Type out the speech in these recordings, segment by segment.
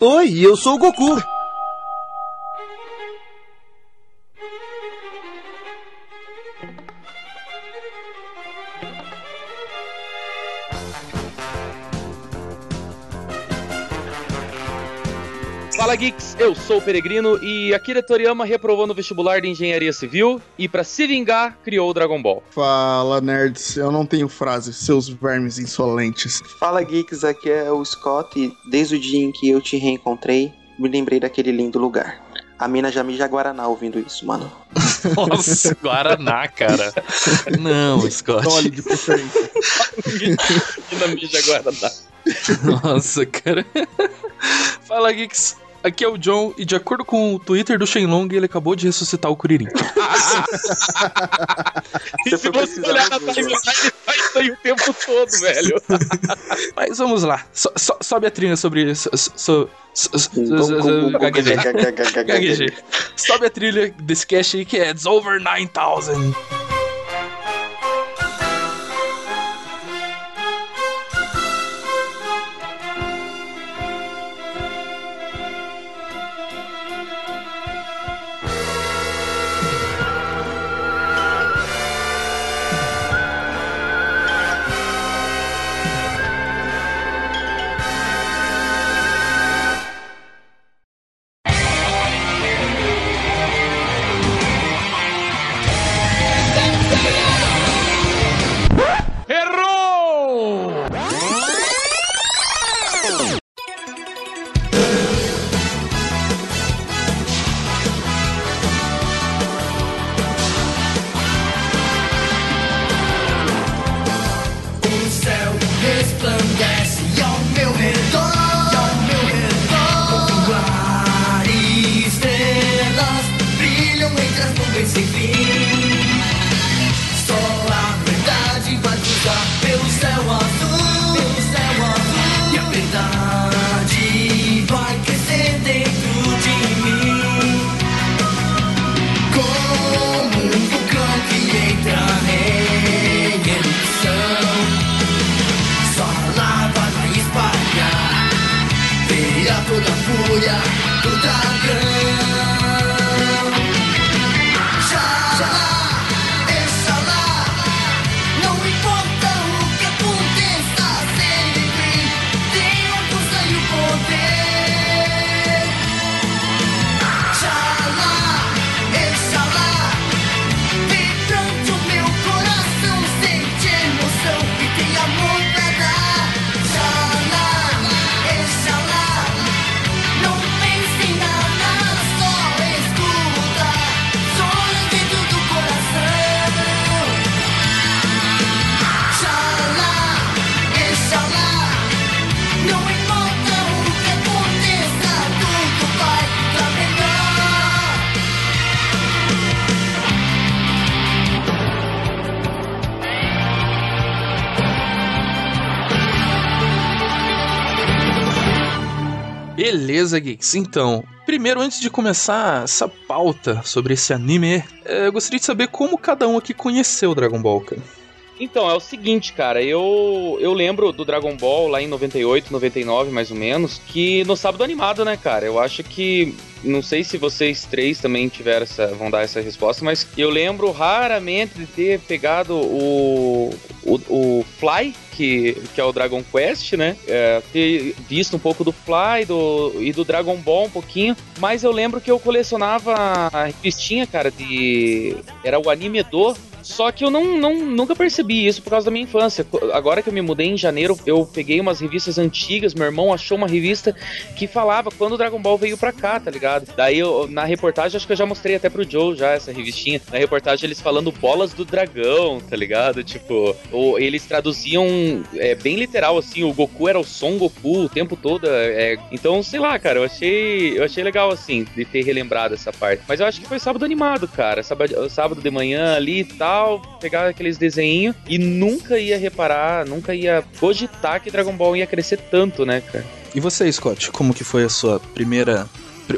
Oi, eu sou o Goku. Geeks, eu sou o Peregrino e Akira Toriyama reprovou no vestibular de Engenharia Civil e para se vingar criou o Dragon Ball. Fala nerds, eu não tenho frase, seus vermes insolentes. Fala Geeks, aqui é o Scott e desde o dia em que eu te reencontrei, me lembrei daquele lindo lugar. A mina já mija Guaraná ouvindo isso, mano. Nossa, Guaraná, cara. Não, Scott. Dolly de preferência. mina mija Guaraná. Nossa, cara. Fala Geeks, Aqui é o John, e de acordo com o Twitter do Shenlong, ele acabou de ressuscitar o Kuririn. e se você olhar na timeline, faz isso aí o tempo todo, velho. Mas vamos lá. So, so, sobe a trilha sobre. So, gaguejei. Gaguejei. Sobe a trilha desse cast aí que é It's Over 9000. Beleza, Geeks. Então, primeiro, antes de começar essa pauta sobre esse anime, é, eu gostaria de saber como cada um aqui conheceu Dragon Ball, cara. Então, é o seguinte, cara, eu, eu lembro do Dragon Ball lá em 98, 99, mais ou menos, que no sábado animado, né, cara? Eu acho que. Não sei se vocês três também tiveram essa. vão dar essa resposta, mas eu lembro raramente de ter pegado o. o, o Fly, que, que é o Dragon Quest, né? É, ter visto um pouco do Fly do, e do Dragon Ball um pouquinho, mas eu lembro que eu colecionava a revistinha, cara, de. Era o Anime Do só que eu não, não, nunca percebi isso por causa da minha infância. Agora que eu me mudei em janeiro, eu peguei umas revistas antigas. Meu irmão achou uma revista que falava quando o Dragon Ball veio pra cá, tá ligado? Daí eu, na reportagem, acho que eu já mostrei até pro Joe já essa revistinha. Na reportagem eles falando bolas do dragão, tá ligado? Tipo, ou eles traduziam é, bem literal assim, o Goku era o Son Goku o tempo todo. É, então, sei lá, cara, eu achei, eu achei legal assim de ter relembrado essa parte. Mas eu acho que foi sábado animado, cara. Sábado, sábado de manhã ali e tal tal, pegar aqueles desenhos e nunca ia reparar, nunca ia cogitar que Dragon Ball ia crescer tanto, né, cara? E você, Scott, como que foi a sua primeira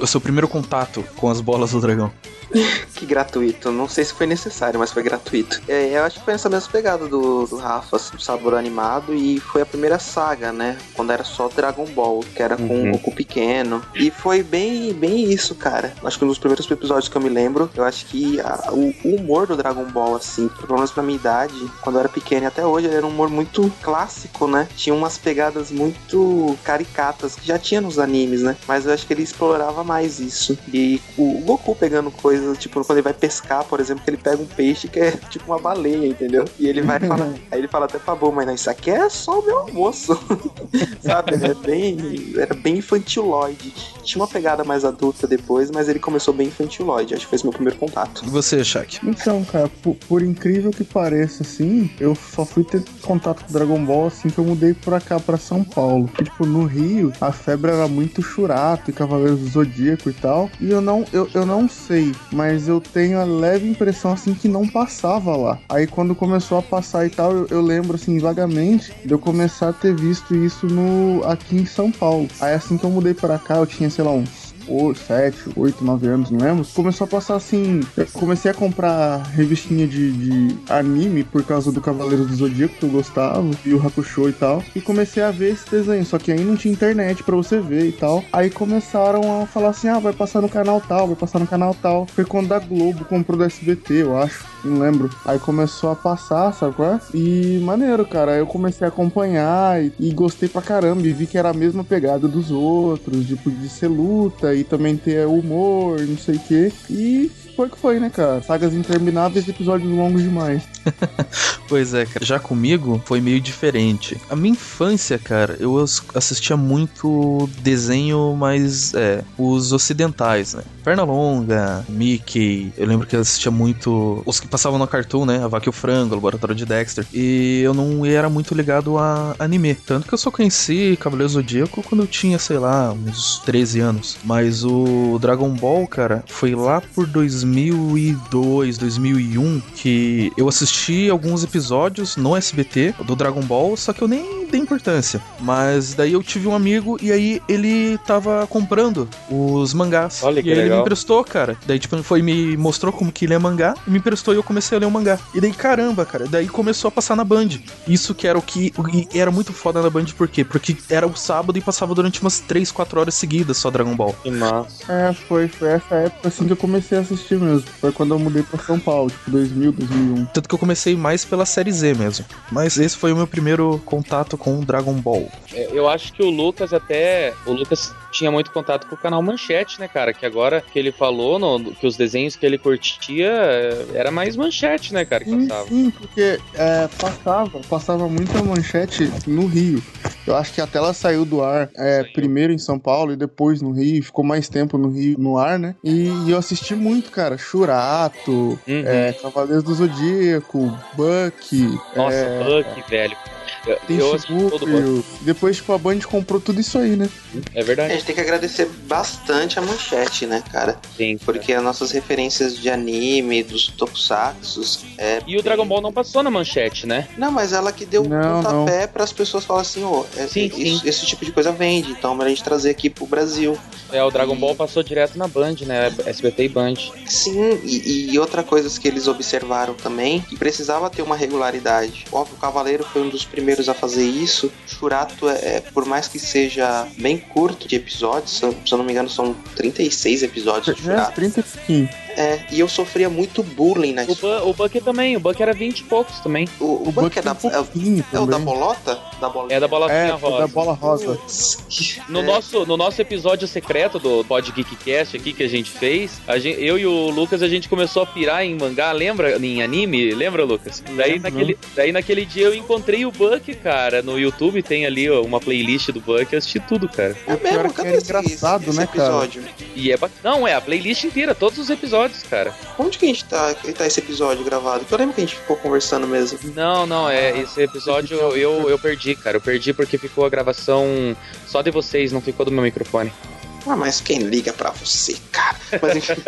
o seu primeiro contato com as bolas do dragão? que gratuito. Não sei se foi necessário, mas foi gratuito. É, eu acho que foi essa mesma pegada do, do Rafa, assim, do sabor animado. E foi a primeira saga, né? Quando era só Dragon Ball, que era com uhum. o Goku pequeno. E foi bem, bem isso, cara. Acho que um dos primeiros episódios que eu me lembro, eu acho que a, o, o, humor do Dragon Ball, assim, pelo menos pra minha idade, quando eu era pequeno e até hoje, era um humor muito clássico, né? Tinha umas pegadas muito caricatas que já tinha nos animes, né? Mas eu acho que ele explorava mais isso. E o, o Goku pegando coisas coisas, tipo, quando ele vai pescar, por exemplo, que ele pega um peixe que é tipo uma baleia, entendeu? E ele vai falar, aí ele fala até pra boa, mas não, isso aqui é só o meu almoço. Sabe? É bem, era bem infantiloide. Tinha uma pegada mais adulta depois, mas ele começou bem infantiloide. Acho que foi esse meu primeiro contato. E você, Shaq? Então, cara, por, por, incrível que pareça, assim, eu só fui ter contato com Dragon Ball assim que eu mudei pra cá, pra São Paulo. E, tipo, no Rio, a febre era muito churato e Cavaleiros do Zodíaco e tal. E eu não, eu, eu não sei mas eu tenho a leve impressão assim que não passava lá. Aí quando começou a passar e tal, eu, eu lembro assim vagamente de eu começar a ter visto isso no aqui em São Paulo. Aí assim que eu mudei para cá, eu tinha, sei lá, uns 7, 8, 9 anos, não lembro. Começou a passar assim. Eu comecei a comprar revistinha de, de anime por causa do Cavaleiro do Zodíaco que eu gostava, e o Hakusho e tal. E comecei a ver esse desenho. Só que aí não tinha internet para você ver e tal. Aí começaram a falar assim: ah, vai passar no canal tal, vai passar no canal tal. Foi quando a Globo comprou do SBT, eu acho. Não lembro. Aí começou a passar, sabe qual é? E maneiro, cara. Eu comecei a acompanhar e, e gostei pra caramba. E vi que era a mesma pegada dos outros, tipo, de ser luta e também ter humor, não sei o quê. E foi que foi, né, cara? Sagas intermináveis e episódios longos demais. pois é, cara. Já comigo foi meio diferente. A minha infância, cara, eu assistia muito desenho mais, é, os ocidentais, né? Pernalonga, Mickey. Eu lembro que eu assistia muito os que passavam no Cartoon, né? A Vaca e o Frango, o Laboratório de Dexter. E eu não era muito ligado a anime. Tanto que eu só conheci Cavaleiro Zodíaco quando eu tinha, sei lá, uns 13 anos. Mas o Dragon Ball, cara, foi lá por 2000 2002, 2001 que eu assisti alguns episódios no SBT do Dragon Ball, só que eu nem dei importância. Mas daí eu tive um amigo e aí ele tava comprando os mangás. Olha que e aí legal. ele me emprestou, cara. Daí tipo ele foi me mostrou como que ler mangá e me emprestou e eu comecei a ler o mangá. E daí caramba, cara, daí começou a passar na Band. Isso que era o que era muito foda na Band por quê? Porque era o sábado e passava durante umas 3, 4 horas seguidas só Dragon Ball. Que massa. É, foi, foi essa época assim que eu comecei a assistir mesmo. Foi quando eu mudei pra São Paulo, tipo 2000, 2001. Tanto que eu comecei mais pela série Z mesmo. Mas esse foi o meu primeiro contato com Dragon Ball. É, eu acho que o Lucas até. O Lucas tinha muito contato com o canal Manchete, né, cara? Que agora que ele falou no, que os desenhos que ele curtia é, era mais manchete, né, cara? Que sim, passava. sim, porque é, passava, passava muita manchete no Rio. Eu acho que até ela saiu do ar é, primeiro em São Paulo e depois no Rio, ficou mais tempo no Rio no ar, né? E, e eu assisti muito, cara. Churato, uhum. é, Cavaleiros do Zodíaco, Buck. Nossa, é, Buck, velho. Tem eu todo Depois, tipo, a Band comprou tudo isso aí, né? É verdade. A gente tem que agradecer bastante a manchete, né, cara? Sim. Porque as nossas referências de anime, dos tokusatsus. É e o Dragon Ball não passou na manchete, né? Não, mas ela que deu não, pontapé para as pessoas falarem assim, ô, oh, é, sim, sim. esse tipo de coisa vende, então é melhor a gente trazer aqui pro Brasil. É, o Dragon e... Ball passou direto na Band, né? SBT e Band. Sim, e, e outras coisas que eles observaram também, que precisava ter uma regularidade. Óbvio, o Cavaleiro foi um dos primeiros primeiros a fazer isso. Churato, é, é, por mais que seja bem curto de episódios, se eu não me engano, são 36 episódios de Churato. É, 30 e é, e eu sofria muito bullying na escola. O, Buck também, o Buck era 20 e poucos também. O, o, o Buck, Buck é, da, é, é, o da bolota? Da bola... É da é, rosa. da bola rosa. No, é. nosso, no nosso episódio secreto do Pod Geekcast aqui que a gente fez, a gente, eu e o Lucas a gente começou a pirar em mangá, lembra? Em anime, lembra, Lucas? Daí, naquele, daí naquele dia eu encontrei o Buck, cara, no YouTube tem ali ó, uma playlist do Buck, eu assisti tudo, cara. É mesmo, cara, é engraçado, esse, né, esse episódio? cara? E é Não, é a playlist inteira, todos os episódios, cara. Onde que a gente tá, tá esse episódio gravado? Que eu lembro que a gente ficou conversando mesmo. Não, não, é. Esse episódio eu, eu perdi, cara. Eu perdi porque ficou a gravação só de vocês, não ficou do meu microfone. Ah, mas quem liga pra você, cara? Mas enfim.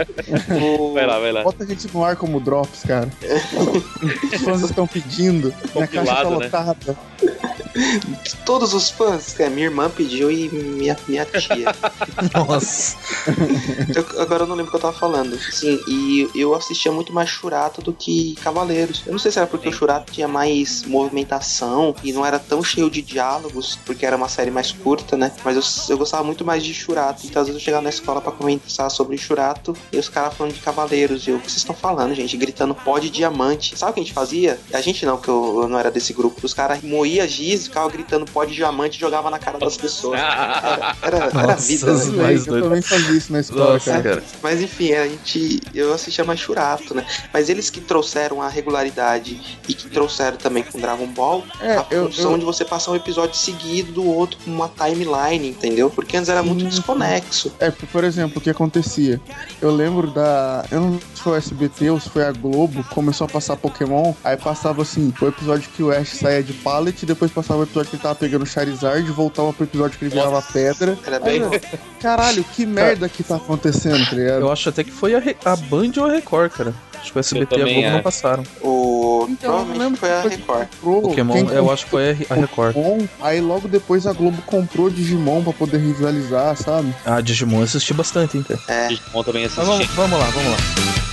o... Vai lá, vai lá. Bota a gente no ar como drops, cara. Os fãs estão pedindo. Compilado, minha caixa tá né? Todos os fãs, é, minha irmã pediu e minha, minha tia. Nossa. Eu- agora eu não lembro o que eu tava falando. Sim, e eu assistia muito mais Churato do que Cavaleiros. Eu não sei se era porque o Churato tinha mais movimentação e não era tão cheio de diálogos, porque era uma série mais curta, né? Mas eu, eu gostava muito mais de Churato. Então às vezes eu chegava na escola pra conversar sobre Churato e os caras falando de Cavaleiros. E eu, o que vocês estão falando, gente? Gritando pó de diamante. Sabe o que a gente fazia? A gente não, que eu, eu não era desse grupo. Os caras moíam giz, ficavam gritando pó de diamante e jogava na cara das pessoas. Era, era, era Nossa, vida, né? mais eu doido. também fazia isso na escola, Nossa, cara. cara. Mas enfim, a gente. Eu assistia mais Churato, né? Mas eles que trouxeram a regularidade e que trouxeram também com Dragon Ball É, a eu, função eu, de você passar um episódio seguido do outro com uma timeline, entendeu? Porque antes era muito Sim. desconexo. É, por exemplo, o que acontecia? Eu lembro da. Eu não sei se foi o SBT ou se foi a Globo, começou a passar Pokémon, aí passava assim, o episódio que o Ash saía de pallet, depois passava o episódio que ele tava pegando Charizard, voltava pro episódio que ele virava pedra. Era Aí, bem. eu, Caralho, que merda que tá acontecendo, tá ligado? Eu acho até que foi a, Re- a Band ou a Record, cara. Acho que o SBT e a Globo não acho. passaram. O... Então, eu lembro foi a Record. Comprou, Pokémon, quem eu acho que foi a Re- a Record. Pokémon, aí logo depois a Globo comprou Digimon pra poder rivalizar, sabe? Ah, Digimon eu assisti bastante, hein, cara. É. Digimon também Mas vamos, assisti. vamos lá, vamos lá.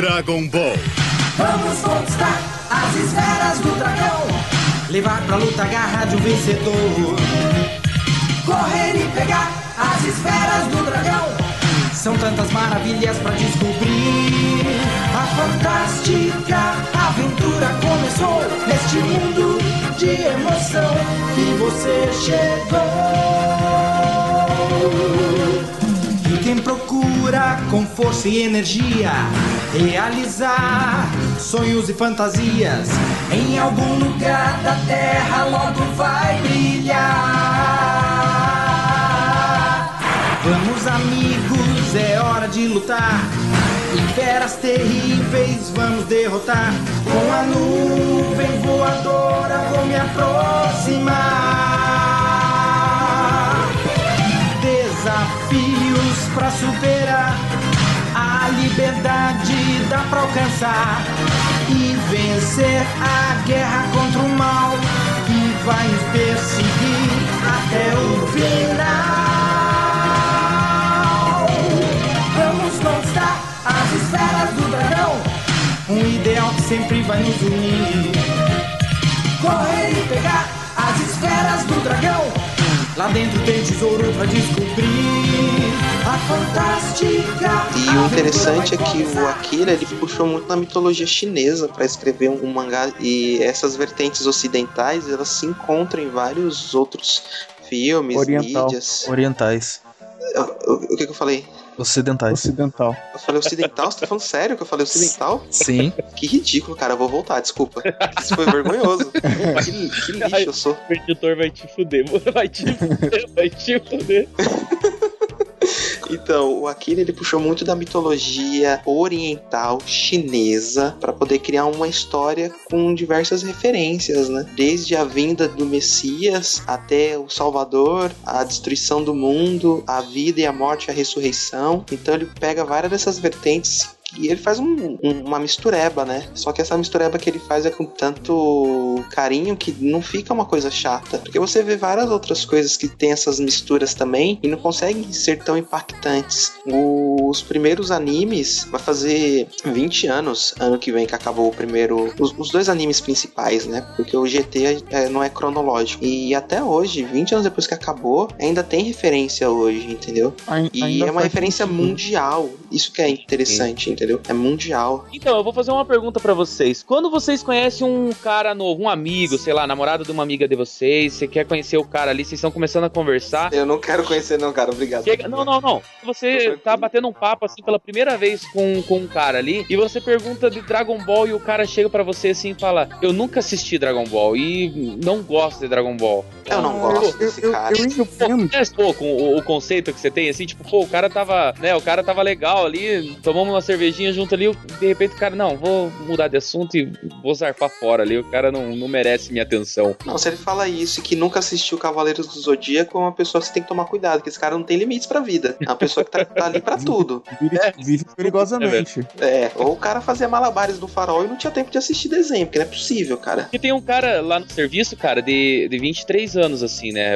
Dragon Ball. Vamos conquistar as esferas do dragão. Levar pra luta a garra de um vencedor. Correr e pegar as esferas do dragão. São tantas maravilhas pra descobrir. A fantástica aventura começou neste mundo de emoção que você chegou. Quem procura com força e energia realizar sonhos e fantasias em algum lugar da terra logo vai brilhar. Vamos, amigos, é hora de lutar. E feras terríveis vamos derrotar. Com a nuvem voadora vou me aproximar desafios pra superar. A liberdade dá pra alcançar e vencer a guerra contra o mal que vai nos perseguir até o final. Vamos conquistar as esferas do dragão, um ideal que sempre vai nos unir. Correr e pegar as esferas do dragão. Lá dentro tem tesouro pra descobrir a fantástica. E o interessante é que o. Akira ele puxou muito na mitologia chinesa pra escrever um, um mangá e essas vertentes ocidentais elas se encontram em vários outros filmes, Oriental. mídias. Orientais. O, o- o que, que eu falei? Ocidentais. Ocidental. Eu falei ocidental? Você tá falando sério que eu falei ocidental? Sim. Que ridículo, cara. Eu vou voltar, desculpa. Isso foi vergonhoso. Que, que lixo eu sou. O editor vai te fuder, vai te fuder, vai te fuder. Então, o Akira ele puxou muito da mitologia oriental chinesa para poder criar uma história com diversas referências, né? Desde a vinda do Messias até o Salvador, a destruição do mundo, a vida e a morte, a ressurreição. Então ele pega várias dessas vertentes e ele faz um- um- uma mistureba, né? Só que essa mistureba que ele faz é com tanto carinho que não fica uma coisa chata. Porque você vê várias outras coisas que tem essas misturas também e não conseguem ser tão impactantes. Os primeiros animes vai fazer 20 anos, ano que vem que acabou o primeiro. Os, os dois animes principais, né? Porque o GT é, não é cronológico. E até hoje, 20 anos depois que acabou, ainda tem referência hoje, entendeu? E é uma referência sentido. mundial. Isso que é interessante, entendeu? É mundial. Então, eu vou fazer uma pergunta pra vocês. Quando vocês conhecem um cara novo, um amigo, sei lá, namorado de uma amiga de vocês, você quer conhecer o cara ali, vocês estão começando a conversar. Eu não quero conhecer, não, cara. Obrigado. Chega- não, não, não. Você tá batendo um papo assim pela primeira vez com, com um cara ali e você pergunta de Dragon Ball e o cara chega pra você assim e fala: Eu nunca assisti Dragon Ball e não gosto de Dragon Ball. Eu não Ah, gosto eu- desse eu, cara. Eu, eu com o, o conceito que você tem, assim, tipo, pô, o cara tava, né, o cara tava legal legal ali, tomamos uma cervejinha junto ali, de repente o cara, não, vou mudar de assunto e vou zarpar fora ali, o cara não, não merece minha atenção. Não, se ele fala isso e que nunca assistiu Cavaleiros do Zodíaco, é uma pessoa que você tem que tomar cuidado, porque esse cara não tem limites pra vida. É uma pessoa que tá, tá ali pra tudo. Vive, vive perigosamente. É, ou o cara fazia malabares do farol e não tinha tempo de assistir desenho, porque não é possível, cara. Porque tem um cara lá no serviço, cara, de, de 23 anos, assim, né?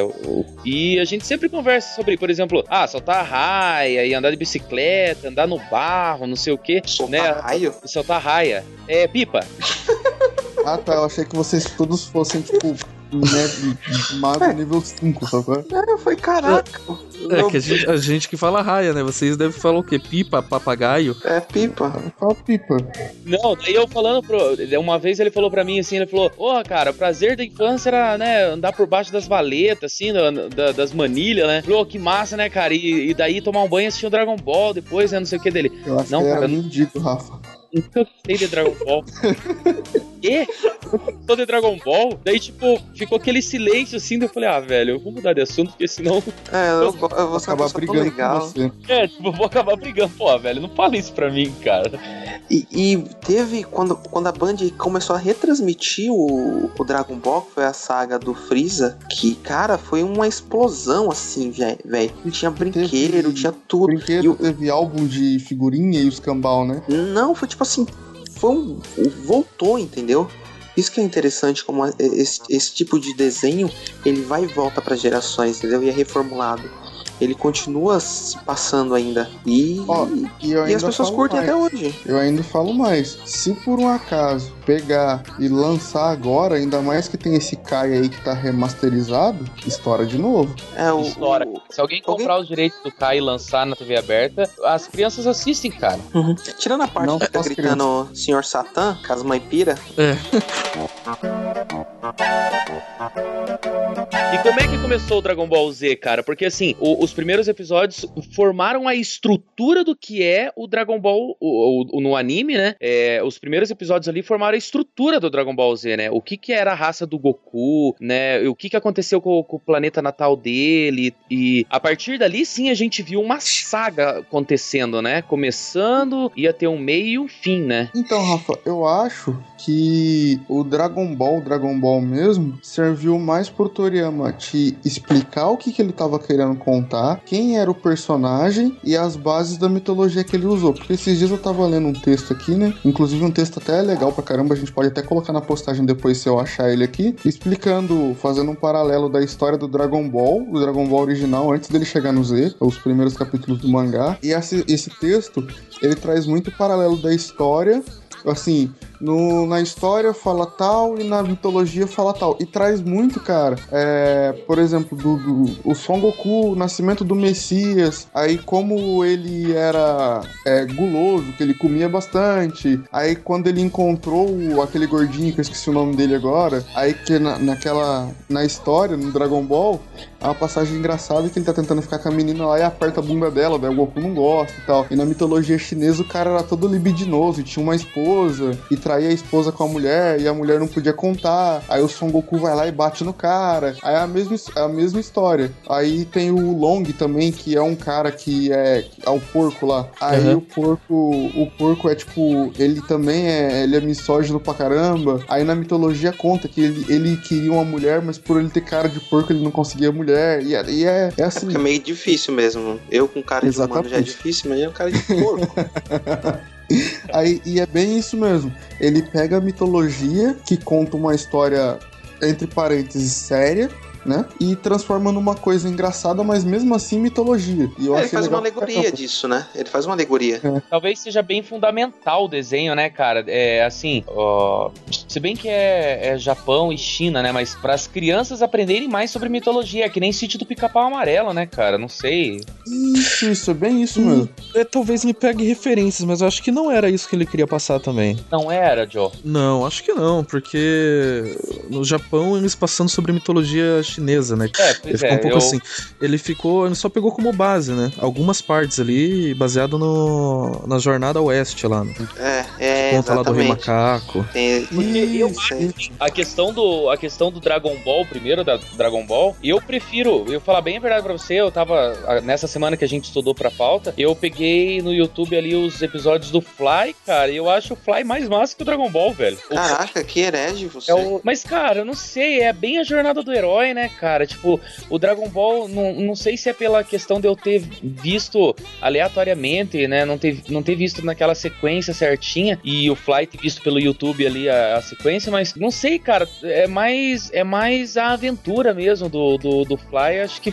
E a gente sempre conversa sobre, por exemplo, ah, soltar a raia e andar de bicicleta, andar no barro, não sei o quê. Soltar né? raio. Soltar raia. É, pipa. Ah, tá. Eu achei que vocês todos fossem, tipo, né, mago nível 5, sacou? É, foi caraca. É que a gente, a gente que fala raia, né? Vocês devem falar o quê? Pipa, papagaio? É pipa. Fala pipa. Não, daí eu falando pro. Uma vez ele falou pra mim assim, ele falou, porra, cara, o prazer da infância era, né, andar por baixo das valetas, assim, da- da- das manilhas, né? Falou, que massa, né, cara? E, e daí tomar um banho e assistir o Dragon Ball depois, né? Não sei o que dele. Eu acho Não, que cara, era mendigo, Rafa. Nunca gostei de Dragon Ball. Quê? Tô de Dragon Ball? Daí, tipo, ficou aquele silêncio assim, daí eu falei, ah, velho, eu vou mudar de assunto, porque senão. É, eu, eu vou Vou ser uma acabar brigando legal. com você. É, tipo, eu vou acabar brigando. Pô, velho, não fala isso pra mim, cara. E, e teve, quando, quando a Band começou a retransmitir o, o Dragon Ball, que foi a saga do Freeza, que, cara, foi uma explosão, assim, velho. Tinha brinquedo, Teve tinha tudo. Brinquedo, E o- teve álbum de figurinha e os cambal, né? Não, foi tipo assim, um, voltou, entendeu? Isso que é interessante, como esse, esse tipo de desenho, ele vai e volta para gerações, entendeu? E é reformulado. Ele continua se passando ainda. E, Ó, E, e ainda as pessoas curtem mais. até hoje. Eu ainda falo mais. Se por um acaso pegar e lançar agora, ainda mais que tem esse Kai aí que tá remasterizado, estoura de novo. É o, História. o- Se alguém comprar os direitos do Kai e lançar na TV aberta, as crianças assistem, cara. Uhum. Tirando a parte Não que tá gritando Senhor Satã, Casmãe Pira, E como é que começou o Dragon Ball Z, cara? Porque assim, o- os primeiros episódios formaram a estrutura do que é o Dragon Ball o- o- no anime, né? É, os primeiros episódios ali formaram a estrutura do Dragon Ball Z, né? O que que era a raça do Goku, né? O que que aconteceu com, com o planeta natal dele e a partir dali sim a gente viu uma saga acontecendo, né? Começando, ia ter um meio e um fim, né? Então, Rafa, eu acho que o Dragon Ball, Dragon Ball mesmo, serviu mais pro Toriyama te explicar o que, que ele tava querendo contar, quem era o personagem e as bases da mitologia que ele usou. Porque esses dias eu tava lendo um texto aqui, né? Inclusive um texto até legal pra caramba, a gente pode até colocar na postagem depois se eu achar ele aqui, explicando, fazendo um paralelo da história do Dragon Ball, o Dragon Ball original, antes dele chegar no Z, os primeiros capítulos do mangá. E esse, esse texto, ele traz muito paralelo da história assim, no, na história fala tal e na mitologia fala tal. E traz muito, cara, é, por exemplo, do, do- o Son Goku, o nascimento do Messias, aí como ele era é, guloso, que ele comia bastante, aí quando ele encontrou aquele gordinho, que eu esqueci o nome dele agora, aí que na, naquela, na história, no Dragon Ball, há uma passagem engraçada que ele tá tentando ficar com a menina lá e aperta a bunda dela, daí o Goku não gosta e tal. E na mitologia chinesa o cara era todo libidinoso e tinha uma esposa e traía a esposa com a mulher e a mulher não podia contar. Aí o Son Goku vai lá e bate no cara. Aí é a mesma, é a mesma história. Aí tem o Long também, que é um cara que é, é o porco lá. Aí Uhum. o porco, o porco é tipo, ele também é, ele é misógino pra caramba. Aí na mitologia conta que ele, ele queria uma mulher, mas por ele ter cara de porco ele não conseguia mulher. E, é- e é, é assim. porque é meio difícil mesmo. Eu com cara de humano já é Exatamente. difícil, mas eu cara de porco. Aí, e é bem isso mesmo. Ele pega a mitologia, que conta uma história, entre parênteses, séria, né? E transforma numa coisa engraçada, mas mesmo assim mitologia. E eu É, ele faz uma alegoria disso, né? Ele faz uma alegoria. Talvez seja bem fundamental o desenho, né, cara? É assim, ó, se bem que é, é Japão e China, né? Mas para as crianças aprenderem mais sobre mitologia, é que nem sítio do pica-pau amarelo, né, cara? Não sei. Isso, isso, é bem isso Hum. mesmo. É, talvez ele pegue referências, mas eu acho que não era isso que ele queria passar também. Não era, Joe. Não, acho que não, porque no Japão eles passando sobre mitologia chinesa, né? É, Ele ficou é, um pouco eu- assim. Ele ficou. Ele só pegou como base, né? Algumas partes ali, baseado no, na Jornada Oeste lá. Né? É, é, Conta lá do Rei. Macaco. Tem- eu. A questão do a questão do Dragon Ball, primeiro da Dragon Ball, eu prefiro, eu falar bem a verdade pra você, eu tava nessa semana que a gente estudou pra pauta, eu peguei no YouTube ali os episódios do Fly, cara, e eu acho o Fly mais massa que o Dragon Ball, velho. O- Caraca, que herege você. é o- Mas, cara, eu não sei, é bem a jornada do herói, né, cara? Tipo, o Dragon Ball, não, não sei se é pela questão de eu ter visto aleatoriamente, né? Não ter, não ter visto naquela sequência certinha e o Fly ter visto pelo YouTube ali a, a sequência, mas não sei, cara, é mais, é mais a aventura mesmo do, do, do Fly, acho que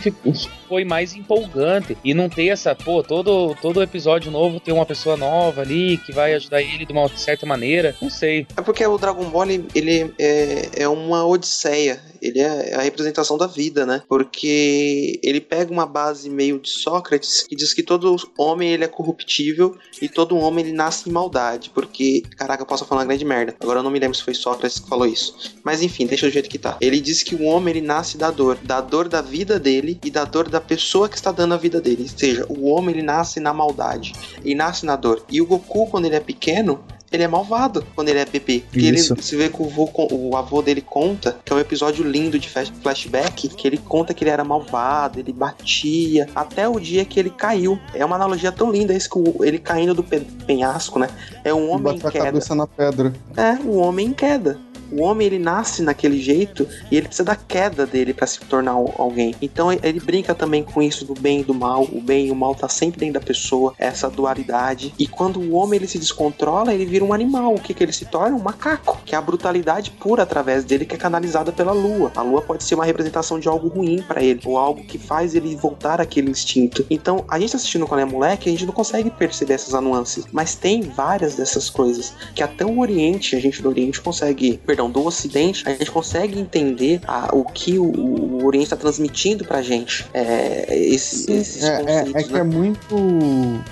foi mais empolgante. E não ter essa, pô, todo, todo episódio novo tem uma pessoa nova ali que vai ajudar ele de uma certa maneira, não sei. É porque o Dragon Ball ele é, é uma odisseia. Ele é a representação da vida, né? Porque ele pega uma base meio de Sócrates que diz que todo homem ele é corruptível e todo homem ele nasce em maldade. Porque, caraca, eu posso falar uma grande merda. Agora eu não me lembro se foi Sócrates que falou isso. Mas enfim, deixa do jeito que tá. Ele diz que o homem ele nasce da dor, da dor da vida dele e da dor da pessoa que está dando a vida dele. Ou seja, o homem ele nasce na maldade e nasce na dor. E o Goku, quando ele é pequeno, ele é malvado quando ele é bebê. Porque ele Isso. se vê que o avô, o avô dele conta, que é um episódio lindo de flash- flashback, que ele conta que ele era malvado, ele batia, até o dia que ele caiu. É uma analogia tão linda isso que ele caindo do pe- penhasco, né? É um homem em Bateu a queda. cabeça na pedra. É, o homem em queda. O homem ele nasce naquele jeito e ele precisa da queda dele pra se tornar al- alguém. Então ele brinca também com isso do bem e do mal. O bem e o mal tá sempre dentro da pessoa, essa dualidade. E quando o homem ele se descontrola, ele vira um animal. O que que ele se torna? Um macaco, que é a brutalidade pura através dele que é canalizada pela lua. A lua pode ser uma representação de algo ruim pra ele, ou algo que faz ele voltar àquele instinto. Então, a gente assistindo quando é moleque, a gente não consegue perceber essas nuances, mas tem várias dessas coisas que até o Oriente, a gente do Oriente consegue, perdão, do Ocidente, a gente consegue entender a- o que o, o Oriente está transmitindo pra gente. É, esse- esses É, é- conceitos, é que né? é muito.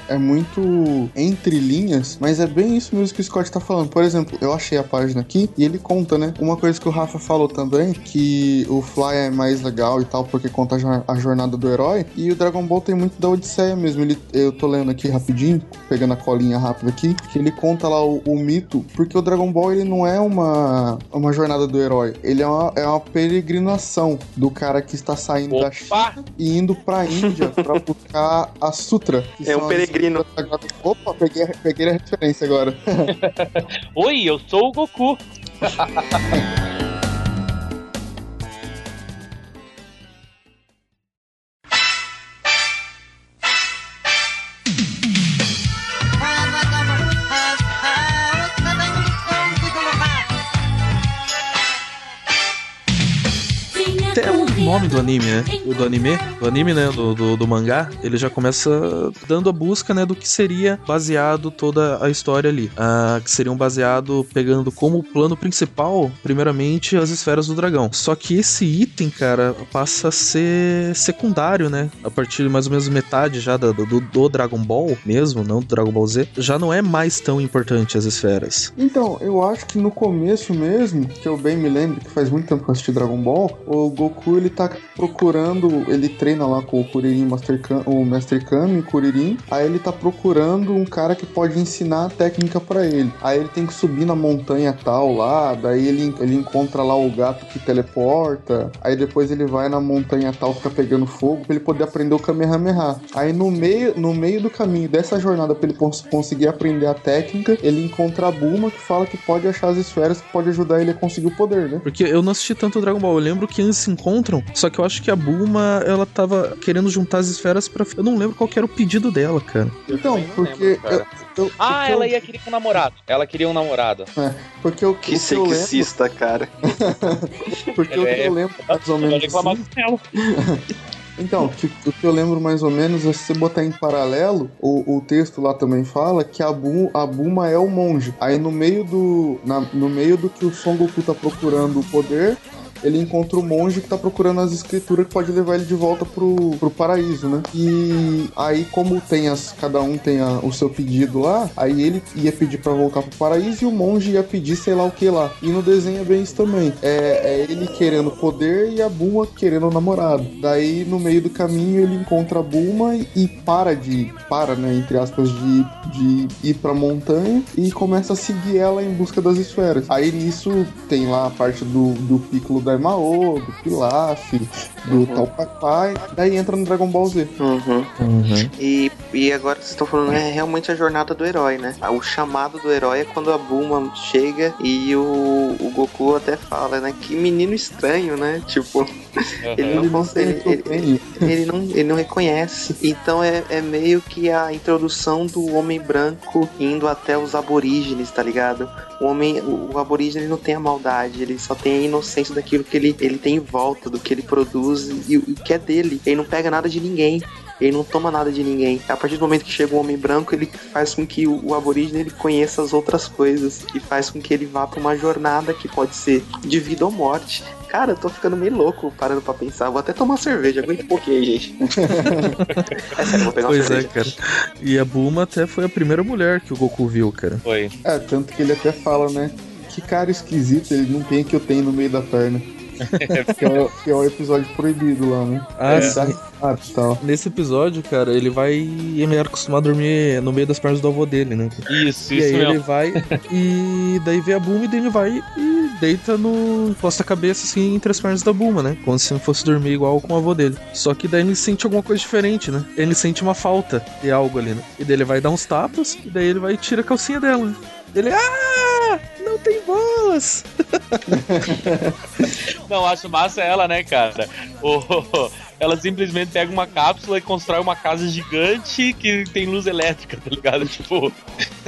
É muito entre linhas, mas é bem isso mesmo que o Scott tá falando. Por exemplo, eu achei a página aqui e ele conta, né? Uma coisa que o Rafa falou também, que o Fly é mais legal e tal, porque conta a jornada do herói. E o Dragon Ball tem muito da Odisseia mesmo. Ele, eu tô lendo aqui rapidinho, pegando a colinha rápida aqui, que ele conta lá o, o mito, porque o Dragon Ball ele não é uma, uma jornada do herói, ele é uma, é uma peregrinação do cara que está saindo da China Opa! e indo pra Índia pra buscar a Sutra. que É um peregrino. Opa, peguei, a- peguei a referência agora. Oi, eu sou o Goku. nome do anime, né? O do anime, do anime, né? Do, do, do mangá, ele já começa dando a busca, né? Do que seria baseado toda a história ali. Ah, que seriam baseado, pegando como plano principal, primeiramente, as esferas do dragão. Só que esse item, cara, passa a ser secundário, né? A partir de mais ou menos metade já do, do, do Dragon Ball mesmo, não do Dragon Ball Z, já não é mais tão importante as esferas. Então, eu acho que no começo mesmo, que eu bem me lembro, que faz muito tempo que eu assisti Dragon Ball, o Goku ele tá procurando, ele treina lá com o Kuririn Master Kami, o Mestre Kami, o Kuririn, aí ele tá procurando um cara que pode ensinar a técnica pra ele. Aí ele tem que subir na montanha tal lá, daí ele, ele encontra lá o gato que teleporta, aí depois ele vai na montanha tal, fica pegando fogo pra ele poder aprender o Kamehameha. Aí no meio, no meio do caminho dessa jornada pra ele cons- conseguir aprender a técnica, ele encontra a Bulma que fala que pode achar as esferas que pode ajudar ele a conseguir o poder, né? Porque eu não assisti tanto Dragon Ball. Eu lembro que eles se encontram, só que eu acho que a Bulma, ela tava querendo juntar as esferas pra. Eu não lembro qual que era o pedido dela, cara. Então, porque lembro, cara. eu, eu- Ah, porque ela eu- ia querer um namorado. Ela queria um namorado. porque eu, Que o que eu lembro, sexista, cara. porque o que É, eu lembro mais ou menos assim. Então, que- o que eu lembro mais ou menos é se você botar em paralelo, o, o texto lá também fala que a, Bu, a Bulma é o monge. Aí no meio do. na- no meio do que o Son Goku tá procurando o poder. Ele encontra o monge que tá procurando as escrituras que pode levar ele de volta pro, pro paraíso, né? E aí, como tem as. Cada um tem a- o seu pedido lá, aí ele ia pedir pra voltar pro paraíso e o monge ia pedir sei lá o que lá. E no desenho é bem isso também. É, é ele querendo poder e a Buma querendo o namorado. Daí, no meio do caminho, ele encontra a Buma e para de. Para, né? Entre aspas, de, de ir pra montanha e começa a seguir ela em busca das esferas. Aí nisso tem lá a parte do, do Piccolo da Mao, do Pilaf, do tal Papai. Daí entra no Dragon Ball Z. Uhum. Uhum. E, e agora que vocês estão falando, é realmente a jornada do herói, né? O chamado do herói é quando a Bulma chega e o, o Goku até fala, né? Que menino estranho, né? Tipo, ele não, Ele Ele, ele não, ele não reconhece. Então é, é meio que a introdução do homem branco indo até os aborígenes, tá ligado? O homem, o, o aborígene não tem a maldade, ele só tem a inocência daquilo que ele, ele tem em volta, do que ele produz e o que é dele. Ele não pega nada de ninguém. Ele não toma nada de ninguém. A partir do momento que chega um homem branco, ele faz com que o, o aborígene ele conheça as outras coisas e faz com que ele vá pra uma jornada que pode ser de vida ou morte. Cara, eu tô ficando meio louco parando pra pensar. Vou até tomar cerveja, aguenta um pouquinho aí, gente. é sério, vou pegar uma Pois é, cerveja. cara. E a Bulma até foi a primeira mulher que o Goku viu, cara. Foi. É, tanto que ele até fala, né? Que cara esquisito, ele não tem o que eu tenho no meio da perna. Que, é, que é o episódio proibido lá, né? Ah, Ele sim. e tal. Nesse episódio, cara, ele vai. Ele era acostumado a dormir no meio das pernas do avô dele, né? Isso, e isso aí mesmo. ele vai e daí vê a Bulma e daí ele vai e deita no. posta a cabeça assim entre as pernas da Bulma, né? Como se não fosse dormir igual com o avô dele. Só que daí ele sente alguma coisa diferente, né? Ele sente uma falta de algo ali, né? E daí ele vai dar uns tapas e daí ele vai e tira a calcinha dela. né? Ele. Ah! Não tem bolas! Não, acho massa ela, né, cara? O- Ela simplesmente pega uma cápsula e constrói uma casa gigante que tem luz elétrica, tá ligado? Tipo,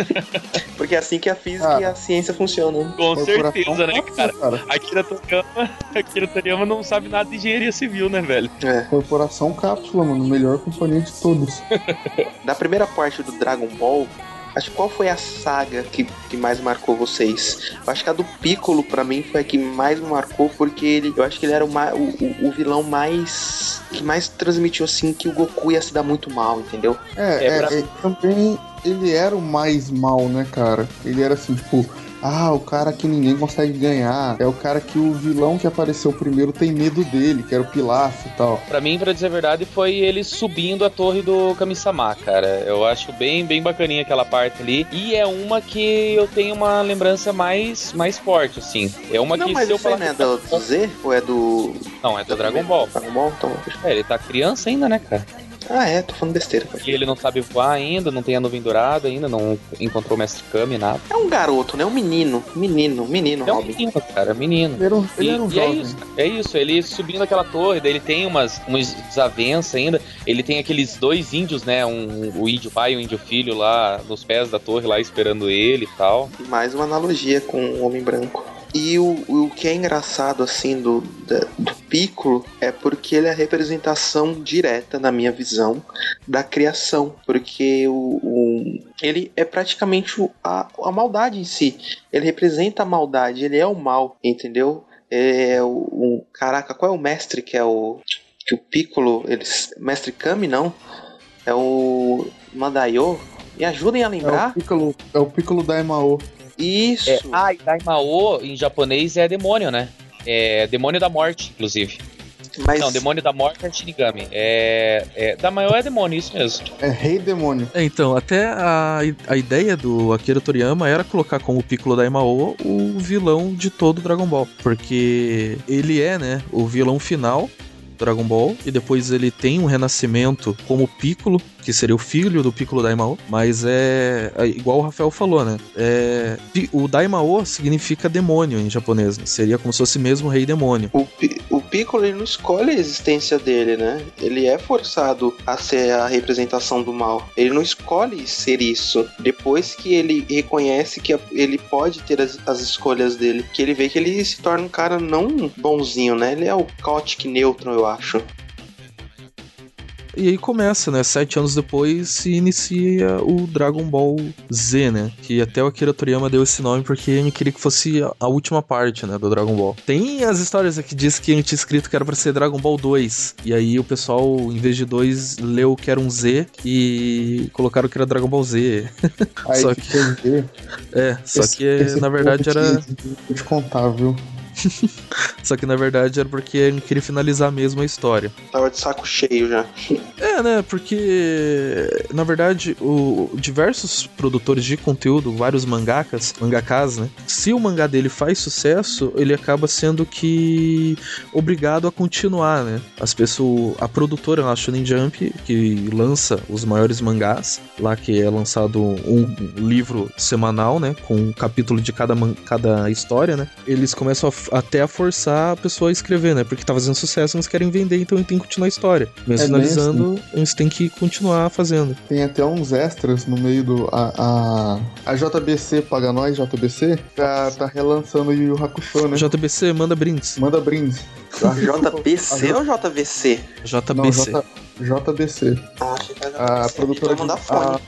Porque é assim que a física Ah. e a ciência funcionam. com Corporação certeza, né, Cápsula, cara? A Akira Toriyama, Akira Toriyama não sabe nada de engenharia civil, né, velho? É. Corporação Cápsula, mano. Melhor companhia de todos. Da primeira parte do Dragon Ball, acho que qual foi a saga que, que mais marcou vocês? Eu acho que a do Piccolo, pra mim, foi a que mais me marcou, porque ele, eu acho que ele era o, o- o vilão mais. que mais transmitiu assim que o Goku ia se dar muito mal, entendeu? É, É, é, pra- é, também ele era o mais mal, né, cara? Ele era assim, tipo, ah, o cara que ninguém consegue ganhar. É o cara que o vilão que apareceu primeiro tem medo dele, que era o Pilaf e tal. Pra mim, pra dizer a verdade, foi ele subindo a torre do Kami-sama, cara. Eu acho bem, bem bacaninha aquela parte ali. E é uma que eu tenho uma lembrança mais, mais forte, assim. É uma não, que mas se eu falar... não é do, do Z? Ou é do. Não, é do Dragon Ball. Dragon Ball? Então... É, ele tá criança ainda, né, cara? Ah, é, tô falando besteira. E ele não sabe voar ainda, não tem a nuvem dourada ainda, não encontrou o Mestre Kami, nada. É um garoto, né? Um menino. Menino, menino, É um Robin. menino, cara, menino. Ele era um, ele E, era um e é jovem. isso, é isso, ele subindo aquela torre, daí ele tem umas, umas desavenças ainda. Ele tem aqueles dois índios, né? Um, o índio pai e o índio filho lá nos pés da torre, lá esperando ele e tal. Mais uma analogia com o Homem Branco. E o, o que é engraçado, assim, do, do Piccolo é porque ele é a representação direta, na minha visão, da criação. Porque o, o- ele é praticamente a, a maldade em si. Ele representa a maldade, ele é o mal, entendeu? É o, o- Caraca, qual é o mestre que é o. Que o Piccolo. Eles, mestre Kami, não? É o. Madaio? Me ajudem a É o lembrar? Piccolo, é o Piccolo da Emao. Isso! É, ah, e Daimao em japonês é demônio, né? É demônio da morte, inclusive. Mas Não, demônio da morte é Shinigami. É, é, Daimao é demônio, isso mesmo. É Rei Demônio. É, então, até a, a ideia do Akira Toriyama era colocar como Piccolo Daimao o vilão de todo o Dragon Ball. Porque ele é, né, o vilão final do Dragon Ball. E depois ele tem um renascimento como Piccolo, que seria o filho do Piccolo Daimao. Mas é, é igual o Rafael falou, né? É, o Daimao significa demônio em japonês. né? Seria como se fosse mesmo rei demônio. O, o Piccolo ele não escolhe a existência dele, né? Ele é forçado a ser a representação do mal. Ele não escolhe ser isso. Depois que ele reconhece que ele pode ter as, as escolhas dele, que ele vê que ele se torna um cara não bonzinho, né? Ele é o Chaotic Neutron, eu acho. E aí começa, né? Sete anos depois se inicia o Dragon Ball Z, né? Que até o Akira Toriyama deu esse nome porque ele queria que fosse a última parte, né? Do Dragon Ball. Tem as histórias aqui que diz que ele tinha escrito que era pra ser Dragon Ball 2. E aí o pessoal, em vez de 2, leu que era um Z e colocaram que era Dragon Ball Z. Aí Só que que- É, só esse- que esse na verdade era. Vou te contar, viu? Só que na verdade era porque ele queria finalizar mesmo a história. Tava de saco cheio já. É, né? Porque na verdade o diversos produtores de conteúdo, vários mangakas, mangakas, né? Se o mangá dele faz sucesso, ele acaba sendo que obrigado a continuar, né? As pessoas, a produtora, a Shonen Jump, que lança os maiores mangás, lá que é lançado um livro semanal, né? Com um capítulo de cada, cada história, né? Eles começam a até a forçar a pessoa a escrever, né? Porque tá fazendo sucesso, eles querem vender, então tem que continuar a história. Mesmo É finalizando, eles têm que continuar fazendo. Tem até uns extras no meio do. A, a, a JBC Paga Nós, JBC, tá, tá relançando o Yu Hakusho, né? JBC, manda brindes. Manda brindes. JBC ou JVC? Não, JBC. J, JBC. Ah, achei que era A JVC. produtora, Então de, não.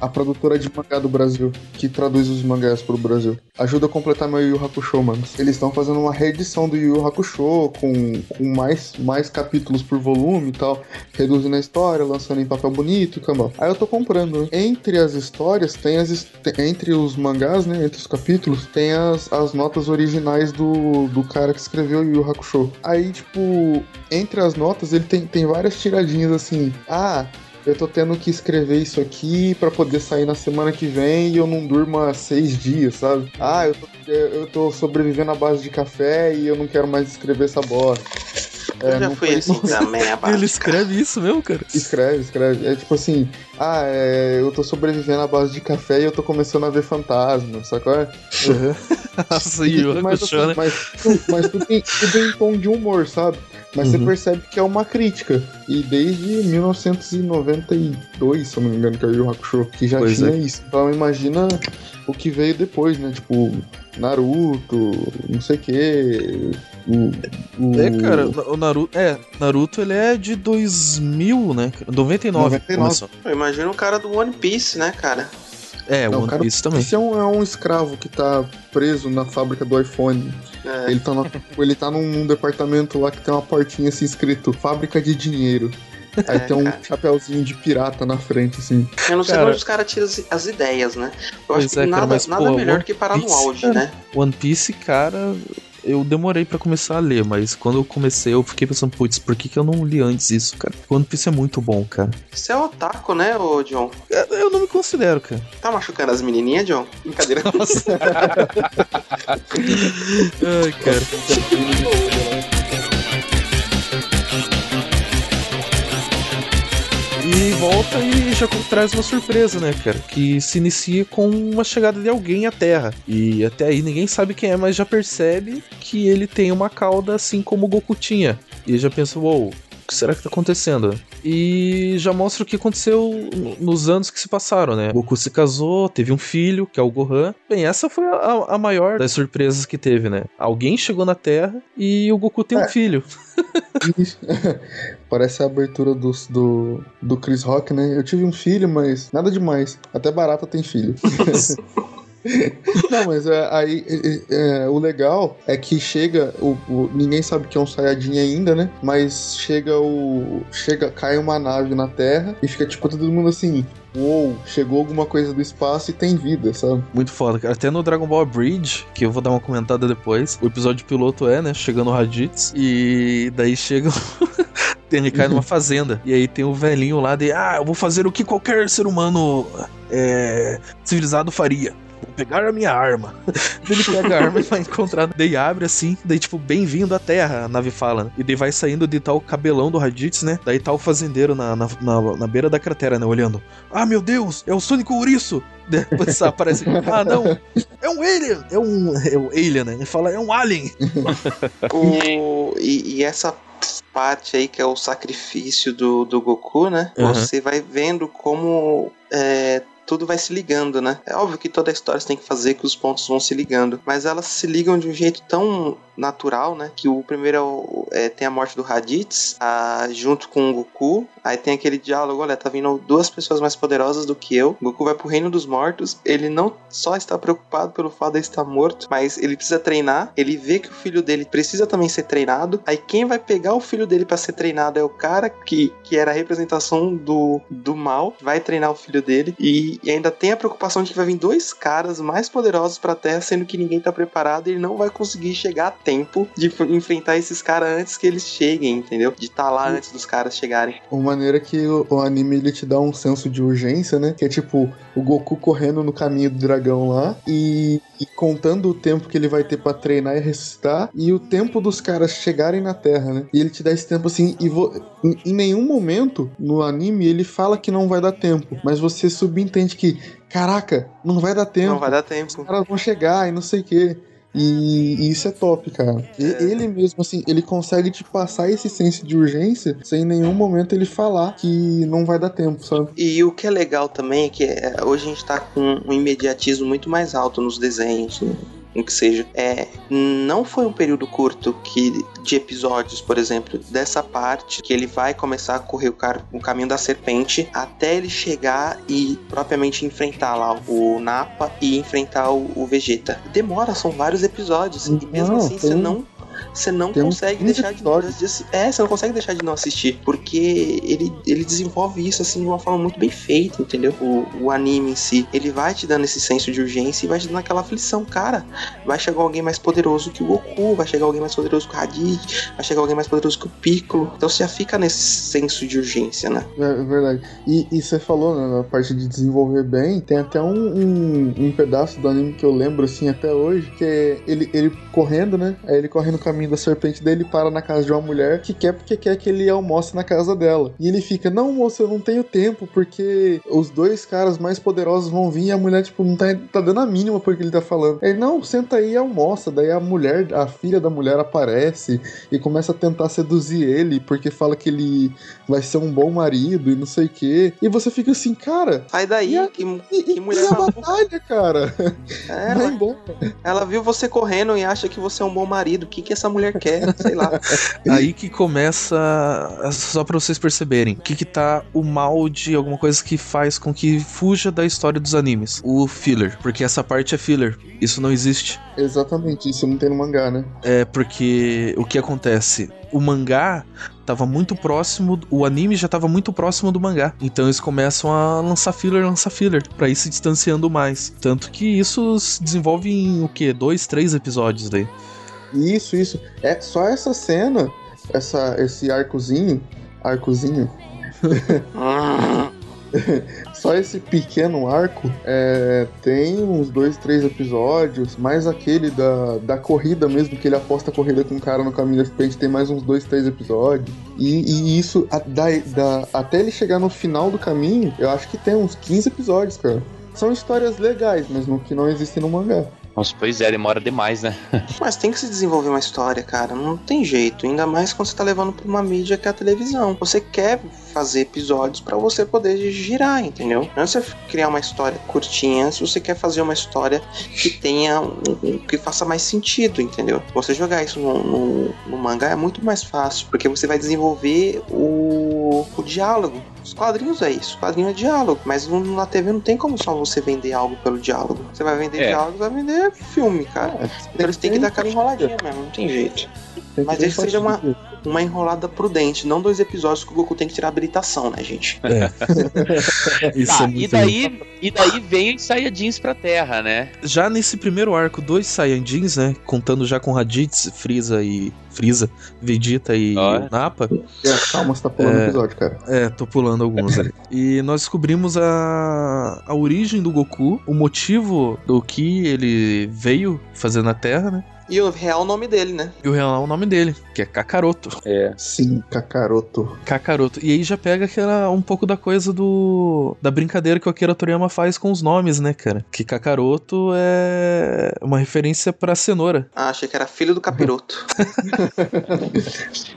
A, produtora de mangá do Brasil, que traduz os mangás pro Brasil. Ajuda a completar meu Yu Hakusho, mano. Eles estão fazendo uma reedição do Yu Hakusho com, com mais, mais capítulos por volume e tal, reduzindo a história, lançando em papel bonito e cambal. Aí eu tô comprando. Entre as histórias, tem as entre os mangás, né, entre os capítulos, tem as, as notas originais do, do cara que escreveu Yu Hakusho. Aí, tipo, entre as notas, ele tem, tem várias tiradinhas assim. Ah, eu tô tendo que escrever isso aqui pra poder sair na semana que vem e eu não durmo há seis dias, sabe? Ah, eu tô, eu tô sobrevivendo à base de café e eu não quero mais escrever essa bosta. É, Eu já fui assim também, a base Ele escreve isso mesmo, cara? Escreve, escreve. É tipo assim, ah, é, eu tô sobrevivendo à base de café e eu tô começando a ver fantasma, sacou? É? Nossa, e o mas, Hakusho, né? mas, mas tudo, em, tudo em tom de humor, sabe? Mas você Uhum. percebe que é uma crítica. E desde 1992, se eu não me engano, que é o Yu Hakusho, que já Pois tinha é. isso. Então imagina o que veio depois, né? Tipo, Naruto, não sei o que. O, o... É, cara, o Naruto. É, Naruto ele é de 2000, né? cara? 99. 99. começou. Eu imagino o cara do One Piece, né, cara? É, o One cara, Piece também. Esse é um, é um escravo que tá preso na fábrica do iPhone. É. Ele tá, no- ele tá num, num departamento lá que tem uma portinha assim escrito Fábrica de Dinheiro. Aí É, tem um cara. chapéuzinho de pirata na frente, assim. Eu não sei Cara- onde os caras tiram as, as ideias, né? Eu Pois acho que é, cara, nada, mas, nada pô, melhor One do que parar no auge, cara. né? One Piece, cara, eu demorei pra começar a ler, mas quando eu comecei eu fiquei pensando, putz, por que, que eu não li antes isso, cara? One Piece é muito bom, cara. Você é otaku, né, ô John? É, Eu não me considero, cara. Tá machucando as menininhas, John? Brincadeira. Nossa. Ai, cara. E volta e já traz uma surpresa, né, cara? Que se inicia com uma chegada de alguém à Terra. E até aí ninguém sabe quem é, mas já percebe que ele tem uma cauda assim como o Goku tinha. E já pensa, uou, o que será que tá acontecendo? E já mostra o que aconteceu no- nos anos que se passaram, né? Goku se casou, teve um filho, que é o Gohan. Bem, essa foi a, a maior das surpresas que teve, né? Alguém chegou na Terra e o Goku tem um É. filho. Parece a abertura do, do, do Chris Rock, né? Eu tive um filho, mas nada demais. Até barata tem filho. Não, mas é, aí é, é, o legal é que chega. O, o- ninguém sabe que é um Saiyajin ainda, né? Mas chega o. Chega, cai uma nave na Terra e fica tipo todo mundo assim. Uou, chegou alguma coisa do espaço e tem vida, sabe? Muito foda, cara. Até no Dragon Ball Bridge, que eu vou dar uma comentada depois, o episódio piloto é, né? Chegando o Raditz. E daí chega. Ele cai numa fazenda. E aí tem o velhinho lá de. Ah, eu vou fazer o que qualquer ser humano é, civilizado faria. Vou pegar a minha arma. Daí ele pega a arma e vai encontrar. Daí abre assim. Daí, tipo, bem-vindo à Terra, a nave fala. né? E daí vai saindo de tal cabelão do Raditz, né? Daí tá o fazendeiro na, na, na, na beira da cratera, né? Olhando. Ah, meu Deus, é o Sônico Ouriço! Depois aparece. Ah, não! É um alien! É um. É um alien, né? Ele fala, é um alien! O- e, e essa parte aí que é o sacrifício do, do Goku, né? Uhum. Você vai vendo como é, tudo vai se ligando, né? É óbvio que toda a história tem que fazer que os pontos vão se ligando, mas elas se ligam de um jeito tão natural, né? Que o primeiro é, é tem a morte do Raditz, a, junto com o Goku. Aí tem aquele diálogo, olha, tá vindo duas pessoas mais poderosas do que eu. Goku vai pro reino dos mortos. Ele não só está preocupado pelo fato de estar morto, mas ele precisa treinar. Ele vê que o filho dele precisa também ser treinado. Aí quem vai pegar o filho dele para ser treinado é o cara que, que era a representação do, do mal, vai treinar o filho dele. E, e ainda tem a preocupação de que vai vir dois caras mais poderosos pra Terra, sendo que ninguém tá preparado e ele não vai conseguir chegar a tempo de enfrentar esses caras antes que eles cheguem, entendeu? De estar tá lá antes dos caras chegarem. Uma maneira que o, o, anime ele te dá um senso de urgência, né? Que é tipo o Goku correndo no caminho do dragão lá e, e contando o tempo que ele vai ter para treinar e ressuscitar e o tempo dos caras chegarem na Terra, né? E ele te dá esse tempo assim e em, em nenhum momento no anime ele fala que não vai dar tempo, mas você subentende que caraca, não vai dar tempo. Não vai dar tempo. Os caras vão chegar e não sei o quê. E, e, isso é top, cara. E, É. Ele mesmo, assim, ele consegue te passar esse senso de urgência sem em nenhum momento ele falar que não vai dar tempo, sabe? E o que é legal também é que é, hoje a gente tá com um imediatismo muito mais alto nos desenhos, no, no que seja. É, não foi um período curto que de episódios, por exemplo, dessa parte que ele vai começar a correr o, car- o caminho da serpente até ele chegar e propriamente enfrentar lá o Napa e enfrentar o, o Vegeta. Demora, são vários episódios e mesmo assim você não você não tem consegue 15 deixar de, de é, você não consegue deixar de não assistir, porque ele, ele desenvolve isso assim de uma forma muito bem feita, entendeu? O, o anime em si, ele vai te dando esse senso de urgência e vai te dando aquela aflição, cara. Vai chegar alguém mais poderoso que o Goku, vai chegar alguém mais poderoso que o Raditz, vai chegar alguém mais poderoso que o Piccolo. Então você já fica nesse senso de urgência, né? É, é verdade. E, e você falou, né, na parte de desenvolver bem, tem até um, um, um pedaço do anime que eu lembro, assim, até hoje, que é ele, ele correndo, né? Aí ele corre no caminho da serpente dele, para na casa de uma mulher que quer porque quer que ele almoce na casa dela. E ele fica, não, moça, eu não tenho tempo, porque os dois caras mais poderosos vão vir e a mulher, tipo, não tá, tá dando a mínima porque ele tá falando. Ele, não, senta aí e almoça. Daí a mulher, a filha da mulher aparece e começa a tentar seduzir ele, porque fala que ele vai ser um bom marido e não sei o quê. E você fica assim, cara. Sai daí, E a- que, E, que e mulher a maluca. batalha, cara? É, Vai ela, embora. ela viu você correndo e acha que você é um bom marido. O que, que essa mulher quer? Sei lá. Aí que começa, só pra vocês perceberem, o que que tá o mal de alguma coisa que faz com que fuja da história dos animes. O filler, porque essa parte é filler. Isso não existe. Exatamente, isso não tem no mangá, né? É porque o que acontece? O mangá tava muito próximo, o anime já tava muito próximo do mangá. Então eles começam a lançar filler, lançar filler, pra ir se distanciando mais. Tanto que isso se desenvolve em o quê? Dois, três episódios daí. Isso, isso. É só essa cena, essa, esse arcozinho, arcozinho, só esse pequeno arco é, tem uns dois, três episódios, mais aquele da, da corrida mesmo, que ele aposta a corrida com o cara no caminho da frente, tem mais uns dois, três episódios. E, e isso, a- da, da- até ele chegar no final do caminho, eu acho que tem uns 15 episódios, cara. São histórias legais, mas que não existem no mangá. Nossa, pois é, demora demais, né? Mas tem que se desenvolver uma história, cara. Não tem jeito. Ainda mais quando você tá levando pra uma mídia que é a televisão. Você quer fazer episódios pra você poder girar, entendeu? Não é você criar uma história curtinha se você quer fazer uma história que tenha que faça mais sentido, entendeu? Você jogar isso no, no, no mangá é muito mais fácil, porque você vai desenvolver o, o diálogo. Os quadrinhos é isso, quadrinho é diálogo, mas na TV não tem como só você vender algo pelo diálogo. Você vai vender É. diálogo, vai vender filme, cara. Então eles têm que dar aquela enroladinha mesmo, não tem jeito. Tem Mas esse seja uma-. Uma enrolada prudente, não dois episódios que o Goku tem que tirar habilitação, né, gente? Isso Tá, é e muito daí, e daí vem os Saiyajins pra Terra, né? Já nesse primeiro arco, dois Saiyajins, né? Contando já com Raditz, Frieza e. Frieza, Vegeta e Ó. Nappa. É, calma, você tá pulando o É. episódio, cara. É, tô pulando alguns ali. E nós descobrimos a, a origem do Goku, o motivo do que ele veio fazer na Terra, né? E o real nome dele, né? E o real é o nome dele, que é Kakaroto. É. Sim, Kakaroto. Kakaroto. E aí já pega aquela, um pouco da coisa do da brincadeira que o Akira Toriyama faz com os nomes, né, cara? Que Kakaroto é uma referência pra cenoura. Ah, achei que era filho do capiroto.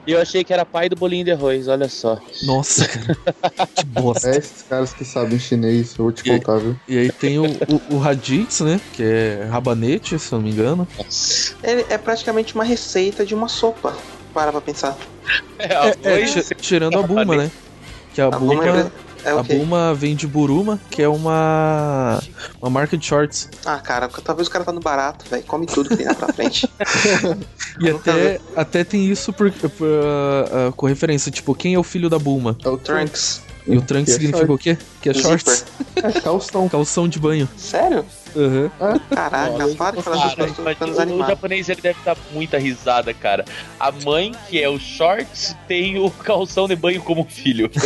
E eu achei que era pai do bolinho de arroz, olha só. Nossa, cara. que bosta. É esses caras que sabem chinês, eu vou te E aí? contar, viu? E aí tem o, o, o Raditz, né? Que é rabanete, se eu não me engano. Ele é praticamente uma receita de uma sopa. Para pra pensar. É, É, é, tirando a Bulma, né? Que a, A Bulma Bulma, é a o quê? Bulma vem de Buruma, que é uma uma marca de shorts. Ah, cara, talvez o cara tá no barato, velho. Come tudo que tem lá pra frente. E até, até tem isso por, por, ah, ah, com referência, tipo, quem é o filho da Bulma? É o Trunks. Trunks. E o trunk Que é significa o quê? Que é shorts. É calção. Calção de banho. Sério? Aham. Caraca, para de falar mas ficando o, japonês ele deve dar muita risada, cara. A mãe, que é o shorts, tem o calção de banho como filho.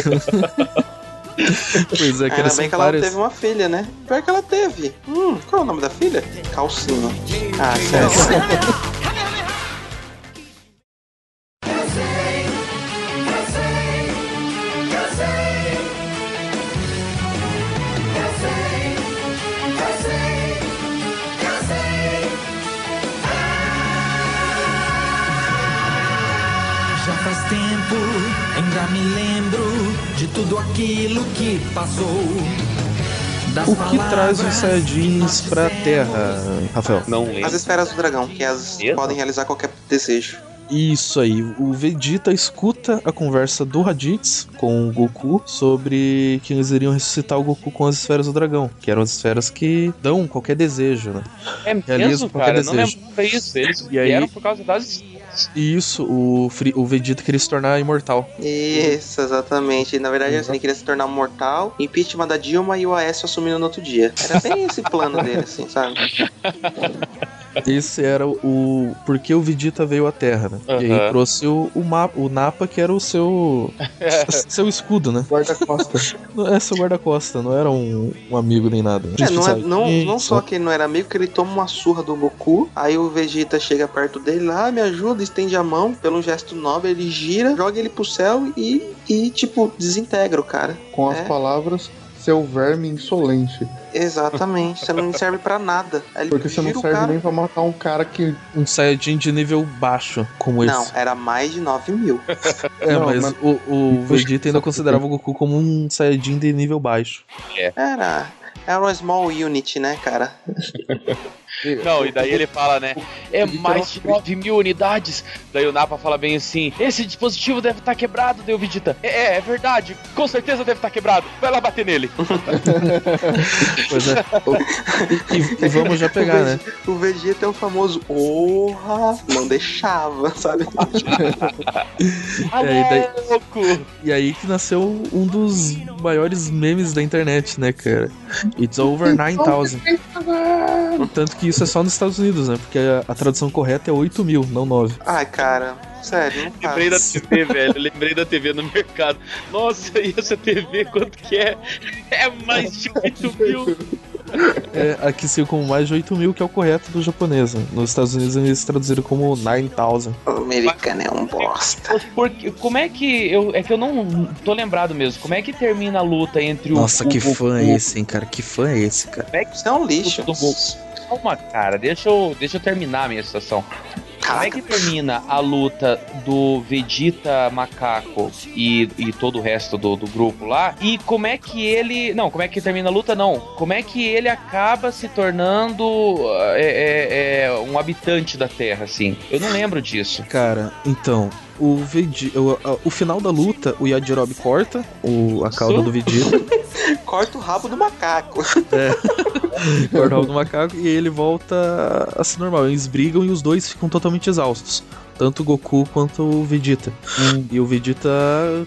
Pois é, que Ainda bem que ela várias. teve uma filha, né? Pior que ela teve. Hum, qual é o nome da filha? Calcinha. Ah, sério. tudo aquilo que passou. O que traz os Saiyajins pra Terra, Rafael? Não As lembro. esferas do dragão, que as Mesmo? podem realizar qualquer desejo. Isso aí, o Vegeta escuta a conversa do Raditz com o Goku sobre que eles iriam ressuscitar o Goku com as esferas do dragão, que eram as esferas que dão qualquer desejo, né? É mesmo, qualquer cara. Não desejo. lembro isso. Eles E aí- vieram por causa das. E isso, o, o Vegeta queria se tornar imortal. Isso, exatamente. Na verdade, assim, ele queria se tornar mortal, impeachment da Dilma e o Aécio assumindo no outro dia. Era bem esse plano dele, assim, sabe? Esse era o porque o Vegeta veio à Terra, né? E aí trouxe o, o, ma- o Napa, que era o seu seu escudo, né? Guarda-costas. Não é seu guarda-costa, não era um, um amigo nem nada. É, não, é- não, não só que ele não era amigo, que ele toma uma surra do Goku, aí o Vegeta chega perto dele lá, "Ah, me ajuda, estende a mão, pelo gesto nobre, ele gira, joga ele pro céu e, e tipo, desintegra o cara. Com as É. palavras, seu verme insolente. Exatamente, você não serve pra nada. Ele Porque você não serve cara. nem pra matar um cara que. Um Saiyajin de nível baixo, como Não, esse. era mais de 9 mil. É, Não, mas, mas- o, o Vegeta ainda considerava o Goku como um Saiyajin de nível baixo. Era. Era uma small unit, né, cara? Não, e daí ele fala, né? É mais de 9 mil unidades. Daí o Napa fala bem assim: esse dispositivo deve estar quebrado, deu Vegeta. É, é, é verdade, com certeza deve estar quebrado. Vai lá bater nele. Pois é. e, e vamos já pegar, né? O Vegeta é o famoso Porra, não deixava, sabe? Ah, É, e daí- louco! E aí que nasceu um dos maiores memes da internet, né, cara? It's over 9000. Tanto que isso é só nos Estados Unidos, né? Porque a, a tradução correta é 8 mil, não 9. Ai, cara, sério, não Lembrei da. TV, velho. Lembrei da TV no mercado. Nossa, e essa TV, quanto que é? É mais de 8 mil. É, aqui saiu como mais de 8 mil, que é o correto do japonês. né? Nos Estados Unidos eles traduziram como 9000. O americano é um bosta. Porque, como é que. Eu, é que eu não tô lembrado mesmo. Como é que termina a luta entre o. Nossa, que fã é esse, hein, cara? Que fã é esse, cara? Como é que Isso é um lixo. do Calma, cara, deixa eu, deixa eu terminar a minha situação. Como é que termina a luta do Vegeta Macaco e, e todo o resto do, do grupo lá? E como é que ele. Não, como é que termina a luta? Não. Como é que ele acaba se tornando é, é, é, um habitante da Terra, assim? Eu não lembro disso. Cara, então, o Vegeta. O, o final da luta, o Yajirobe corta o, a cauda do Vegeta, Corta o rabo do macaco. corta o rabo do macaco, e ele volta a ser normal. Eles brigam e os dois ficam totalmente exaustos. Tanto o Goku quanto o Vegeta. E o Vegeta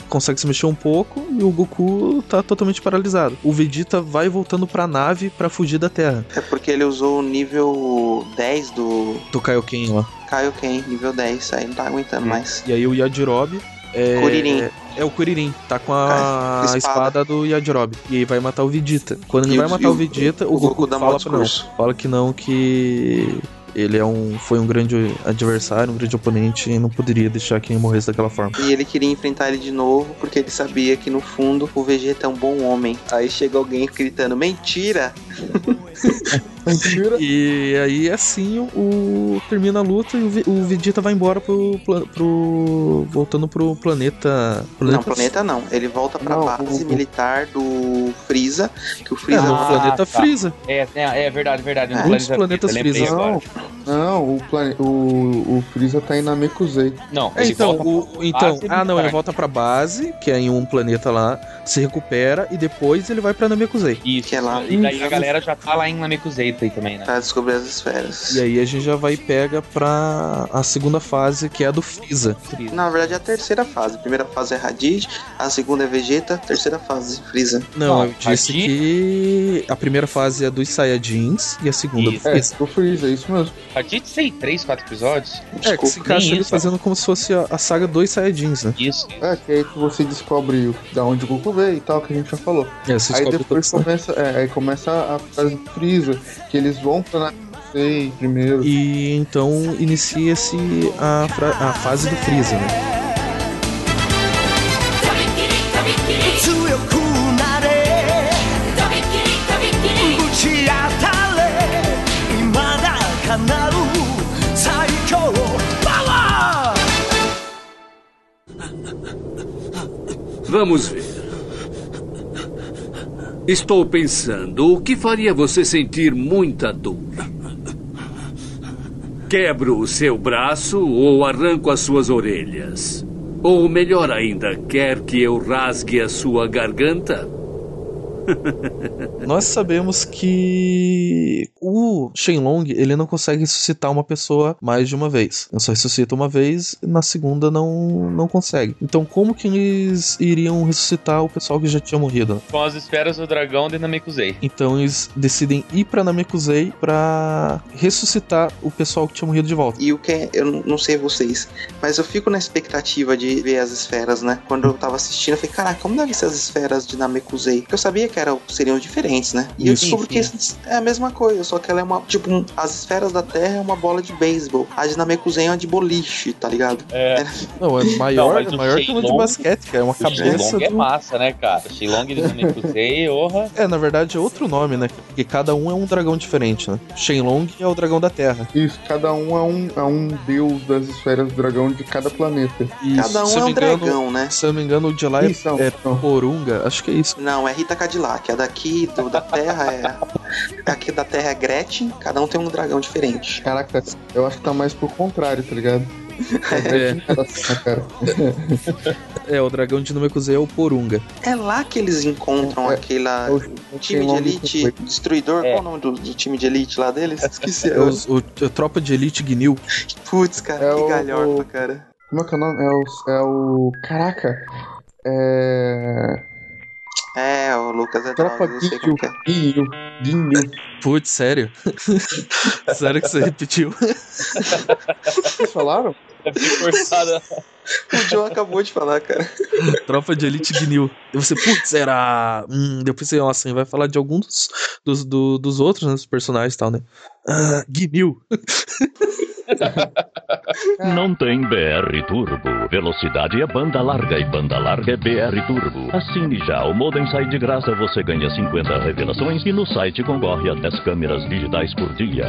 consegue se mexer um pouco e o Goku tá totalmente paralisado. O Vegeta vai voltando pra nave pra fugir da Terra. É porque ele usou o nível 10 do Do Kaioken lá. Kaioken, nível 10. Aí não tá aguentando mais. E aí o Yajirobe é. Kuririn. É o Kuririn, tá com a Espada. espada. do Yajirobe. E aí vai matar o Vegeta. Quando ele E vai matar o o- Vegeta, o, o Goku Goku dá fala não. Fala que não, que. Ele é um, foi um grande adversário, um grande oponente e não poderia deixar que ele morresse daquela forma. E ele queria enfrentar ele de novo, porque ele sabia que no fundo o Vegeta é um bom homem. Aí chega alguém gritando: Mentira! Mentira. E aí, assim, o termina a luta e o, o Vegeta vai embora pro, pro. voltando pro planeta. Não, planeta não. Ele volta pra Não, base o- militar do Freeza, que o É, Freeza. no Ah, planeta tá. Freeza. É, é, é verdade, verdade. No É. planeta planetas Freeza. Não, não, o, plane... o, o Freeza tá em Namekusei. Não, É, ele então, volta o, pra então base ah não, ele volta pra base, que é em um planeta lá, se recupera e depois ele vai pra Namekusei. Isso, Que é lá. e daí a galera já tá lá em Namekusei aí também, né? Pra descobrir as esferas. E aí a gente já vai e pega pra a segunda fase, que é a do Freeza. Na verdade é a terceira fase. A primeira fase é Raditz, a segunda é Vegeta, a terceira fase Freeza. Não, eu disse aqui- que a primeira fase é dos Saiyajins e a segunda Isso. É, Freeza. do Freeza, é isso mesmo. A gente tem três, quatro episódios? É, que se encaixa isso. fazendo como se fosse a, a saga dos Saiyajins, né? Isso. É, que aí você descobre da onde o Goku veio e tal, que a gente já falou. É, Aí depois começa, é, aí começa a fase do Freeza, que eles vão pra primeiro. E então inicia-se a, a fase do Freeza, né? Vamos ver. Estou pensando o que faria você sentir muita dor. Quebro o seu braço ou arranco as suas orelhas. Ou melhor ainda, quer que eu rasgue a sua garganta? Nós sabemos que o Shenlong, ele não consegue ressuscitar uma pessoa mais de uma vez. Ele só ressuscita uma vez, e na segunda não, não consegue. Então como que eles iriam ressuscitar o pessoal que já tinha morrido? né? Com as esferas do dragão de Namekusei. Então eles decidem ir pra Namekusei pra ressuscitar o pessoal que tinha morrido de volta. E o que é, eu não- não sei vocês, mas eu fico na expectativa de ver as esferas, né? Quando eu tava assistindo, eu falei, caraca, como devem ser as esferas de Namekusei? Porque eu sabia que eram, seriam diferentes, né? E eu Isso, descubro que sim. é a mesma coisa, só que ela é uma, tipo, um- as esferas da Terra é uma bola de beisebol. A de Namekusei é uma de boliche, tá ligado? É, Não, é maior, mas é maior que uma de basquete, cara. É uma o cabeça é do... massa, né, cara? Shenlong de Namekusei, orra. É, na verdade é outro nome, né? Porque cada um é um dragão diferente, né? Shenlong é o dragão da Terra. Isso, cada um é um, é um deus das esferas do dragão de cada planeta. Isso, Cada um é um engano- dragão, né? Se eu não me engano, o de lá é, Isso, não, é não. Porunga, acho que é isso. Não, é Rita Cadillac. A daqui, do, da Terra é. Aqui da Terra é Gretchen, cada um tem um dragão diferente. Caraca, eu acho que tá mais pro contrário, tá ligado? É, é, o dragão de Namekusei é o Porunga. É lá que eles encontram É, aquela. É o- time de elite, destruidor, É. qual o nome do, do time de elite lá deles? Esqueci. É os- o, a tropa de elite Gnil. Putz, cara, É que o- galhorpa, o- cara. Como é que é o nome? É o. É o caraca. É. É, o Lucas é Tropa droga, eu sei Guinho. como que é. Guinho. Guinho. Putz, sério? sério que você repetiu? Vocês falaram? É bem forçada. O John acabou de falar, cara. tropa de elite Gnil. E você, putz, era. Hum, depois você, nossa, vai falar de alguns dos, dos, do- dos outros, né, dos personagens e tal, né? Ah, Gnil. Não tem BR Turbo. Velocidade é banda larga e banda larga é BR Turbo. Assine já. O modem sai de graça, você ganha 50 revelações e no site concorre a 10 câmeras digitais por dia.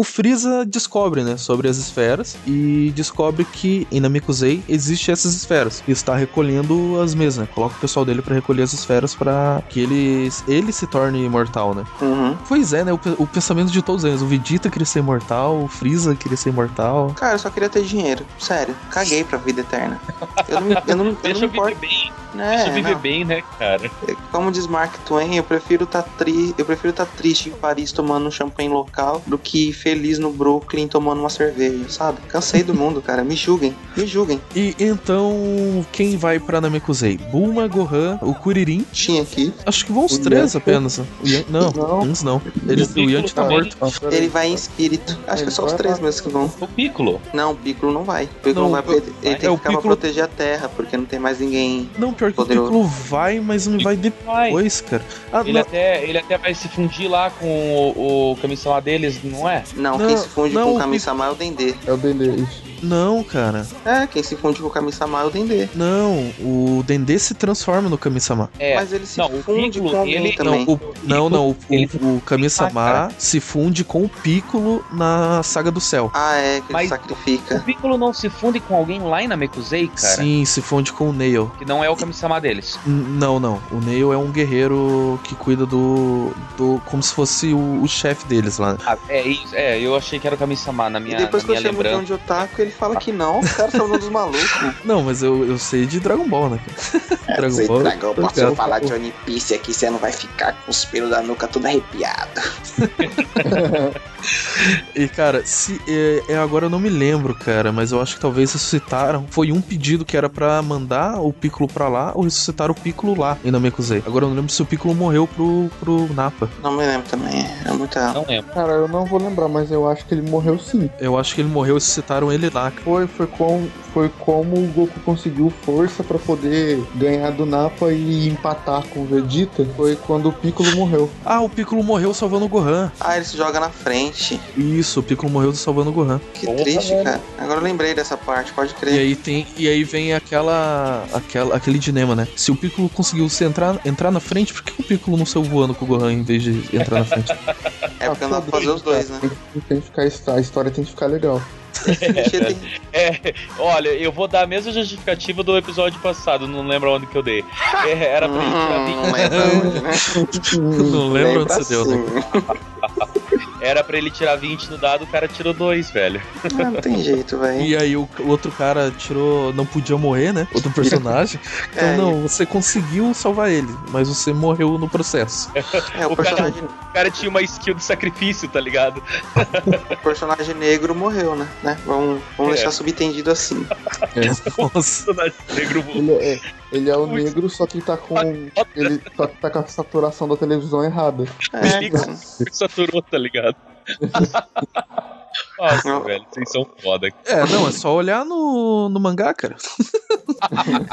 O Freeza descobre, né, sobre as esferas e descobre que em Namekusei existe essas esferas e está recolhendo as mesmas, né? Coloca o pessoal dele pra recolher as esferas pra que ele, ele se torne imortal, né? Uhum. Pois é, né? O, o pensamento de todos eles. O Vegeta queria ser imortal, o Freeza queria ser imortal. Cara, eu só queria ter dinheiro. Sério, caguei pra vida eterna. Eu não, me- eu não, eu não me eu viver importo. bem. Né, Deixa eu viver não. bem, né, cara? Como diz Mark Twain, eu prefiro tá tri... eu prefiro tá triste em Paris tomando um champanhe local do que feliz no Brooklyn tomando uma cerveja, sabe? Cansei do mundo, cara. Me julguem, me julguem. E então, quem vai pra Namekusei? Bulma, Gohan, o Kuririn. Tinha aqui. Acho que vão os três apenas. O Yan... Não, Não. uns não. Eles, O Yanti tá morto. Ele vai em espírito. Acho que é só os três mesmo que vão. O Piccolo. Não, o Piccolo não vai. O Piccolo Não, não vai porque ele, ele é tem o que ficar pra Piccolo- proteger a Terra, porque não tem mais ninguém. Não, pior que Poderoso. o Piccolo vai, mas não vai Vai. depois, cara. Ah, Ele não, até, ele até vai se fundir lá com o, o Kami-sama deles, não é? Não, Não, quem se funde não, com o o Kami-sama é o Dendê. É o Dendê. isso. Não, cara. É, quem se funde com o Kami-sama é o Dendê. Não, o Dendê se transforma no Kami-sama. É. Mas ele se Não, o funde Piccolo, com alguém ele- também. Não, o, não, não, o, Ele- o, o Kami-sama Ah, se funde com o Piccolo na Saga do Céu. Ah, é, que ele Mas- O sacrifica. Piccolo não se funde com alguém lá em Namekusei, cara? Sim, se funde com o Nail. Que não é o Kami-sama deles. N- Não, não. O Nail é um guerreiro que cuida do. do como se fosse o, o chefe deles lá. Ah, é isso. É, eu achei que era o Kami-sama na minha, e depois na que eu minha chamo o John lembrança. de otaku, ele fala que não, os caras são um dos malucos. Não, mas eu, eu sei de Dragon Ball, né? cara? Dragon Sei, Ball. Dragão, tô posso ligado. falar de One Piece aqui, você não vai ficar com os pelos da nuca tudo arrepiado. E, cara, se. É, é, agora eu não me lembro, cara, mas eu acho que talvez ressuscitaram. Foi um pedido que era pra mandar o Piccolo pra lá ou ressuscitar o Piccolo lá em Namekusei. Agora eu não lembro se o Piccolo morreu pro, pro Napa. Não me lembro também, é muita... Não lembro. Cara, eu não vou lembrar, mas eu acho que ele morreu sim. Eu acho que ele morreu e ressuscitaram ele lá. Foi, foi, com, foi como o Goku conseguiu força pra poder ganhar do Nappa e empatar com o Vegeta. Foi quando o Piccolo morreu. Ah, o Piccolo morreu salvando o Gohan. Ah, ele se joga na frente. Isso, o Piccolo morreu salvando o Gohan. Que triste, cara. Agora eu lembrei dessa parte, pode E crer. aí tem. E aí vem aquela. aquela aquele dilema, né? Se o Piccolo conseguiu se entrar, entrar na frente, por que o Piccolo não saiu voando com o Gohan em vez de entrar na frente? É porque não dá pra fazer os dois, né? Tem, tem que ficar, a história tem que ficar legal. É, olha, eu vou dar a mesma justificativa do episódio passado, não lembro onde que eu dei. É, era pra ele tirar 20 Hum, lembra onde, né? não lembro onde você deu, né? Era pra ele tirar 20 no dado, o cara tirou 2, velho. Ah, não tem jeito, velho. E aí o, o outro cara tirou. não podia morrer, né? Outro personagem. Então, É, não, você conseguiu salvar ele, mas você morreu no processo. É, o O cara- personagem, O cara tinha uma skill de sacrifício, tá ligado? o personagem negro morreu, né? né? Vamos, vamos É. deixar subentendido assim. Nossa. Personagem negro é, ele é o negro, só que tá com. Ele só que tá com a saturação da televisão errada. É, cara. saturou, tá ligado? Nossa, velho, vocês são foda. É, não, é só olhar no, no mangá, cara.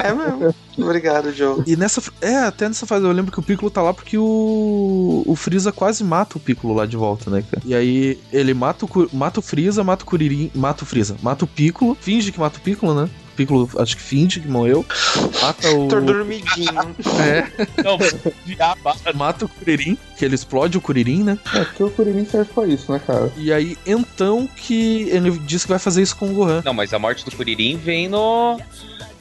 é mesmo. Obrigado, Joe. E nessa. É, até nessa fase eu lembro que o Piccolo tá lá porque o. O Freeza quase mata o Piccolo lá de volta, né, cara? E aí ele mata o, mata o Freeza, mata o Kuririn. Mata o Freeza, mata o Piccolo, finge que mata o Piccolo, né? Piccolo acho que finge que morreu. Mata o. Tô dormidinho. É, Não, mata o Kuririn, que ele explode o Kuririn, né? É, porque o Kuririn serve pra isso, né, cara? E aí, então que ele diz que vai fazer isso com o Gohan. Não, mas a morte do Kuririn vem no.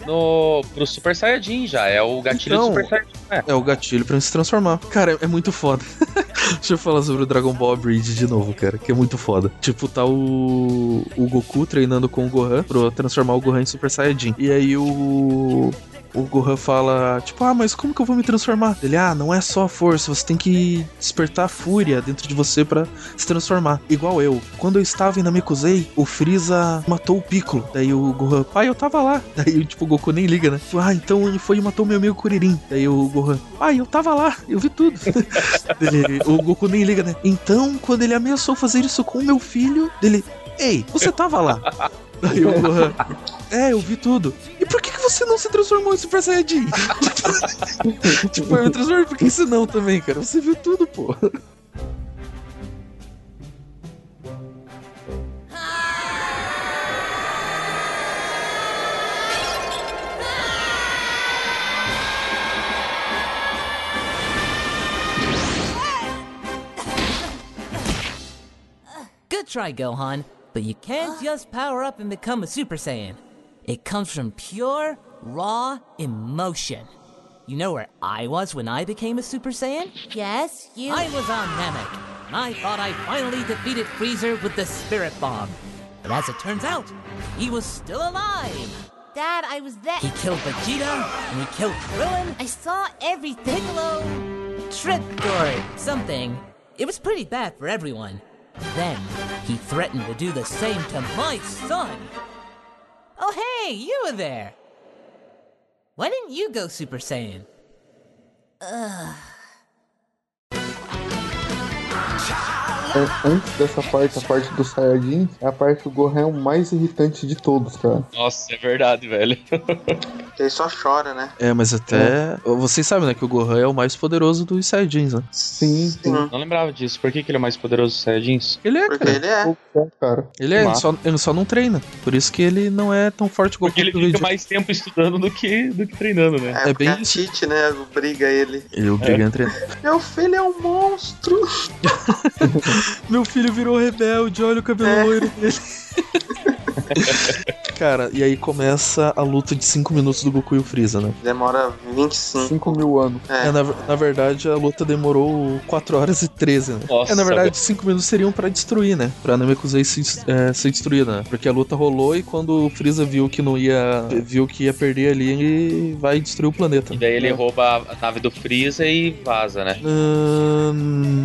No pro Super Saiyajin já. É o gatilho Então, do Super Saiyajin. É. É o gatilho pra se transformar. Cara, é muito foda. Deixa eu falar sobre o Dragon Ball Bridge de novo, cara, que é muito foda. Tipo, tá o, o Goku treinando com o Gohan pra transformar o Gohan em Super Saiyajin. E aí o. O Gohan fala, tipo, ah, mas como que eu vou me transformar? Ele, ah, não é só a força, você tem que despertar a fúria dentro de você pra se transformar. Igual eu. Quando eu estava em Namekusei, o Freeza matou o Piccolo. Daí o Gohan, pai, eu tava lá. Daí, tipo, o Goku nem liga, né? Ah, então ele foi e matou meu amigo Kuririn. Daí o Gohan, pai, eu tava lá, eu vi tudo. O Goku nem liga, né? Então, quando ele ameaçou fazer isso com o meu filho, dele, ei, você tava lá. Daí o Gohan, é, eu vi tudo. E por que, que você não se transformou em Super Saiyajin? tipo, eu me transformei, por que você não também, cara? Você viu tudo, pô. Good try, Gohan, but you can't ah. just power up and become a Super Saiyan. It comes from pure, raw emotion. You know where I was when I became a Super Saiyan? Yes, you. I was on Namek, and I thought I finally defeated Freezer with the Spirit Bomb. But as it turns out, he was still alive. Dad, I was there. He killed Vegeta, and he killed Krillin, I saw everything. Piccolo, tripped or something. It was pretty bad for everyone. Then he threatened to do the same to my son. Oh, hey, you were there. Why didn't you go Super Saiyan? An- Antes dessa parte, a parte do Saiyajin, é a parte do Gohan é o mais irritante de todos, cara. Nossa, é verdade, velho. Ele só chora, né? É, mas até. Vocês sabem, né, que o Gohan é o mais poderoso dos Saiyajins, né? Sim, sim. Não lembrava disso. Por que, que ele é mais poderoso dos Saiyajins? Ele é, Porque cara. ele é. É, cara. Ele é, ele só, ele só não treina. Por isso que ele não é tão forte quanto Porque ele o fica mais tempo estudando do que, do que treinando, né? É, É bem a isso. Tite, né, briga ele. Ele obriga a treinar. Meu filho é um monstro. Meu filho virou rebelde, olha o cabelo É. loiro dele. Cara, e aí começa a luta de 5 minutos do Goku e o Freeza, né? Demora 25. 5 mil anos. É. É, na, na verdade, a luta demorou 4 horas e 13, né? Nossa, é, na verdade, 5 minutos seriam pra destruir, né? Pra Namekusei se, é, ser destruída, né? Porque a luta rolou e quando o Freeza viu que não ia. viu que ia perder ali, ele vai destruir o planeta. E daí ele rouba a nave do Freeza e vaza, né? Ahn,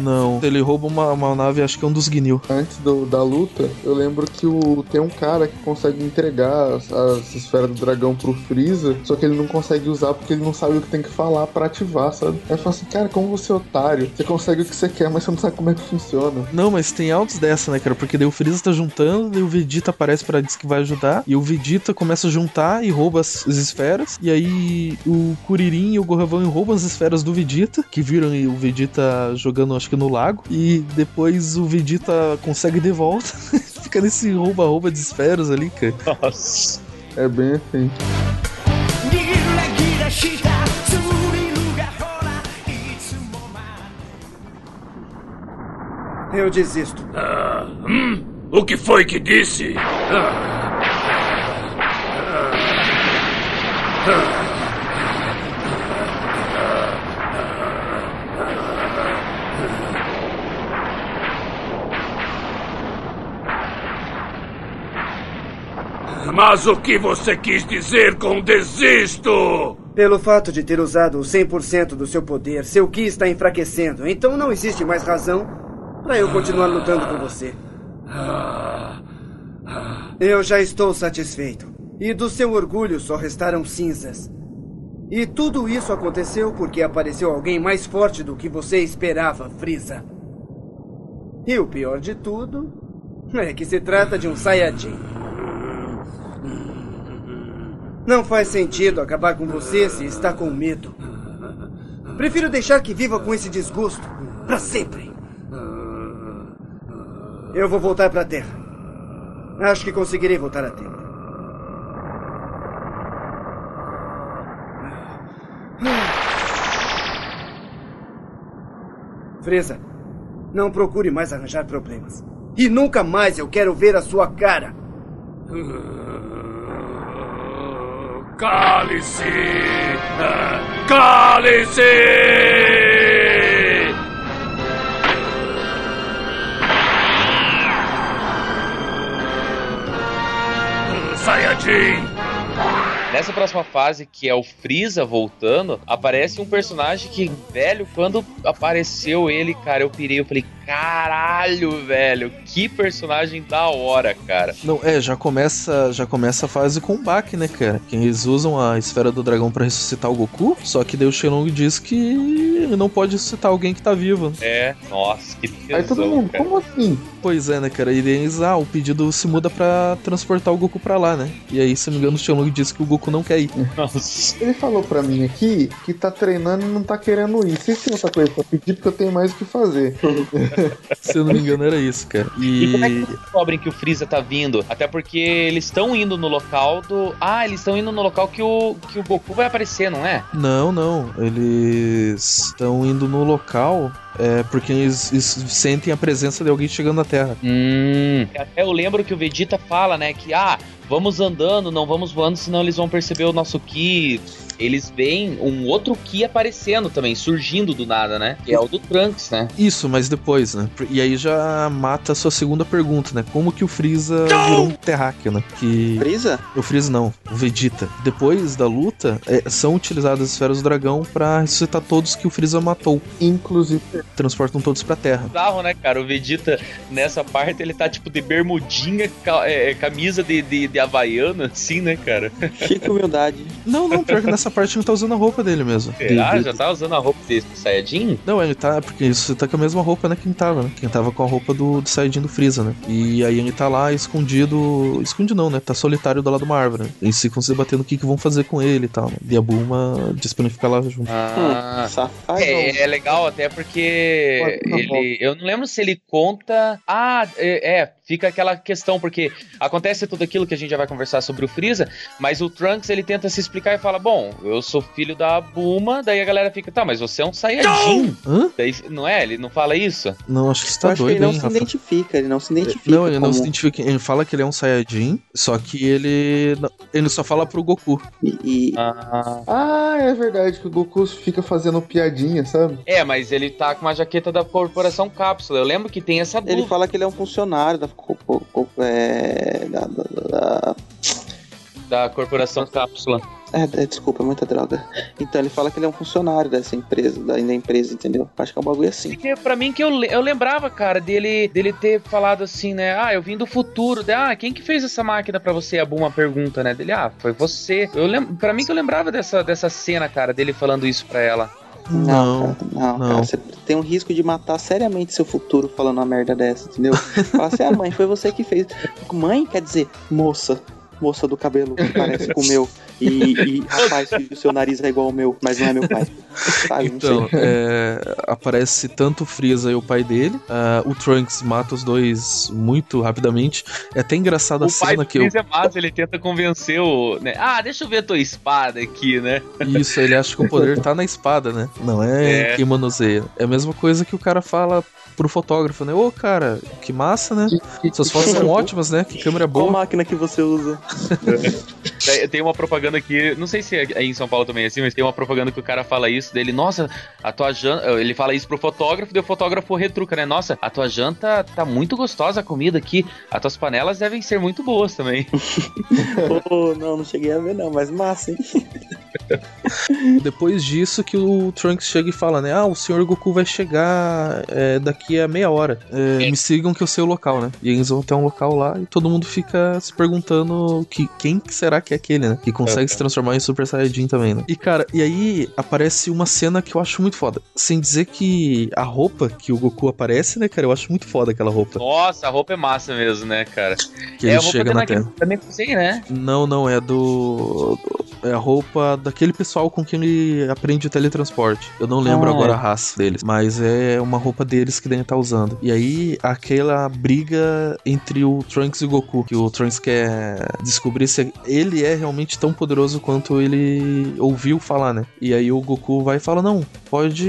não. Ele rouba uma, uma nave, acho que é um dos Gnil. Antes do- da luta, eu lembro que o, tem um cara que consegue entregar as, as esferas do dragão pro Freeza, só que ele não consegue usar porque ele não sabe o que tem que falar pra ativar, sabe? Aí eu falo assim, cara, como você é otário, você consegue o que você quer, mas você não sabe como é que funciona. Não, mas tem altos dessa, né, cara? Porque daí o Freeza tá juntando, daí o Vegeta aparece pra dizer que vai ajudar, e o Vegeta começa a juntar e rouba as, as esferas, e aí o Kuririn e o Gohan vão e roubam as esferas do Vegeta, que viram o Vegeta jogando, acho que no lago, e depois o Vegeta consegue de volta, fica nesse rouba-rouba de esferas ali, cara. Nossa. É bem assim. Eu desisto. Ah, hum? O que foi que disse? Ah. Mas o que você quis dizer com desisto? Pelo fato de ter usado o 100% do seu poder, seu Ki está enfraquecendo. Então não existe mais razão para eu continuar lutando com você. Eu já estou satisfeito. E do seu orgulho só restaram cinzas. E tudo isso aconteceu porque apareceu alguém mais forte do que você esperava, Frieza. E o pior de tudo é que se trata de um Saiyajin. Não faz sentido acabar com você se está com medo. Prefiro deixar que viva com esse desgosto para sempre. Eu vou voltar para a Terra. Acho que conseguirei voltar a tempo. Freza, não procure mais arranjar problemas. E nunca mais eu quero ver a sua cara. Cale-se! Cale-se! Saiyajin! Nessa próxima fase, que é o Freeza voltando, aparece um personagem que, velho, quando apareceu ele, cara, eu pirei, eu falei, caralho, velho, que personagem da hora, cara. Não, é, já começa, já começa a fase com o Bak, né, cara? Que eles usam a esfera do dragão pra ressuscitar o Goku, só que daí o Shenlong diz que ele não pode ressuscitar alguém que tá vivo. É, nossa, que tesão, Aí todo mundo, cara. como assim? Pois é, né, cara? E eles, ah, o pedido se muda pra transportar o Goku pra lá, né? E aí, se não me engano, o Shenlong diz que o Goku não quer ir. Nossa. Ele falou pra mim aqui que tá treinando e não tá querendo ir. Se outra coisa pra pedir, porque eu tenho mais o que fazer. se eu não me engano, era isso, cara. E E. como é que eles descobrem que o Freeza tá vindo? Até porque eles estão indo no local do. Ah, eles estão indo no local que o, que o Goku vai aparecer, não é? Não, não. Eles estão indo no local é, porque eles, eles sentem a presença de alguém chegando na Terra. Hum. Até eu lembro que o Vegeta fala, né, que ah, vamos andando, não vamos voando, senão eles vão perceber o nosso Ki. Eles veem um outro Ki aparecendo também, surgindo do nada, né? Que é o do Trunks, né? Isso, mas depois, né? E aí já mata a sua segunda pergunta, né? Como que o Freeza virou um terráqueo, né? Que. Freeza? O Freeza não, o Vegeta. Depois da luta, é, são utilizadas as esferas do dragão pra ressuscitar todos que o Freeza matou. Inclusive, Transportam todos pra Terra. Bizarro, né, cara? O Vegeta, nessa parte, ele tá tipo de bermudinha, ca- é, camisa de, de, de havaiana, assim, né, cara? Chique humildade. Não, não, pior que nessa parte ele tá usando a roupa dele mesmo. Será? De- Já tá usando a roupa desse Saiyajin? Não, ele tá. Porque isso tá com a mesma roupa, né? Quem tava, né? Quem tava com a roupa do, do Saiyajin do Freeza, né? E aí ele tá lá escondido. Escondido não, né? Tá solitário do lado de uma árvore. Né? Eles ficam se debatendo o que, que vão fazer com ele e tal. Né? E a Bulma diz pra ele ficar lá junto. Ah, Safado. é, é legal até porque Pode, ele, eu não lembro se ele conta. Ah, é, é, fica aquela questão porque acontece tudo aquilo que a gente já vai conversar sobre o Freeza, mas o Trunks ele tenta se explicar e fala: "Bom, eu sou filho da Bulma", daí a galera fica: "Tá, mas você é um Saiyajin". Daí, não é? Ele não fala isso? Não, acho que você Eu tá doido, ele não hein, se Rafa? identifica, ele não se identifica. Não, ele não como- se identifica. Ele fala que ele é um Saiyajin, só que ele. não- Ele só fala pro Goku. E, e- Ah, Ah, é verdade que o Goku fica fazendo piadinha, sabe? é, mas ele tá com uma jaqueta da corporação Cápsula. Eu lembro que tem essa ele fala que ele é um funcionário da. é, da- da- da- da corporação Cápsula. É, é, desculpa, é muita droga. Então ele fala que ele é um funcionário dessa empresa, da, da empresa, entendeu? Acho que é um bagulho assim. Porque pra mim que eu, eu lembrava, cara, dele, dele ter falado assim, né? Ah, eu vim do futuro. De, ah, quem que fez essa máquina pra você? A Bulma pergunta, né? Dele, ah, foi você. Eu lem pra mim que eu lembrava dessa, dessa cena, cara, dele falando isso pra ela. Não, cara, não, não. cara, você tem um risco de matar seriamente seu futuro falando uma merda dessa, entendeu? Fala assim, ah, mãe, foi você que fez. Mãe quer dizer, moça, moça do cabelo que parece com o meu. E, e rapaz, o seu nariz é igual ao meu, mas não é meu pai. Sabe, não Então, é, aparece tanto o Freeza e o pai dele. ah, o Trunks mata os dois muito rapidamente. É até engraçado a o pai cena do que eu. Freeza é massa, ele tenta convencer o. Né? Ah, deixa eu ver a tua espada aqui, né? Isso, ele acha que o poder tá na espada, né? Não é, É. quem manuseia. É a mesma coisa que o cara fala pro fotógrafo, né? Ô, cara, que massa, né? Suas fotos são ótimas, né? Que câmera Qual boa. máquina que você usa? Tem- Tem uma propaganda aqui, não sei se é em São Paulo também é assim, mas tem uma propaganda que o cara fala isso dele, nossa, a tua janta. Ele fala isso pro fotógrafo, e o fotógrafo retruca, né? Nossa, a tua janta tá muito gostosa a comida aqui. As tuas panelas devem ser muito boas também. Pô, não, não cheguei a ver não, mas massa, hein? Depois disso que o Trunks chega e fala, né? Ah, o senhor Goku vai chegar é, daqui a meia hora. É, me sigam que eu sei o local, né? E eles vão até um local lá e todo mundo fica se perguntando que, quem que será que é aquele, né? Que consegue se transformar em Super Saiyajin também, né? E cara, e aí aparece uma cena que eu acho muito foda. Sem dizer que a roupa que o Goku aparece, né, cara? Eu acho muito foda aquela roupa. Nossa, a roupa é massa mesmo, né, cara? Que é ele a roupa chega na Terra. da Nekusei, né? Não, não, é do. É a roupa daquele pessoal com quem ele aprende o teletransporte. Eu não lembro Ah, agora é. a raça deles, mas é uma roupa deles que ele tá usando. E aí, aquela briga entre o Trunks e o Goku, que o Trunks quer descobrir se ele é realmente tão poderoso quanto ele ouviu falar, né? E aí o Goku vai e fala: Não, pode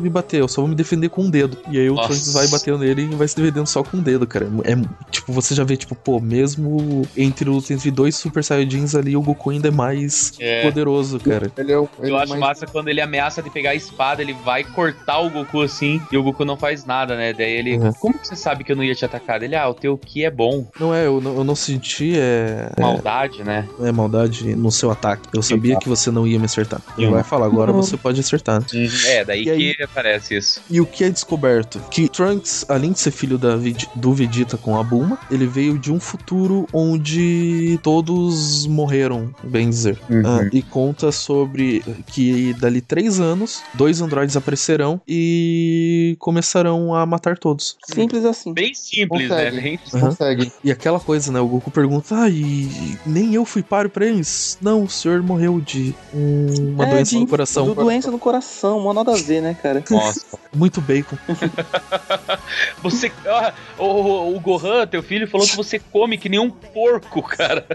me bater, eu só vou me defender com um dedo. E aí o Nossa. Trunks vai batendo nele e vai se defendendo só com um dedo, cara. É tipo, você já vê, tipo, pô, mesmo entre os entre dois Super Saiyajins ali, o Goku ainda é mais É. poderoso, cara. Ele é o. Ele Eu é acho mais- massa quando ele ameaça de pegar a espada, ele vai cortar o Goku assim, e o Goku não faz nada, né? Daí ele. Uhum. Como que você sabe que eu não ia te atacar? Ele, ah, o teu Ki é bom. Não é, eu não, eu não senti é, Maldade, né? é, maldade no seu ataque. Eu sabia que você não ia me acertar. Ele Uhum. vai falar, agora você pode acertar. né? É, daí E aí- que aparece isso. E o que é descoberto? Que Trunks, além de ser filho da do Vegeta com a Bulma, ele veio de um futuro onde todos morreram, bem dizer. Uhum. Ah, e conta sobre que dali três anos, dois androides aparecerão e começarão a matar todos. Simples assim. Bem simples, Consegue. né? Bem... Uhum. Consegue. E aquela coisa, né? O Goku pergunta: Ah, e nem eu fui páreo pra eles? Não, o senhor morreu de um- uma É, doença de- no coração. Do doença no coração, mó nada a ver, né, cara? Nossa. Muito bacon. Você. ah, o, o, o Gohan, teu filho, falou que você come que nem um porco, cara.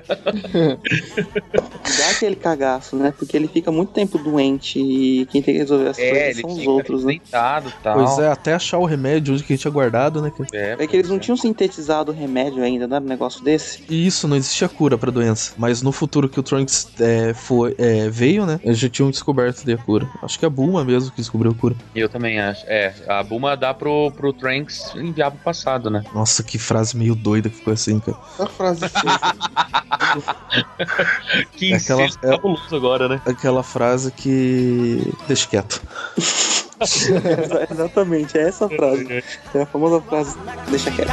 Dá aquele cagaço, né? Porque ele fica muito tempo doente e quem tem que resolver as É, coisas são os outros, né? deitado tal. Pois é, até achar o remédio onde que a gente tinha guardado, né? cara? É, É que eles não tinham sintetizado o remédio ainda, era um negócio desse? E isso, não existia cura pra doença. Mas no futuro que o Trunks é, foi, é, veio, né? Eles já tinham descoberto daí a cura. Acho que é a Bulma mesmo que descobriu a cura. Eu também acho. É, a Bulma dá pro, pro Trunks enviar pro passado, né? Nossa, que frase meio doida que ficou assim, cara. A frase Que É aquela- incesto é- agora, né? Aquela frase que. Deixa quieto. Exatamente, é essa frase. É a famosa frase, deixa quieto.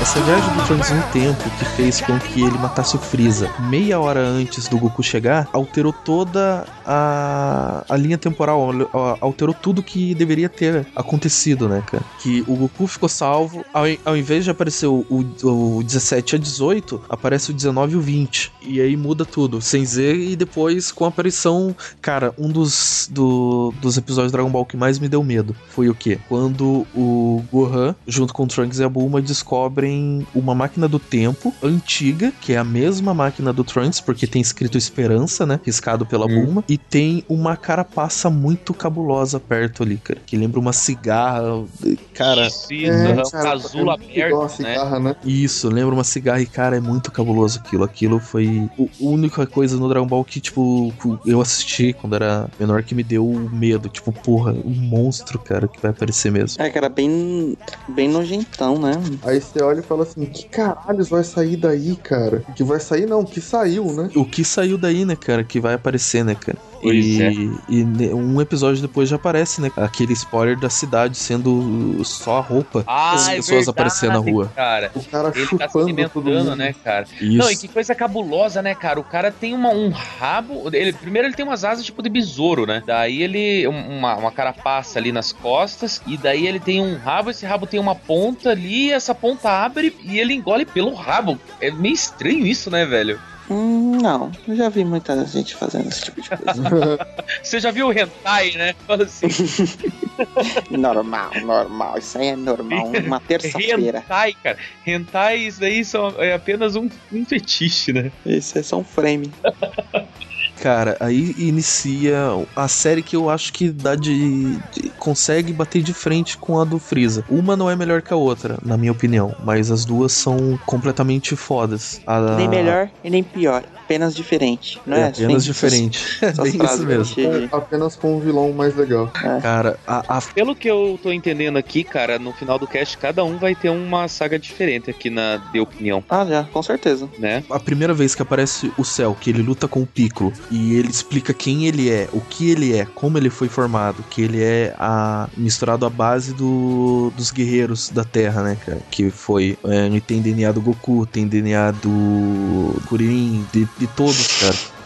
Essa viagem do Trunks no tempo que fez com que ele matasse o Freeza meia hora antes do Goku chegar alterou toda a, a linha temporal, al- alterou tudo que deveria ter acontecido, né, cara? Que o Goku ficou salvo, ao, ao invés de aparecer o, o, o 17 a 18, aparece o 19 e o 20. E aí muda tudo, sem Z, e depois com a aparição, cara, um dos, do- dos episódios de Dragon Ball que mais me deu medo foi o quê? Quando o Gohan, junto com o Trunks e a Bulma, descobrem uma máquina do tempo antiga, que é a mesma máquina do Trunks, porque tem escrito Esperança, né? Riscado pela Bulma, e tem uma carapaça muito cabulosa perto ali, cara, que lembra uma cigarra. Cara, Isso, isso, É, é, um cara, casulo aberto, né? cigarra, né? Isso, lembra uma cigarra e, cara, é muito cabuloso aquilo. Aquilo foi a única coisa no Dragon Ball que, tipo, eu assisti quando era menor que me deu medo. Tipo, porra, um monstro, cara, que vai aparecer mesmo. É, era bem, bem nojentão, né? Aí você olha e fala assim, que caralhos vai sair daí, cara? Que vai sair não, que saiu, né? O que saiu daí, né, cara, que vai aparecer, né, cara? Pois e, é. e um episódio depois já aparece, né? Aquele spoiler da cidade sendo só a roupa Ah, das é pessoas verdade, aparecendo na rua. Cara, O cara ele tá se chupando todo alimentando, mundo. né, cara? Isso. Não, e que coisa cabulosa, né, cara? O cara tem uma, um rabo. Ele, primeiro ele tem umas asas tipo de besouro, né? Daí ele. um- Uma, uma carapaça ali nas costas. E daí ele tem um rabo. Esse rabo tem uma ponta ali. E essa ponta abre e ele engole pelo rabo. É meio estranho isso, né, velho? Hum, não, eu já vi muita gente fazendo esse tipo de coisa. Você já viu o hentai, né? Fala assim. normal, normal, isso aí é normal, uma terça-feira. hentai, cara. Hentai, isso daí são, é apenas um, um fetiche, né? Isso é só um frame. Cara, aí inicia a série que eu acho que dá de, de- consegue bater de frente com a do Freeza. Uma não é melhor que a outra, na minha opinião, mas as duas são completamente fodas. A, Nem melhor e nem pior, apenas diferente, não é? é apenas diferente. É Essas bem isso mesmo. de- Apenas com um vilão mais legal. Cara, a, a Pelo que eu tô entendendo aqui, cara, no final do cast, cada um vai ter uma saga diferente aqui na de opinião, Ah, já, com certeza. né? A primeira vez que aparece o Cell, que ele luta com o Piccolo e ele explica quem ele é, o que ele é, como ele foi formado, que ele é a misturado à base do, dos guerreiros da Terra, né, cara? Que foi é, tem DNA do Goku, tem DNA do Kuririn, de, de todos, cara.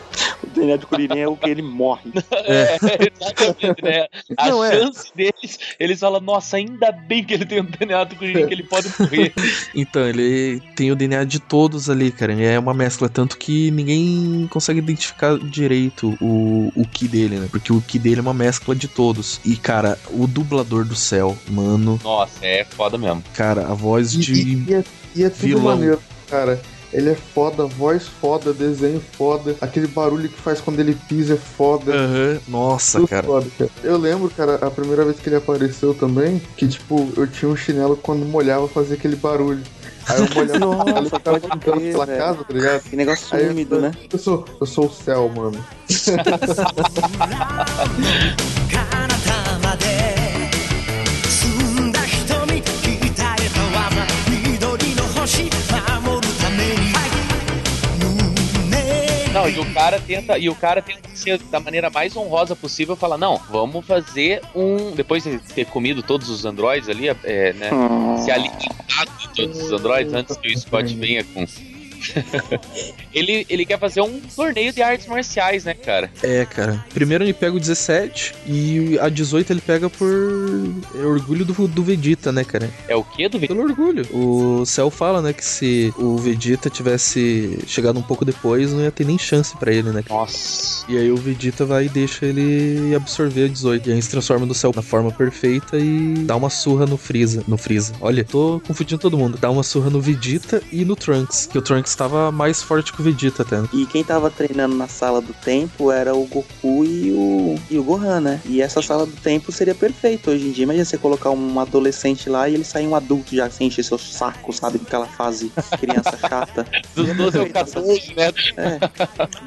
O DNA de Kuririn é o que ele morre. É, exatamente, né? A Não, é. chance deles, eles falam, nossa, ainda bem que ele tem um DNA do Kuririn que ele pode morrer. Então, ele tem o DNA de todos ali, cara. Ele é uma mescla, tanto que ninguém consegue identificar direito o, o Ki dele, né? Porque o Ki dele é uma mescla de todos. E, cara, o dublador do céu, mano, Nossa, é foda mesmo. cara, a voz E, de. e- e é, e é tudo vilão. maneiro, cara. Ele é foda, voz foda, desenho foda, aquele barulho que faz quando ele pisa é foda. Aham, Nossa, cara. foda, cara. Eu lembro, cara, a primeira vez que ele apareceu também, que tipo, eu tinha um chinelo quando molhava fazia aquele barulho. Aí eu molhava Nossa, ele ficava pode brincando crer, pela velho. casa, tá ligado? Que negócio Aí eu úmido, né? Eu sou, eu sou o céu, mano. o cara tenta, e o cara tenta ser da maneira mais honrosa possível, falar, não, vamos fazer um. Depois de ter comido todos os androides ali, é, né? Se alimentado de todos os androides antes que o Scott venha com. ele, ele quer fazer um torneio de artes marciais, né, cara? É, cara. Primeiro ele pega o 17 e a 18 ele pega por orgulho do, do Vegeta, né, cara? É o quê do Pelo orgulho. O Cell fala, né, que se o Vegeta tivesse chegado um pouco depois, não ia ter nem chance pra ele, né? Nossa. E aí o Vegeta vai e deixa ele absorver a 18. E aí se transforma no Cell na forma perfeita e dá uma surra no Freeza. No Freeza. Olha, tô confundindo todo mundo. Dá uma surra no Vegeta e no Trunks. Que o Trunks tava mais forte que o Vegeta até. né? E quem tava treinando na sala do tempo era o Goku e o, e o Gohan, né? E essa sala do tempo seria perfeita hoje em dia. Imagina você colocar um adolescente lá e ele sair um adulto já sem encher seu saco, sabe? Aquela fase criança chata. Dos 12 ao 14, né?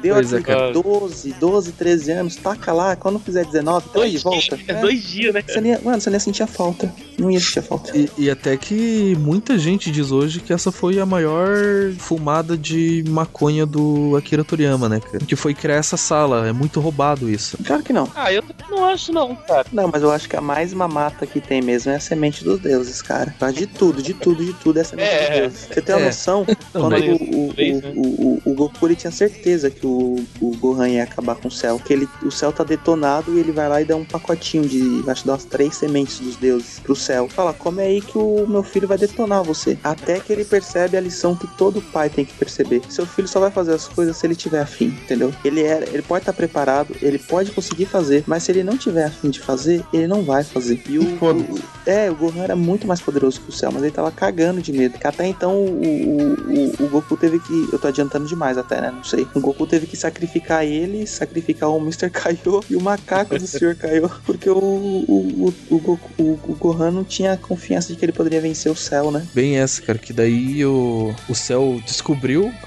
Deu Pois é, aqui cara. 12, 12, 13 anos, taca lá. Quando fizer 19, tá aí de volta. É dois dias, né? Você nem, ia- mano, você nem ia sentir a falta. Não ia sentir a falta. E, e até que muita gente diz hoje que essa foi a maior fumada de maconha do Akira Toriyama, né, cara? Que foi criar essa sala. É muito roubado isso. Claro que não. Ah, eu não acho não, cara. Não, mas eu acho que a mais mamata que tem mesmo é a semente dos deuses, cara. Mas de tudo, de tudo, de tudo é a semente É. dos deuses. Você tem uma É. noção? Não, Quando o, né? o, o, o Goku ele tinha certeza que o, o Gohan ia acabar com o céu. Que ele, o céu tá detonado e ele vai lá e dá um pacotinho de, acho que dá umas três sementes dos deuses pro céu. Fala, come aí que o meu filho vai detonar você. Até que ele percebe a lição que todo pai tem que perceber. Seu filho só vai fazer as coisas se ele tiver afim, entendeu? Ele, é, ele pode estar preparado, ele pode conseguir fazer, mas se ele não tiver afim de fazer, ele não vai fazer. E o, o- é, o Gohan era muito mais poderoso que o céu, mas ele tava cagando de medo. Que até então o, o, o, Goku teve que. Eu tô adiantando demais até, né? Não sei. O Goku teve que sacrificar ele, sacrificar o Mr. Kaiô e o macaco do Sr. Kaiô, porque o, o, o, Goku, o, Gohan não tinha confiança de que ele poderia vencer o céu, né? Bem essa, cara, que daí o, o céu descobriu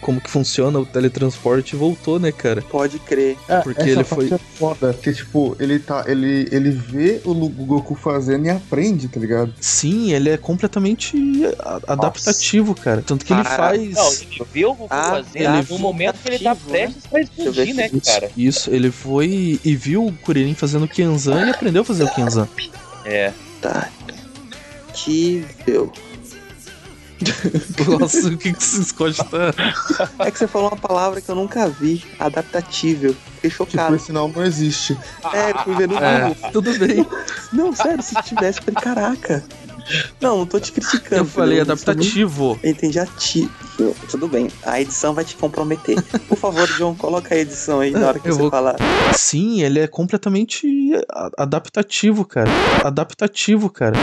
como que funciona o teletransporte e voltou, né, cara? Pode crer. É, Porque essa ele parte foi- é foda. Que, tipo, ele tá. Ele, ele vê o Goku fazendo e aprende, tá ligado? Sim, ele é completamente a- adaptativo, cara. Tanto que ele Cara, faz. Não, ele viu o Goku Ah, fazer ele no momento que ele tá né? prestes pra explodir, né, se- cara? Isso, ele foi e viu o Kuririn fazendo o Kenzan e aprendeu a fazer o Kenzan. É. Tá. Tível. Nossa, o que que esse Scott tá. É que você falou uma palavra que eu nunca vi. Adaptatível. Fiquei Tipo, chocado. esse não, não existe. É, eu fui ver no Google. É, tudo bem. Não, sério, se tivesse, eu falei, caraca. Não, não tô te criticando. Eu falei adaptativo. Eu entendi ativo. Tudo bem, a edição vai te comprometer. Por favor, John, coloca a edição aí na hora que Eu você vou- falar. Sim, ele é completamente a- adaptativo, cara. Adaptativo, cara.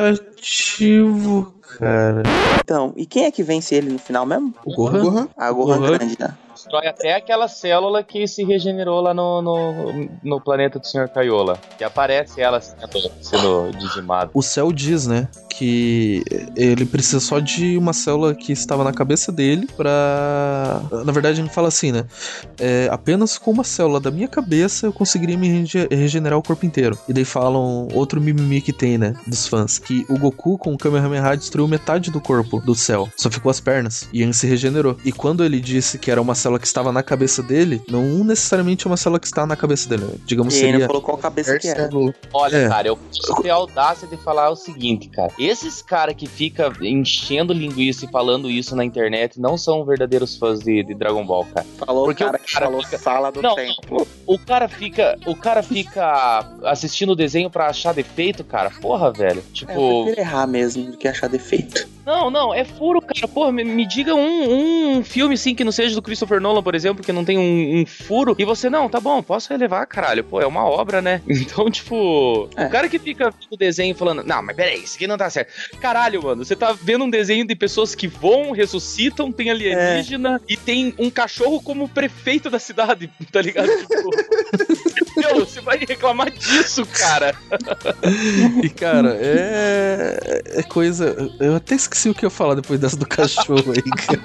Adaptativo, cara. Então, e quem é que vence ele no final mesmo? O Gohan? Gohan? Ah, o Gohan Gohan. grande, né? Destrói até aquela célula que se regenerou lá no, no, no planeta do Sr. Caiola. Que aparece ela sendo, sendo dizimada. O céu diz, né, que ele precisa só de uma célula que estava na cabeça dele pra. Na verdade, ele fala assim, né? é, apenas com uma célula da minha cabeça eu conseguiria me rege- regenerar o corpo inteiro. E daí falam outro mimimi que tem, né? Dos fãs. Que o Goku com o Kamehameha destruiu metade do corpo do céu. Só ficou as pernas. E ele se regenerou. E quando ele disse que era uma célula que estava na cabeça dele, não necessariamente é uma célula que está na cabeça dele. né? Digamos E ele não seria. falou qual cabeça que é. Célula. Olha, É. cara, eu preciso ter a audácia de falar o seguinte, cara. Esses caras que fica enchendo linguiça e falando isso na internet não são verdadeiros fãs de, de Dragon Ball, cara. Falou Porque o cara o que cara falou fica- sala do Não, templo. O cara fica, o cara fica assistindo o desenho pra achar defeito, cara. Porra, velho. É, eu Tipo, prefiro errar mesmo do que achar defeito. Não, não, é furo, cara. Porra, me, me diga um, um filme assim que não seja do Christopher Nolan, por exemplo, que não tem um, um furo e você não, tá bom, posso relevar, caralho. Pô, é uma obra, né? Então, tipo, É. o cara que fica vendo o desenho falando, não, mas peraí, isso aqui não tá certo. Caralho, mano, você tá vendo um desenho de pessoas que voam, ressuscitam, tem alienígena e tem um cachorro como prefeito da cidade, tá ligado? Tipo, meu, você vai reclamar disso, cara. E, cara, é. É coisa. Eu até esqueci o que eu ia falar depois dessa do cachorro aí, cara.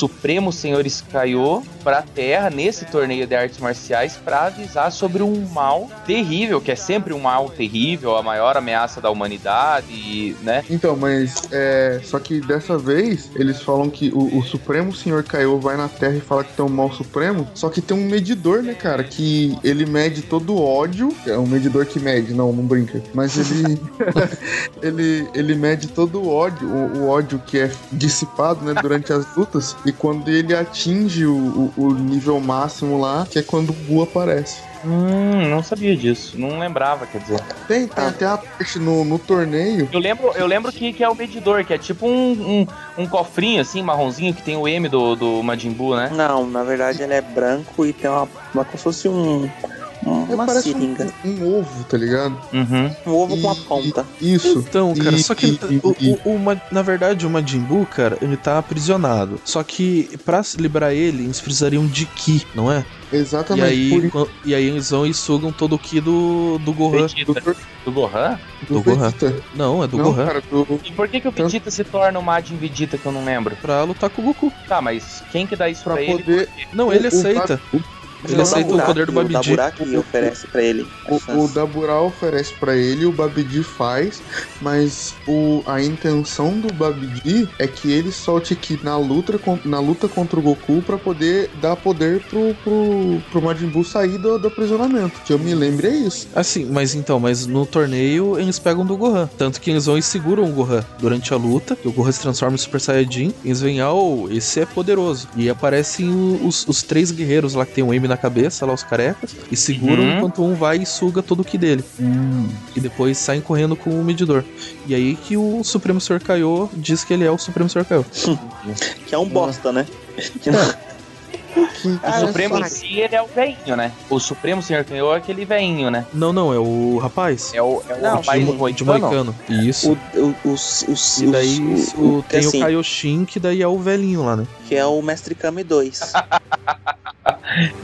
nosso os Supremos Senhores Kaiô pra Terra nesse torneio de artes marciais pra avisar sobre um mal terrível, que é sempre um mal terrível, a maior ameaça da humanidade, né? Então, mas é. Só que dessa vez eles falam que o, o Supremo Senhor Kaiô vai na Terra e fala que tem um mal supremo. Só que tem um medidor, né, cara? Que ele mede todo o ódio. É um medidor que mede, não, não brinca. Mas ele. ele, ele mede todo o ódio, o, o ódio que é dissipado, né, durante as lutas. E quando ele atinge o, o, o nível máximo lá, que é quando o Bu aparece. Hum, não sabia disso. Não lembrava, quer dizer. Tem, tem até a parte no, no torneio. Eu lembro, eu lembro que, que é o medidor, que é tipo um, um, um cofrinho, assim, marronzinho, que tem o M do, do Majin Buu, né? Não, na verdade ele é branco e tem uma. uma como se fosse um. Um- É, Uma parece seringa. um, um ovo, tá ligado? Uhum. Um ovo com uma E- ponta. Isso. Então, cara, E- só que e- o, e- o- o Ma- na verdade o Majin Buu, cara, ele tá aprisionado. Só que pra se liberar ele, eles precisariam de Ki, não é? E Exatamente. aí, por e aí eles vão e sugam todo o Ki do, do Gohan. Do Gohan? do do Gohan. Não, é do Não, Gohan. cara, do, E por que, que o Vegeta se torna o Majin Vegeta que eu não lembro? Pra lutar com o Goku. Tá, mas quem que dá isso pra, pra ele? poder. Não, ele O- o aceita. Bab- Ele Não, aceita o poder do Babidi. O Daburaki oferece pra ele. O, o Daburá oferece pra ele, o Babidi faz, mas o, a intenção do Babidi é que ele solte Ki na luta, na luta contra o Goku pra poder dar poder pro, pro, pro Majin Buu sair do, do aprisionamento. Que eu me lembre é isso. Assim, mas então, mas no torneio eles pegam do Gohan. Tanto que eles vão e seguram o Gohan durante a luta. que O Gohan se transforma em Super Saiyajin. Eles veem, ah, oh, esse é poderoso. E aparecem o- os, os três guerreiros lá que tem um M na cabeça, lá os carecas. E seguram Uhum. enquanto um vai e suga todo o Ki dele. E depois saem correndo com o medidor. E aí que o Supremo Senhor Kaiô diz que ele é o Supremo Senhor Kaiô. Que é um bosta, né? Que não- Que, O Supremo em si, ele é o veinho, né? O Supremo Senhor Kaiô é aquele veinho, né? Não, não, é o rapaz. É o, é o Não, rapaz de, de Moicano. Isso. o, o, os, os, E daí o- o- tem assim, o Kaioshin, que daí é o velhinho lá, né? que é o Mestre Kami 2.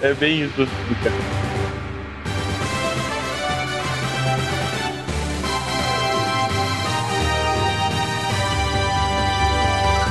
É bem isso, cara.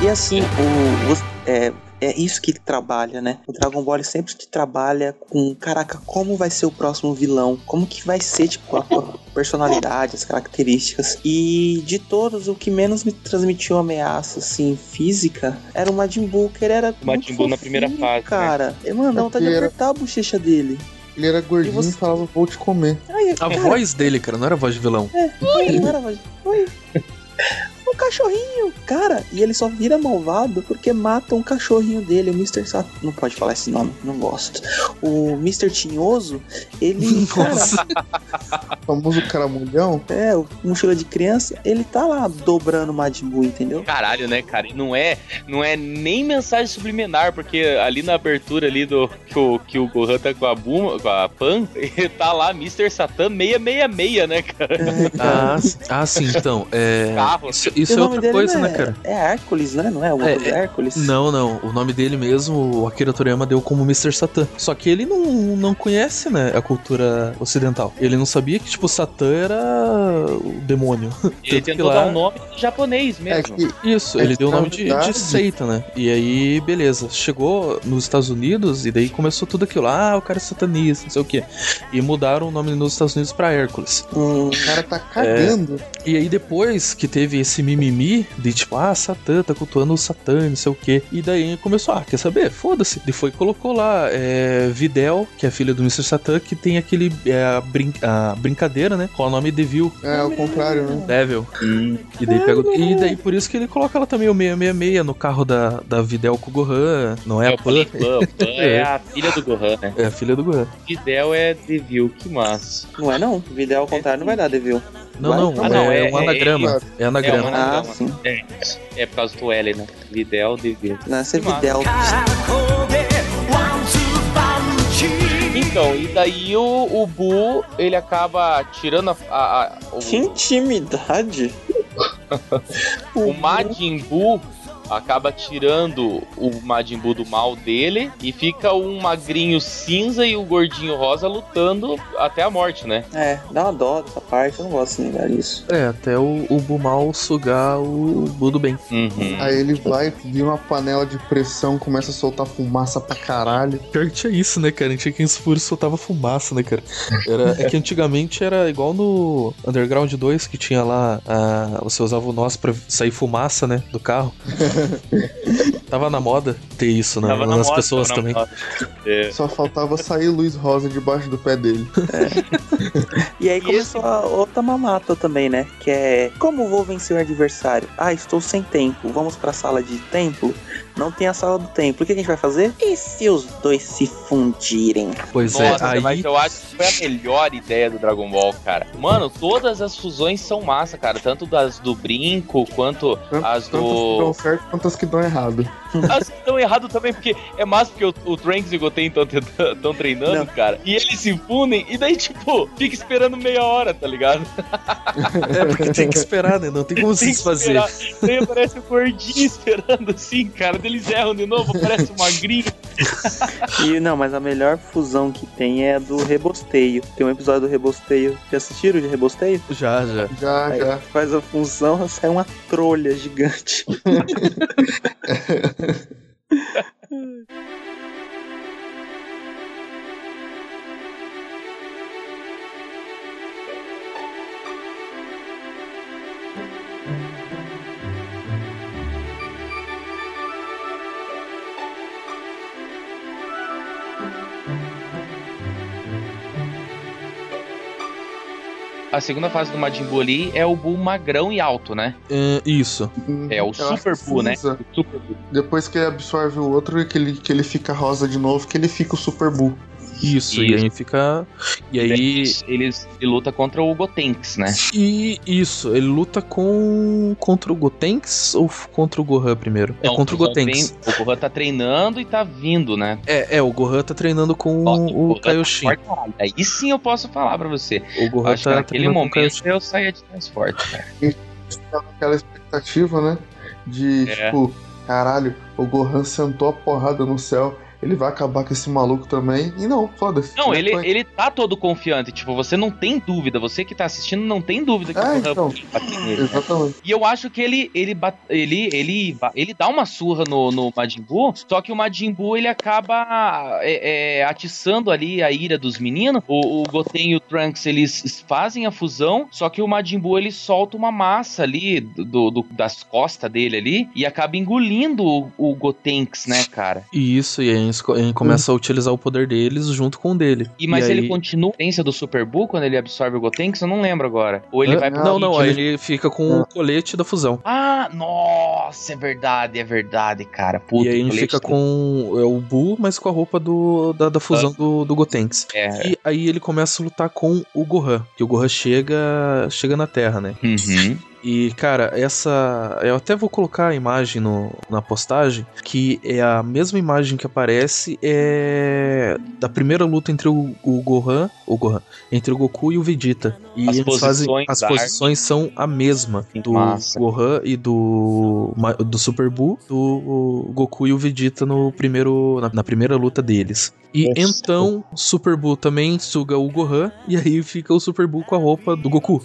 E assim, o, os- é, é isso que ele trabalha, né? O Dragon Ball sempre te trabalha com, caraca, como vai ser o próximo vilão? Como que vai ser, tipo, a a personalidade, as características? E de todos, o que menos me transmitiu ameaça, assim, física, era o Majin Buu, que ele era O Majin Buu na primeira fase, né? cara. Né? Mano, dá vontade de apertar a bochecha dele. Ele era gordinho E e, você- falava, vou te comer. Ai, A cara, voz dele, cara, não era a voz de vilão. Oi, não era voz- Oi. Um cachorrinho, cara, e ele só vira malvado porque mata um cachorrinho dele, o Mr. Sat... Não pode falar esse nome, não gosto. O Mr. Tinhoso, ele, cara, Nossa. O famoso caramulhão. é, o mochila de criança, ele tá lá dobrando o Majin Buu, entendeu? Caralho, né, cara? E não é, não é nem mensagem subliminar, porque ali na abertura ali do que o, que o Gohan tá com a Buma, com a Pan, ele tá lá Mr. Satan 666, né, cara? É, cara. Ah, ah, sim, então. É, Carro. isso isso o é outra coisa, né, é, cara? É Hércules, né? Não é? Alguma É, coisa Hércules? Não, não. O nome dele mesmo, o Akira Toriyama deu como Mr. Satan. Só que ele não, não conhece, né, a cultura ocidental. Ele não sabia que, tipo, Satan era o demônio. Ele tentou lá- dar um nome japonês É mesmo. que Isso, É ele deu o nome de, de seita, né? E aí, beleza. Chegou nos Estados Unidos e daí começou tudo aquilo. Ah, o cara é satanista, não sei o quê. E mudaram o nome nos Estados Unidos pra Hércules. Hum, o cara tá cagando. E aí depois que teve esse mimimi de tipo, ah, Satã, tá cultuando o Satã, não sei o quê. E daí começou, ah, quer saber? Foda-se. E foi e colocou lá é, Videl, que é a filha do Mr. Satã, que tem aquele é, a, brin a brincadeira, né? Com o nome Devil. É, ao contrário, né? Devil. E daí pega, E daí por isso que ele coloca ela também o 666 no carro da, da Videl com o Gohan. Não é, É a o Pan. Pan. Pan é a filha do Gohan, né? É a filha do Gohan. Fidel é Devil, que massa. não é não. Vida ao contrário não vai dar, Devil. Não, Vai? não, Ah, não, é, é- um é- anagrama. É, anagrama. É um Ah, anagrama. sim. É, é por causa do L, né? Videl. Não, essa é. Videl. Então, e daí o, o Bu, ele acaba tirando a, a- a- o, Que intimidade. o Majin Buu, acaba tirando o Majin Buu do mal dele e fica um magrinho cinza e o gordinho rosa lutando até a morte, né? É, dá uma dó dessa parte, eu não gosto de negar isso. É, até o, o Bumal sugar o Bu do bem. Uhum. Aí ele vai, vira uma panela de pressão, começa a soltar fumaça pra caralho. Pior que tinha isso, né, cara? Tinha quem furo soltava fumaça, né, cara? Era, é que antigamente era igual no Underground 2, que tinha lá, ah, você usava o nós pra sair fumaça, né, do carro. Tava na moda ter isso né, Tava na nas moda, pessoas tava na também. moda. É. Só faltava sair luz rosa debaixo do pé dele. E aí começou a outra mamata também, né? Que é como vou vencer o adversário? Ah, estou sem tempo. Vamos pra sala de templo? Não tem a sala do templo. O que a gente vai fazer? E se os dois se fundirem? Pois Nossa, é, aí mas eu acho que foi a melhor ideia do Dragon Ball, cara. Mano, todas as fusões são massa, cara. Tanto das do brinco, quanto as Tantas que dão do. certo quanto as que dão errado. As que estão errado também, porque é massa porque o, o Trunks e o Goten estão treinando, Não. cara. E eles se fundem, e daí, tipo, fica esperando meia hora, tá ligado? é porque tem que esperar, né? Não tem como se fazer. Daí aparece o gordinho esperando assim, cara. Daí Eles erram de novo, aparece o magrinho. E não, mas a melhor fusão que tem é a do rebosteio. Tem um episódio do rebosteio. Já assistiram de rebosteio? Já, já. Já, Aí já. faz a função, sai uma trolha gigante. A segunda fase do Majin Buu ali é o Buu magrão e alto, né? É, isso. É o Eu Super Buu, né? Super Buu. Depois que ele absorve o outro e que ele, que ele fica rosa de novo, que ele fica o Super Buu. Isso, e Isso. aí fica. E aí. Eles, ele luta contra o Gotenks, né? E isso, ele luta com. contra o Gotenks ou contra o Gohan primeiro? É Não, contra o Gotenks. tem- O Gohan tá treinando e tá vindo, né? É, é, o Gohan tá treinando com Nossa, o Gohan tá Kaioshin. caralho. Aí sim eu posso falar pra você. O Gohan Acho que tá naquele treinando com o momento eu saía de mais forte, cara. Tava aquela expectativa, né? De, É. tipo, caralho, o Gohan sentou a porrada no céu. Ele vai acabar com esse maluco também. E não, foda-se. Não, ele, foi. ele tá todo confiante. Tipo, você não tem dúvida. Você que tá assistindo não tem dúvida que É, então. nele. né? Exatamente. E eu acho que ele ele, ele, ele, ele dá uma surra no, no Majin Buu, só que o Majin Buu ele acaba é, é, atiçando ali a ira dos meninos. O, o Goten e o Trunks eles fazem a fusão, só que o Majin Buu ele solta uma massa ali do, do- das costas dele ali e acaba engolindo o, o Gotenks, né, cara? E Isso, e aí ele começa a utilizar o poder deles junto com o dele. E mas aí- ele continua a potência do Super Buu quando ele absorve o Gotenks? Eu não lembro agora. Ou ele Hã? vai pro Não, não, aí ritmo- ele fica com o colete da fusão. Ah, nossa, é verdade, é verdade, cara. Puta, e aí ele fica do- com é, o Buu, mas com a roupa do, da, da fusão do, do Gotenks. É. E aí ele começa a lutar com o Gohan. Que o Gohan chega, chega na Terra, né? Uhum. E, cara, essa. Eu até vou colocar a imagem no, na postagem, que é a mesma imagem que aparece é da primeira luta entre o, o Gohan, o Gohan, entre o Goku e o Vegeta. E As eles fazem. posições As posições são a mesma do Massa. Gohan e do, do Super Buu, do Goku e o Vegeta no primeiro, na, na primeira luta deles. E Nossa. então, Super Buu também suga o Gohan, e aí fica o Super Buu com a roupa do Goku.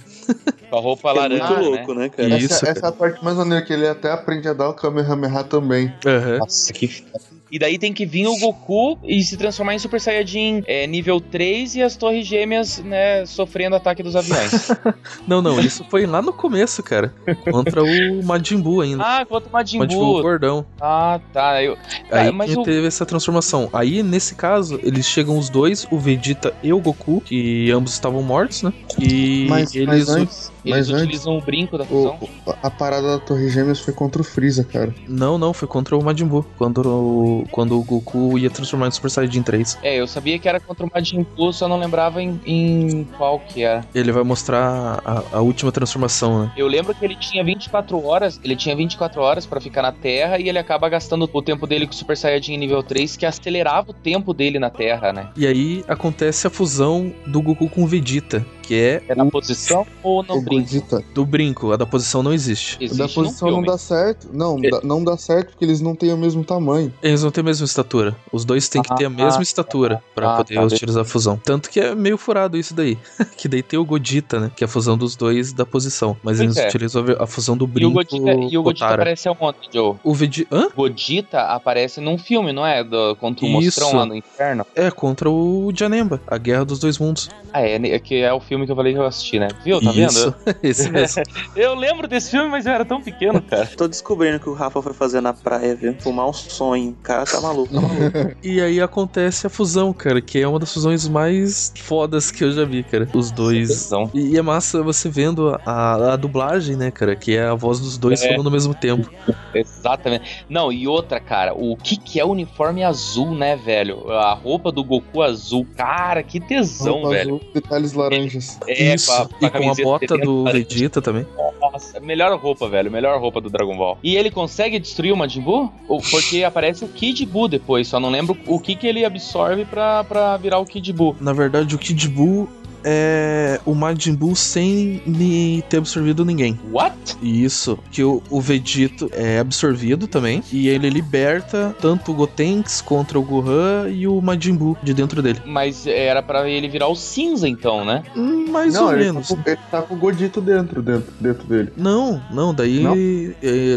Com a roupa É laranja, muito né? Né, cara? Isso, essa, cara. essa é a parte mais maneira que ele até aprende a dar o Kamehameha também. Aham. Nossa, que foda. E daí tem que vir o Goku e se transformar em Super Saiyajin é, nível 3 e as torres gêmeas, né, sofrendo ataque dos aviões. Não, não, isso foi lá no começo, cara. Contra o Majin Buu ainda. ah, quanto o Majin Majin Buu gordão. Ah, tá. Eu... Aí Ah, mas o... teve essa transformação. Aí, nesse caso, eles chegam os dois, o Vegeta e o Goku, que ambos estavam mortos, né? E Mas, eles. mas antes, Eles mas antes utilizam o brinco da fusão. o- a parada da Torre Gêmeas foi contra o Freeza, cara. Não, não, foi contra o Majin Buu. Quando o, quando o Goku ia transformar em Super Saiyajin 3. É, eu sabia que era contra o Majin Buu, só não lembrava em, em qual que era. Ele vai mostrar a, a última transformação, né? Eu lembro que ele tinha 24 horas, ele tinha 24 horas pra ficar na Terra e ele acaba gastando o tempo dele com o Super Saiyajin nível 3, que acelerava o tempo dele na Terra, né? E aí acontece a fusão do Goku com o Vegeta. Que é, É na posição ou no brinco? Gogeta. do brinco. A da posição não existe. Existe da num posição não dá certo. Não, dá- não dá certo porque eles não têm o mesmo tamanho. Eles não têm a mesma estatura. Os dois têm que ter a mesma estatura pra Ah, poder tá, utilizar a fusão. Tanto que é meio furado isso daí. que daí tem o Godita, né? Que é a fusão dos dois da posição. Mas Pois eles é. utilizam a fusão do E o brinco Godita, e o Godita aparece aonde, Joe? O Vegeta... Hã? Godita aparece num filme, não é? Do, contra o Isso. monstrão lá no inferno. É, contra o Janemba. A Guerra dos Dois Mundos. Ah, é, né, que é o filme que eu falei que eu assisti, né? Viu? Tá Isso. vendo? Esse mesmo. Eu lembro desse filme, mas eu era tão pequeno, cara. Tô descobrindo que o Rafa foi fazer na praia, viu? Fumar um sonho. O cara tá maluco. E aí acontece a fusão, cara, que é uma das fusões mais fodas que eu já vi, cara. Os dois. Tesão. E é massa você vendo a, a dublagem, né, cara? Que é a voz dos dois É. falando ao mesmo tempo. Exatamente. Não, e outra, cara, o que que é o uniforme azul, né, velho? A roupa do Goku azul. Cara, que tesão, Roupa velho. azul, detalhes laranjas. É, Isso. com a- com a e com a bota do. Vegeta também. Nossa, melhor roupa, velho. Melhor roupa do Dragon Ball. E ele consegue destruir o Majin Buu? Porque aparece o Kid Buu depois. Só não lembro o que que ele absorve pra, pra virar o Kid Buu. Na verdade, o Kid Buu é o Majin Buu sem me ter absorvido ninguém. What? Isso, que o, o Vegito é absorvido também, e ele liberta tanto o Gotenks contra o Gohan e o Majin Buu de dentro dele. Mas era pra ele virar o cinza, então, né? Hum, Mais não, ou ele menos. Tá com, ele tá com o Godito dentro, dentro, dentro dele. Não, não, daí Não?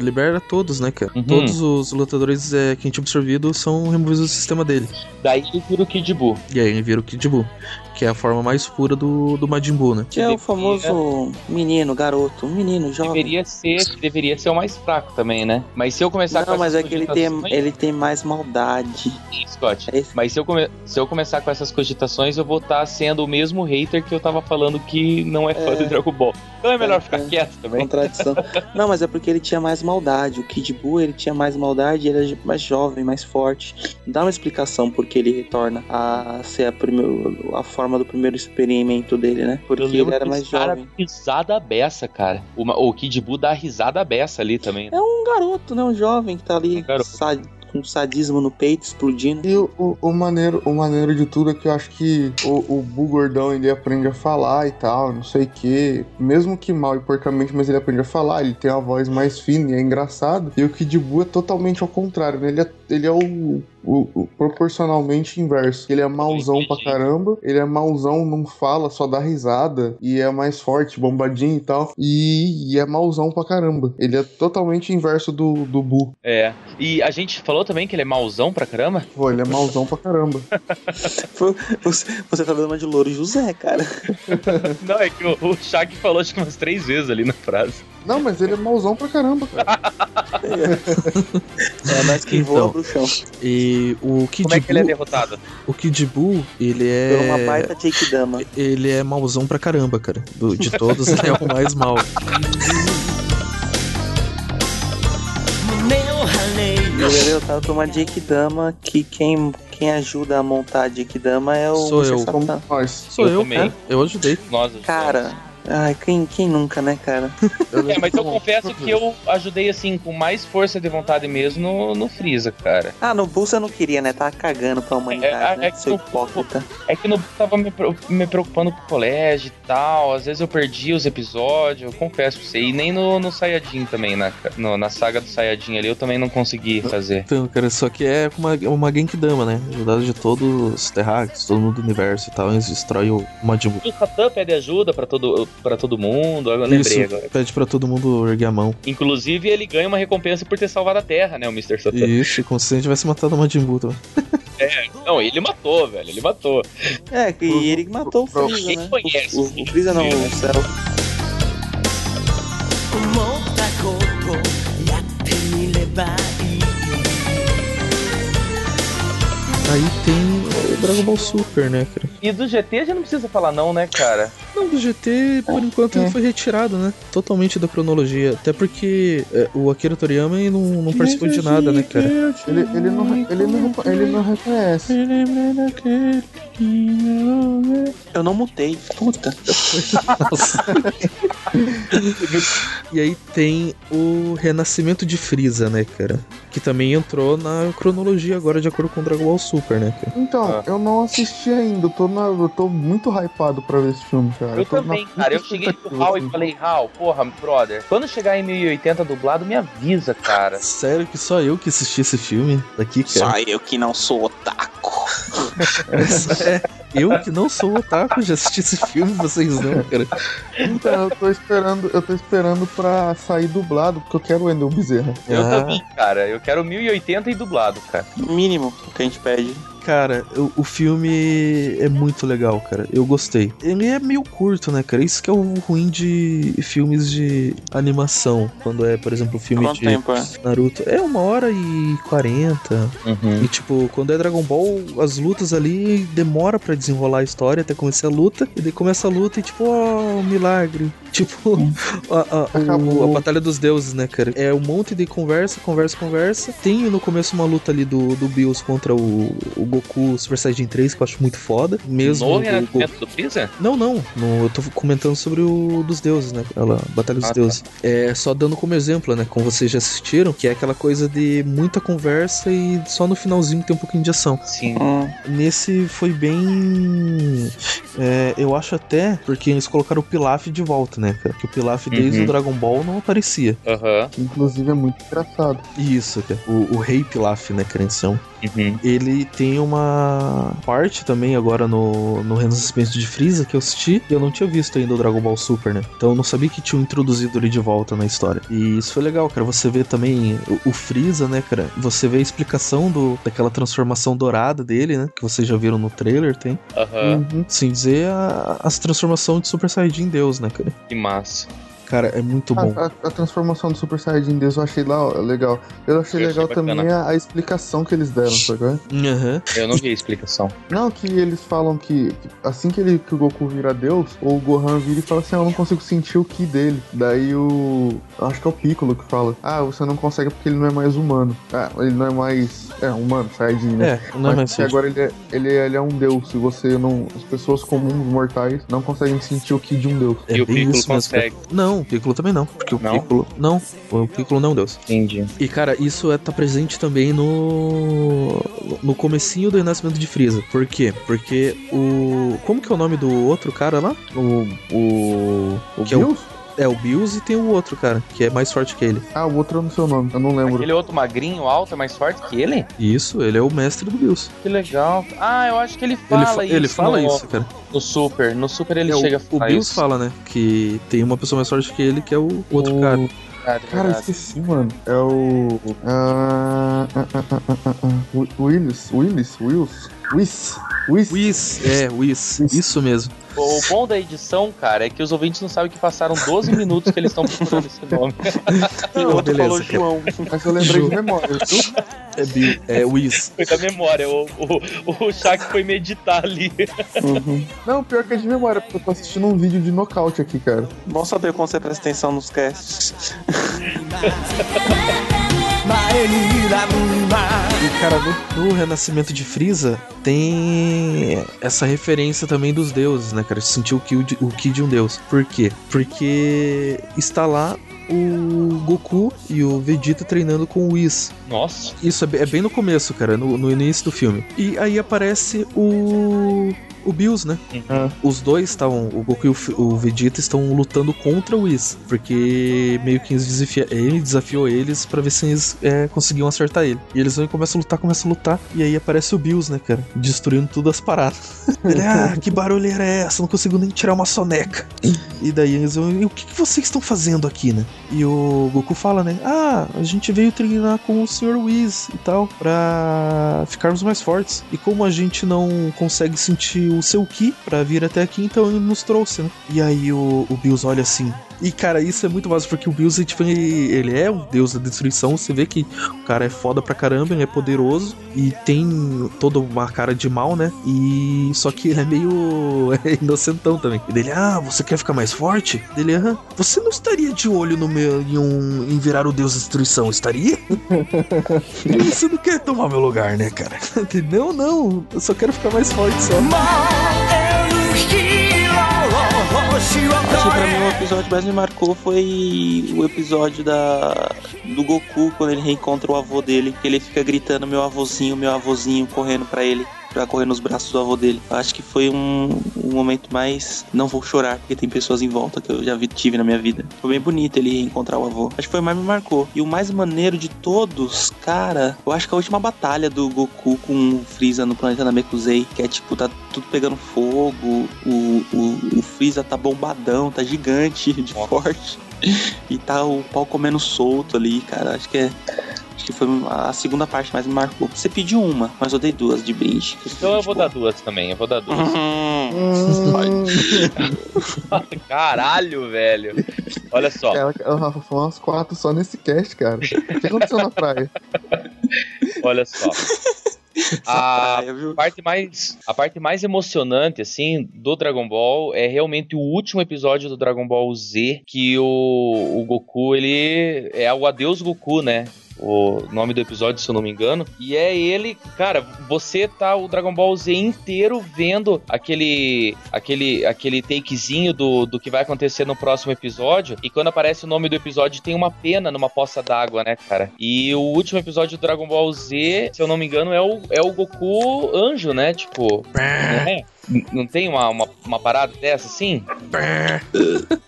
libera todos, né, cara? Uhum. Todos os lutadores é, que a gente absorvido são removidos do sistema dele. Daí ele vira o Kid Buu. E aí vira o Kid Buu, que é a forma mais pura do, do Majin Buu, né? Que é o famoso menino, garoto. Um menino jovem. Deveria ser, deveria ser o mais fraco também, né? Mas se eu começar com Não, mas é que ele tem, ele tem mais maldade. Scott. É esse- Mas se eu, come- se eu começar com essas cogitações, eu vou estar sendo o mesmo hater que eu tava falando que não é fã É. do Dragon Ball. Então é melhor É, ficar é. quieto também. Contradição. Não, mas é porque ele tinha mais maldade. O Kid Buu, ele tinha mais maldade, ele era mais jovem, mais forte. Dá uma explicação por que ele retorna a ser a, primeiro, a forma do primeiro experimento dele, né? Porque ele era mais cara jovem. risada beça, cara. O, ma- o Kid Buu dá risada beça ali também. né? É um garoto, né? Um jovem que tá ali Um garoto. sa- com sadismo no peito, explodindo. E o, o, o maneiro, o maneiro de tudo é que eu acho que o, o Bu Gordão ele aprende a falar e tal, não sei o que. Mesmo que mal e porcamente, mas ele aprende a falar, ele tem uma voz mais fina e é engraçado. E o Kid Buu é totalmente ao contrário, né? Ele é, ele é o, o- o proporcionalmente inverso. Ele é mauzão pra caramba, ele é mauzão, não fala, só dá risada e é mais forte, bombadinho e tal. E, e é mauzão pra caramba. Ele é totalmente inverso do, do Bu. É. E a gente falou também que ele é mauzão pra caramba. Pô, ele é mauzão pra caramba. Você, você tá dando uma de louro José, cara. Não, é que o, o Shaq falou acho que umas três vezes ali na frase. Não, mas ele é mauzão pra caramba, cara. É nós que voa Então. bruxão. E o Kid Como é que ele é derrotado? o Kid Buu, ele Por uma é baita Jake Dama. ele é mauzão pra caramba, cara. Do- de todos, ele é o mais mal. Ele é derrotado por uma Jake Dama que quem, quem ajuda a montar a Jake Dama é o Sou eu. Nós. Sou Eu eu, também. cara. Eu ajudei. Nós, Cara, ai, quem, quem nunca, né, cara? É, mas eu confesso que eu ajudei assim com mais força de vontade mesmo no, no Freeza, cara. Ah, no Bull você não queria, né? Tava cagando pra humanidade, É, é né? que Seu no- hipócrita. É que não tava me, me preocupando com o colégio e tal. Às vezes eu perdi os episódios, eu confesso pra você. E nem no, no Sayajin também, na, no- na saga do Sayajin ali, eu também não consegui fazer. Então, cara, só que é uma, uma Genkidama, né? Ajudado de todos os terráqueos, todo mundo do universo e tal. Eles destroem o Majin Buu. O Satan pede ajuda pra todo, pra todo mundo, eu lembrei Isso, agora. pede pra todo mundo erguer a mão. Inclusive, ele ganha uma recompensa por ter salvado a Terra, né, o Mr. Satan. Isso, como se a gente tivesse matado o Majin Buu também. Não, ele matou, velho, ele matou. É, que ele matou o Freeza, Quem né? conhece O, o, o Freeza não, o Cell. 思ったことやってみればいい Aí tem o Dragon Ball Super, né, cara? E do GT a gente não precisa falar não, né, cara? Não, do GT, por enquanto, ele foi retirado, né? Totalmente da cronologia. Até porque é, o Akira Toriyama não, não participou de nada, né, cara? Ele, ele, não, ele, não, ele não reconhece. Eu não mutei. Puta. Nossa. E aí tem o Renascimento de Frieza, né, cara? Que também entrou na cronologia agora de acordo com o Dragon Ball Super, né, cara? Então, Ah. eu não assisti ainda. Eu tô, na, eu tô muito hypado pra ver esse filme, cara. Eu tô também, cara. Eu cheguei pro Hal e falei, Hal, porra, brother, quando chegar em 1080 dublado, me avisa, cara. Sério que só eu que assisti esse filme daqui, Só cara? eu que não sou otaku. É, eu que não sou otaku, já assisti esse filme, vocês não, cara. Então, eu tô esperando, eu tô esperando pra sair dublado, porque eu quero o Wendel Bezerra. Eu Ah. também, cara. Eu quero 1080 e dublado, cara. Mínimo que a gente pede. Cara, o, o filme é muito legal, cara. Eu gostei. Ele é meio curto, né, cara? Isso que é o ruim de filmes de animação. Quando é, por exemplo, filme Quanto de tempo é? Naruto. É uma hora e quarenta. Uhum. E tipo, quando é Dragon Ball, as lutas ali demora pra desenrolar a história até começar a luta. E daí começa a luta e tipo, ó, um milagre. Tipo, a, a- o- Acabou. a Batalha dos Deuses, né, cara? É um monte de conversa, conversa, conversa. Tem no começo uma luta ali do, do Bills contra o, o Goku Super Saiyajin 3, que eu acho muito foda. Mesmo No o Goku. renascimento do Freeza? Não, não. no- eu tô comentando sobre o dos deuses, né? Ela, Batalha dos Ah, tá. Deuses. É só dando como exemplo, né? Como vocês já assistiram, que é aquela coisa de muita conversa e só no finalzinho tem um pouquinho de ação. Sim. Hum, Nesse foi bem. é, eu acho até porque eles colocaram o Pilaf de volta, né, cara? Que o Pilaf desde Uhum. o Dragon Ball não aparecia. Aham. Que inclusive é muito engraçado. Isso, cara. O, o Rei Pilaf, né, crenção. Uhum. Ele tem uma parte também agora no, no Renascimento de Freeza que eu assisti e eu não tinha visto ainda o Dragon Ball Super, né? Então eu não sabia que tinham introduzido ele de volta na história. E isso foi legal, cara. Você vê também o, o Freeza, né, cara? Você vê a explicação do, daquela transformação dourada dele, né? Que vocês já viram no trailer, tem. Aham. Uhum. Sem dizer a, as transformações de Super Saiyajin Deus, né, cara? Que massa. Cara, é muito bom. A, a- a transformação do Super Saiyajin Deus eu achei lá, legal. Eu achei Eu achei legal bacana. também a, a explicação que eles deram, sabe? Aham. Eu não vi a explicação. Não, que eles falam que que assim que, ele, que o Goku vira Deus, o Gohan vira e fala assim: ah, eu não consigo sentir o Ki dele. Daí o. eu Acho que é o Piccolo que fala: ah, você não consegue porque ele não é mais humano. Ah, ele não é mais. É, humano, Saiyajin, né? É, não é mais porque agora ele é, ele, é, ele é um deus. Se você não. As pessoas comuns, mortais, não conseguem sentir o Ki de um deus. É E o bem Piccolo consegue. Não, o Piccolo também não. Porque o Não? Piccolo. Não, o Piccolo não deus. Entendi. E cara, isso é tá presente também no no comecinho do Renascimento de Freeza. Por quê? Porque o como que é o nome do outro cara lá? O o O que é o? É o Bills e tem o outro cara que é mais forte que ele. Ah, o outro eu não sei o nome, eu não lembro. Aquele outro magrinho, alto, é mais forte que ele? Isso, ele é o mestre do Bills. Que legal. Ah, eu acho que ele Ele, fala fa- isso. ele fala no, isso, cara. No Super. No Super ele É, o- chega a o, Bills isso. fala, né, que tem uma pessoa mais forte que ele que é o outro O- cara. Ah, de Cara, esqueci, mano. É o. Ah, ah, ah, ah, ah, ah, ah. Willis, Willis, Wiss, Wiss. Whis, é, Whis, Whis. isso mesmo. O bom da edição, cara, é que os ouvintes não sabem que passaram 12 minutos que eles estão procurando esse nome. E o outro beleza, falou cara. João. Mas eu lembrei Ju. de memória, viu? É Bill, é Whis. Foi da memória. O, o, o Shaq foi meditar ali. Não, pior que é de memória, porque eu tô assistindo um vídeo de nocaute aqui, cara. Bom saber como você presta atenção nos casts. E cara, no, no Renascimento de Freeza tem essa referência também dos deuses, né, cara? Sentir o de, o ki de um deus. Por quê? Porque está lá o Goku e o Vegeta treinando com o Whis. Nossa. Isso é bem, é bem no começo, cara, no, no início do filme. E aí aparece o. O Bills, né? Ah. Os dois estavam. O Goku e o, o Vegeta estão lutando contra o Whis. Porque meio que eles desafia, ele desafiou eles pra ver se eles é, conseguiam acertar ele. E eles vão e começam a lutar, começam a lutar. E aí aparece o Bills, né, cara? Destruindo tudo as paradas. Ele, ah, que barulheira é essa? Não consigo nem tirar uma soneca. E daí eles vão. E o que, que vocês estão fazendo aqui, né? E o Goku fala, né? Ah, a gente veio treinar com o Sr. Whis e tal, pra ficarmos mais fortes. E como a gente não consegue sentir o seu Ki pra vir até aqui, então ele nos trouxe, né? E aí o, o Bills olha assim. E cara, isso é muito massa, porque o Bills, tipo, ele, ele é o deus da destruição. Você vê que o cara é foda pra caramba, ele é poderoso e tem toda uma cara de mal, né? E só que ele é meio é inocentão também. E dele, ah, você quer ficar mais forte? Dele, aham. Você não estaria de olho no meu em, um, em virar o deus da destruição, estaria? você não quer tomar meu lugar, né, cara? não, não. Eu só quero ficar mais forte só. Acho que pra mim o episódio que mais me marcou foi o episódio da do Goku quando ele reencontra o avô dele, que ele fica gritando meu avôzinho, meu avôzinho correndo pra ele. Pra correr nos braços do avô dele. Eu Acho que foi um, um momento mais. Não vou chorar, porque tem pessoas em volta que eu já vi, tive na minha vida. Foi bem bonito ele encontrar o avô. Acho que foi o mais me marcou. E o mais maneiro de todos, cara, eu acho que a última batalha do Goku com o Freeza no planeta Namekusei, que é tipo, tá tudo pegando fogo, o, o, o Freeza tá bombadão, tá gigante, de forte. E tá o pau comendo solto ali, cara. Acho que é. Que foi a segunda parte que mais me marcou. Você pediu uma, mas eu dei duas de brinde. Então eu vou dar duas também, eu vou dar duas. Caralho, velho. Olha só. Cara, o Rafa foi umas quatro só nesse cast, cara. O que aconteceu na praia? Olha só. A parte mais a parte mais emocionante assim do Dragon Ball é realmente o último episódio do Dragon Ball Z que o, o Goku ele é o adeus Goku, né? O nome do episódio, se eu não me engano. E é ele, cara, você tá o Dragon Ball Z inteiro vendo aquele aquele aquele takezinho do, do que vai acontecer no próximo episódio. E quando aparece o nome do episódio, tem uma pena numa poça d'água, né, cara? E o último episódio do Dragon Ball Z, se eu não me engano, é o, é o Goku anjo, né? Tipo. né? Não tem uma, uma, uma parada dessa assim?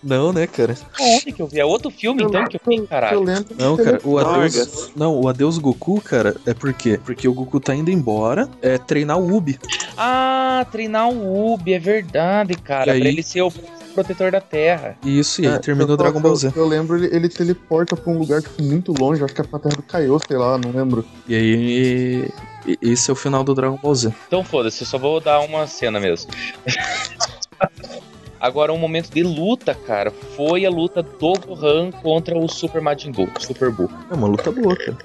Não, né, cara? Onde que eu vi? É outro filme, então, que eu vi, caralho. Não, cara, o Vargas. adeus. Não, o adeus Goku, cara, é por quê? Porque o Goku tá indo embora, é treinar o Ubi. Ah, treinar o Ubi, é verdade, cara. E aí? Pra ele ser o protetor da Terra. Isso, e aí É, terminou o eu- Dragon Ball eu- Z. Eu, lembro, ele, ele teleporta pra um lugar tipo, muito longe, acho que é pra terra do Kaiô, sei lá, não lembro. E aí, e- esse é o final do Dragon Ball Z. Então foda-se, eu só vou dar uma cena mesmo. Agora, um momento de luta, cara, foi a luta do Gohan contra o Super Majin Buu, Super Buu. É uma luta boa, cara.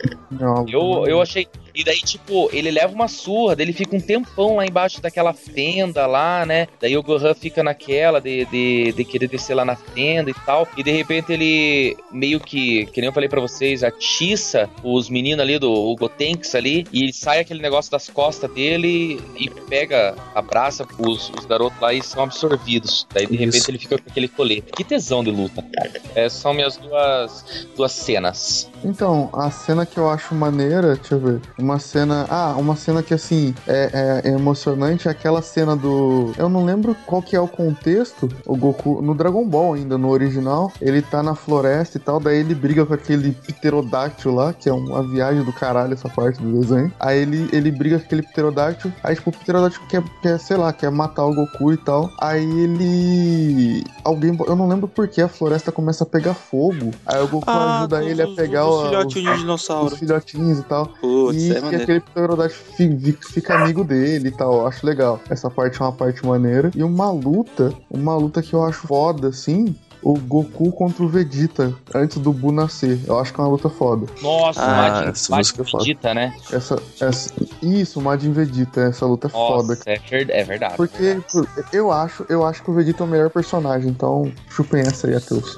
Eu, eu achei. E daí, tipo, ele leva uma surra, daí ele fica um tempão lá embaixo daquela fenda lá, né? Daí o Gohan fica naquela de, de, de querer descer lá na fenda e tal. E de repente ele meio que, que nem eu falei pra vocês, atiça os meninos ali do Gotenks ali. E sai aquele negócio das costas dele e pega, abraça os, os garotos lá e são absorvidos. Daí de repente Isso. ele fica com aquele colete. Que tesão de luta, cara. Essas são minhas duas, duas cenas. Então, a cena que eu acho maneira, deixa eu ver. Uma cena. Ah, uma cena que assim é, é- é emocionante é aquela cena do. Eu não lembro qual que é o contexto. O Goku. No Dragon Ball ainda, no original, ele tá na floresta e tal. Daí ele briga com aquele pterodáctilo lá, que é uma viagem do caralho essa parte do desenho. Aí ele, ele briga com aquele pterodáctilo. Aí, tipo, o pterodáctilo quer, quer, sei lá, quer matar o Goku e tal. Aí ele. Alguém. Eu não lembro por que a floresta começa a pegar fogo. Aí o Goku Ah, ajuda ele a pegar dos o- filhotinhos de os- dinossauro. Os filhotinhos e tal. Putz, e é que aquele pterodáctilo fi- fi- fica amigo dele e tal. Eu acho legal. Essa parte é uma parte maneira. E uma luta, uma luta que eu acho foda, assim. O Goku contra o Vegeta antes do Bu nascer. Eu acho que é uma luta foda. Nossa, Ah, Majin, Majin é foda. Vegeta, né? Essa, essa, isso, Majin Vegeta, essa luta é foda. Nossa, é, ver- é verdade. Porque por- eu acho, eu acho que o Vegeta é o melhor personagem, então chupem essa aí, Ateus.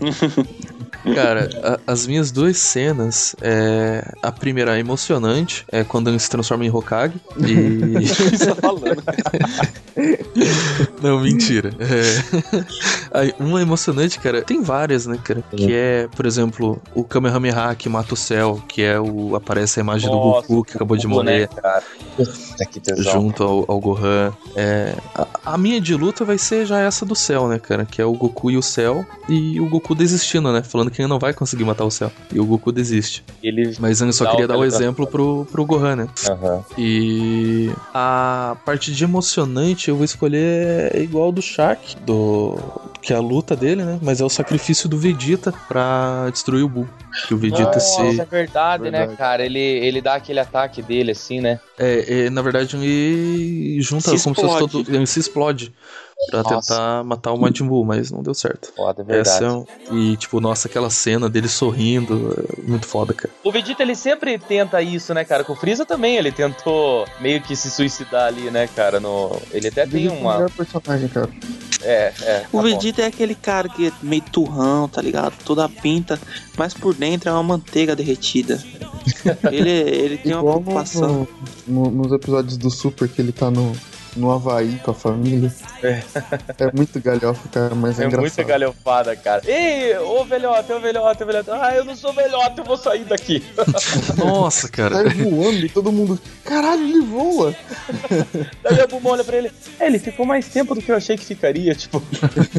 Cara, a- as minhas duas cenas, é, a primeira é emocionante, é quando ele se transforma em Hokage. E. Você tá falando. Não, mentira. É. Aí, uma emocionante, cara, tem várias, né, cara? Que é, por exemplo, o Kamehameha que mata o céu, que é o. aparece a imagem do Nossa, Goku que acabou de morrer. né, junto ao, ao Gohan. É, a, a minha de luta vai ser já essa do céu, né, cara? Que é o Goku e o céu. E o Goku desistindo, né? Falando que ele não vai conseguir matar o céu. E o Goku desiste. Ele Mas eu só queria dar o teletransporte. exemplo pro, pro Gohan, né? Aham. E a parte de emocionante eu vou escolher é igual do Shaq, do que é a luta dele, né? Mas é o sacrifício do Vegeta pra destruir o Buu. Que o Vegeta Nossa, se é verdade, né, Verdade. cara? Ele, ele dá aquele ataque dele, assim, né? É, é, na verdade, ele junta Se como se fosse explode. todo. Ele se explode pra Nossa. tentar matar o Majin Buu, mas não deu certo. Foda, é verdade. Essa é um- E, tipo, nossa, aquela cena dele sorrindo, é muito foda, cara. O Vegeta, ele sempre tenta isso, né, cara? Com o Freeza também, ele tentou meio que se suicidar ali, né, cara? No... Ele até tem Vegeta é o uma... melhor personagem, cara. É, é. tá O bom. Vegeta é aquele cara que é meio turrão, tá ligado? Toda pinta, mas por dentro é uma manteiga derretida. Ele, ele tem uma Igual preocupação. no- no- nos episódios do Super que ele tá no, no Havaí com a família. É. É muito galhofa, cara, mas é, É engraçado. muita galhofada, cara. Ei, ô velhote, ô velhote, ô velhote. Ah, eu não sou velhote, eu vou sair daqui. Nossa, cara. Sai voando e todo mundo. Caralho, ele voa! Daí a Buma olha pra ele. É, ele ficou mais tempo do que eu achei que ficaria, tipo.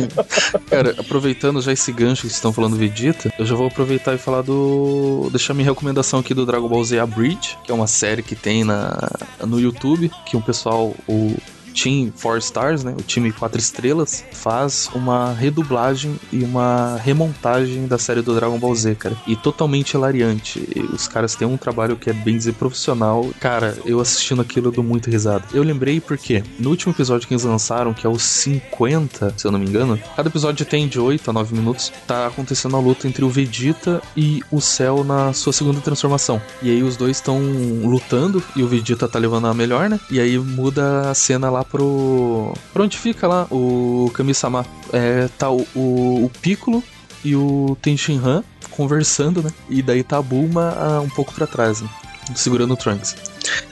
Cara, aproveitando já esse gancho que vocês estão falando do Vegeta, eu já vou aproveitar e falar do. deixar minha recomendação aqui do Dragon Ball Z A Bridge, que é uma série que tem na, no YouTube, que um pessoal, o Team 4 Stars, né? O time 4 estrelas, faz uma redublagem e uma remontagem da série do Dragon Ball Z, cara. E totalmente hilariante. E os caras têm um trabalho que é bem dizer profissional. Cara, eu assistindo aquilo eu dou muito risada. Eu lembrei porque no último episódio que eles lançaram, que é o 50, se eu não me engano, cada episódio tem de 8 a 9 minutos, tá acontecendo a luta entre o Vegeta e o Cell na sua segunda transformação. E aí os dois estão lutando e o Vegeta tá levando a melhor, né? E aí muda a cena lá pro. Pra onde fica lá o Kami-sama? É, tá o, o, o Piccolo e o Tenshinhan conversando, né? E daí tá a Bulma ah, um pouco pra trás, né? segurando o Trunks.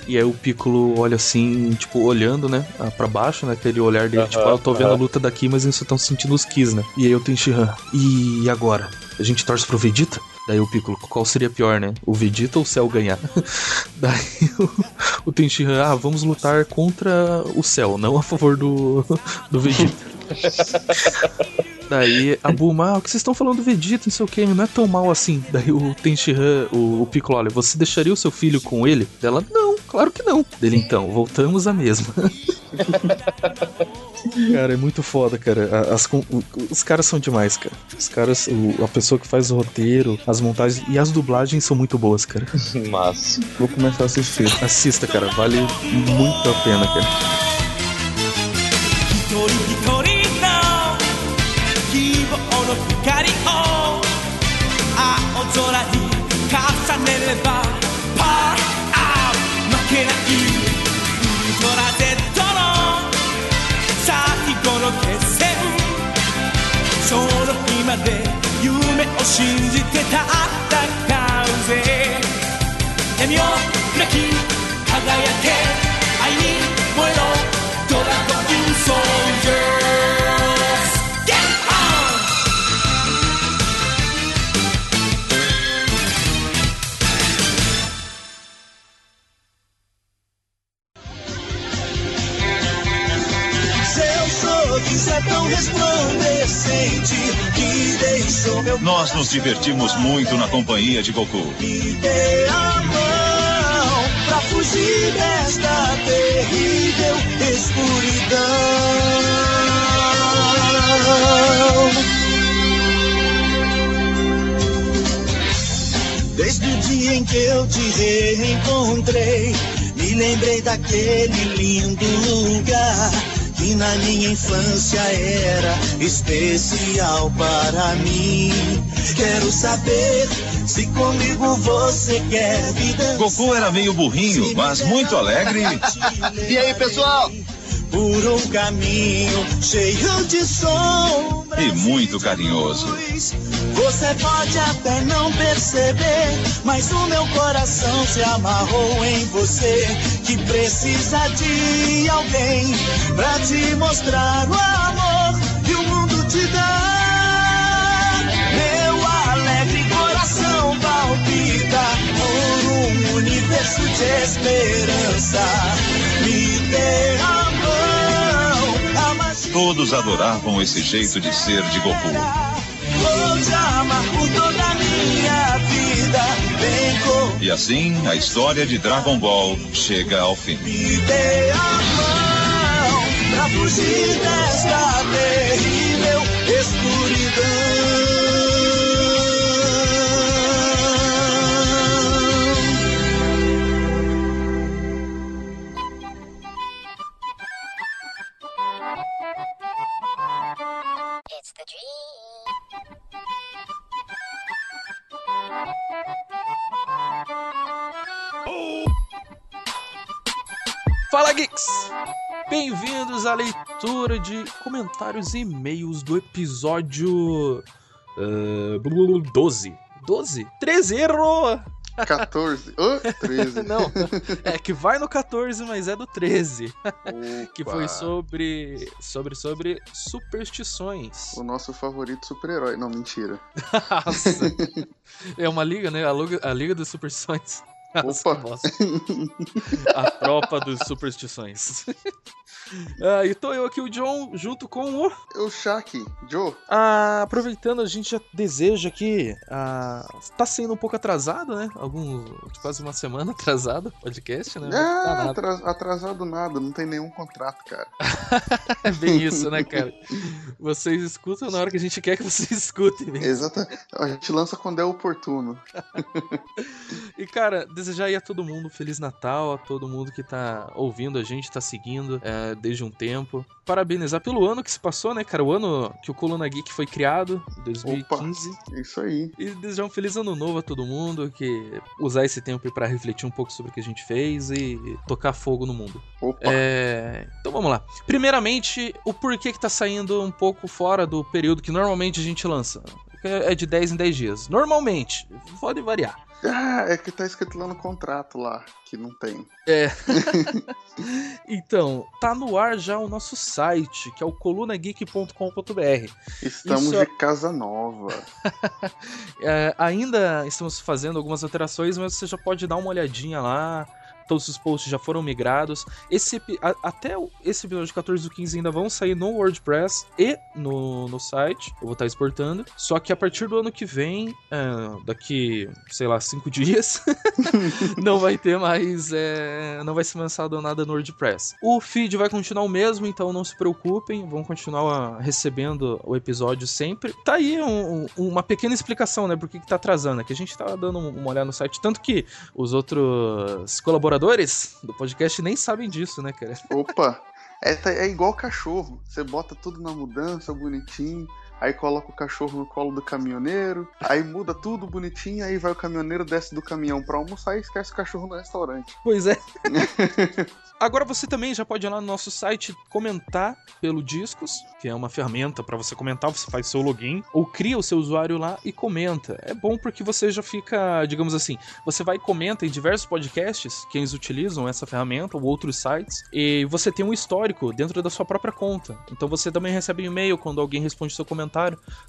E aí o Piccolo olha assim, tipo, olhando, né, ah, pra baixo, né, aquele olhar dele, Aham, tipo, ah, eu tô vendo a aham. luta daqui, mas eles estão sentindo os Kis, né. E aí eu tenho Shihan. E agora? A gente torce pro Vegeta? Daí o Piccolo, qual seria pior, né? O Vegeta ou o Cell ganhar? Daí o, o Tenshinhan, ah, vamos lutar contra o Cell, não a favor do, do Vegeta. Daí a Bulma, ah, o que vocês estão falando do Vegeta, não sei o que, não é tão mal assim. Daí o Tenshinhan, o, o Piccolo, olha, você deixaria o seu filho com ele? Ela, não, claro que não. Dele, então, voltamos à mesma. Cara, é muito foda, cara. As, os caras são demais, cara. Os caras, o- a pessoa que faz o roteiro, as montagens e as dublagens são muito boas, cara. Mas. Vou começar a assistir. Assista, cara, vale muito a pena, cara. 信じてたあったかうぜ闇を砕き輝け。Nós nos divertimos muito na companhia de Goku. me dê a mão pra fugir desta terrível escuridão. Desde o dia em que eu te reencontrei, me lembrei daquele lindo lugar que na minha infância era especial para mim. Quero saber se comigo você quer vida. Goku era meio burrinho, mas muito alegre. E aí, pessoal? Por um caminho cheio de sombras. E muito carinhoso. Você pode até não perceber, mas o meu coração se amarrou em você. Que precisa de alguém pra te mostrar o amor que o mundo te dá. Meu alegre coração palpita por um universo de esperança. Me dê a. Todos adoravam esse jeito de ser de Goku. Vou toda minha vida. E assim, a história de Dragon Ball chega ao fim. me dê a mão pra fugir desta terrível À leitura de comentários e e-mails do episódio. Uh, 12. 12? 13 errou! 14. Ô, 13. Não, é que vai no 14, mas é do 13. que foi Opa. sobre. sobre. sobre superstições. O nosso favorito super-herói. Não, mentira. É uma liga, né? A Liga, a liga dos Superstições. Opa. que. A tropa dos superstições. Ah, e tô eu aqui, o John, junto com o. O Shaq, Joe. Ah, aproveitando, a gente já deseja aqui. Ah, tá sendo um pouco atrasado, né? Alguns. quase uma semana atrasado o podcast, né? Não tá nada. atrasado nada, não tem nenhum contrato, cara. É bem isso, né, cara? Vocês escutam na hora que a gente quer que vocês escutem. Exato. A gente lança quando é oportuno. E, cara, desejar aí a todo mundo um Feliz Natal, a todo mundo que tá ouvindo a gente, tá seguindo é, desde um tempo. Parabenizar pelo ano que se passou, né, cara? O ano que o Coluna Geek foi criado, 2015. Isso aí. E desejar um feliz ano novo a todo mundo, que usar esse tempo pra refletir um pouco sobre o que a gente fez e tocar fogo no mundo. Opa. É, Então vamos lá. Primeiramente, o porquê que tá saindo um pouco fora do período que normalmente a gente lança. É de 10 em 10 dias. Normalmente, pode variar. Ah, é que tá escrito lá no contrato lá, que não tem. É. então, tá no ar já o nosso site, que é o colunageek.com.br. Estamos Isso- de casa nova. É, ainda estamos fazendo algumas alterações, mas você já pode dar uma olhadinha lá. Todos os posts já foram migrados. Esse, a- até esse episódio 14 e 15 ainda vão sair no WordPress e no, no site. Eu vou estar exportando. Só que a partir do ano que vem, é, daqui, sei lá, cinco dias, não vai ter mais. é, não vai ser lançado nada no WordPress. O feed vai continuar o mesmo, então não se preocupem. Vão continuar recebendo o episódio sempre. Tá aí um- um- uma pequena explicação, né? Por que, tá atrasando. É que a gente tá dando uma olhada no site. Tanto que os outros colaboradores do podcast nem sabem disso, né, cara? Opa, é, é igual cachorro. Você bota tudo na mudança, bonitinho. Aí coloca o cachorro no colo do caminhoneiro. Aí muda tudo bonitinho. Aí vai o caminhoneiro, desce do caminhão pra almoçar e esquece o cachorro no restaurante. Pois é. Agora você também já pode ir lá no nosso site comentar pelo Discos, que é uma ferramenta para você comentar, você faz seu login ou cria o seu usuário lá e comenta. É bom porque você já fica, digamos assim, você vai e comenta em diversos podcasts que eles utilizam essa ferramenta ou outros sites e você tem um histórico dentro da sua própria conta. Então você também recebe um e-mail quando alguém responde seu comentário.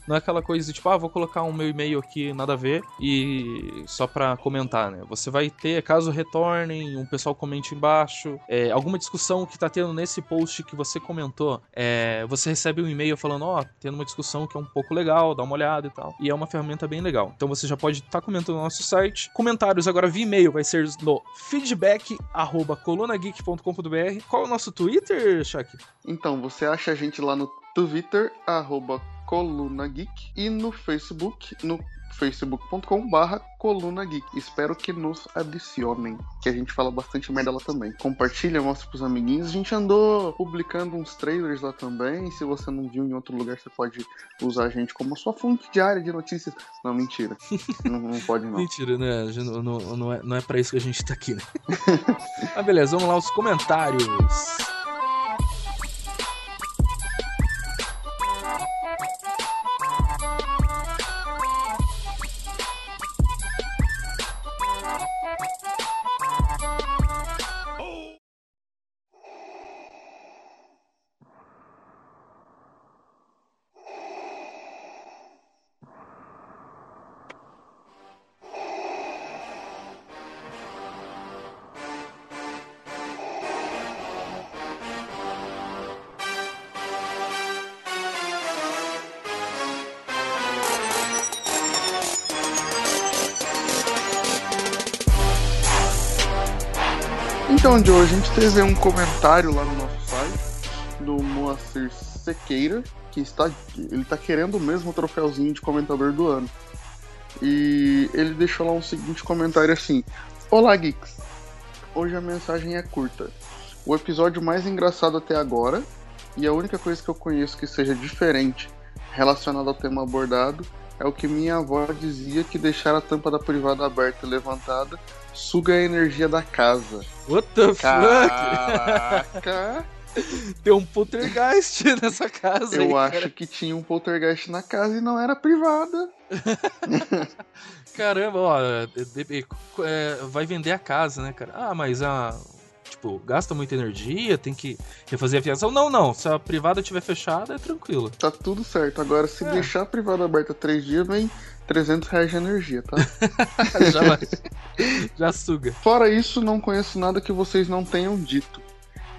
Não é aquela coisa tipo, ah, vou colocar um meu e-mail aqui, nada a ver, e só pra comentar, né? Você vai ter, caso retornem, um pessoal comente embaixo, é, alguma discussão que tá tendo nesse post que você comentou, é, você recebe um e-mail falando, ó, tendo uma discussão que é um pouco legal, dá uma olhada e tal. E é uma ferramenta bem legal. Então você já pode estar comentando no nosso site. Comentários agora via e-mail vai ser no feedback arroba colunageek.com.br. Qual é o nosso Twitter, Shaq? Então, você acha a gente lá no Twitter, arroba Coluna Geek, e no Facebook, no facebook.com barra Coluna Geek. Espero que nos adicionem, que a gente fala bastante merda lá também. Compartilha, mostra pros amiguinhos. A gente andou publicando uns trailers lá também. Se você não viu em outro lugar, você pode usar a gente como sua fonte diária de notícias. Não, mentira. não, não pode não. Mentira, né? Não, não é, não é pra isso que a gente tá aqui, né? ah, beleza, vamos lá, os comentários. Então, Joe, a gente teve um comentário lá no nosso site do Moacir Sequeira, que está, ele tá querendo mesmo o troféuzinho de comentador do ano. E ele deixou lá um seguinte comentário assim: Olá, Geeks. Hoje a mensagem é curta. O episódio mais engraçado até agora, e a única coisa que eu conheço que seja diferente relacionada ao tema abordado, é o que minha avó dizia que deixar a tampa da privada aberta e levantada suga a energia da casa. What the fuck? Caraca! Tem um poltergeist nessa casa aí, Eu acho cara. que tinha um poltergeist na casa e não era privada. Caramba, ó, é, vai vender a casa, né, cara? Ah, mas a. Tipo, gasta muita energia, tem que refazer a fiação. Não, não. Se a privada estiver fechada, é tranquilo. Tá tudo certo. Agora, se É. deixar a privada aberta três dias, vem 300 reais de energia, tá? já, vai. já suga. Fora isso, não conheço nada que vocês não tenham dito.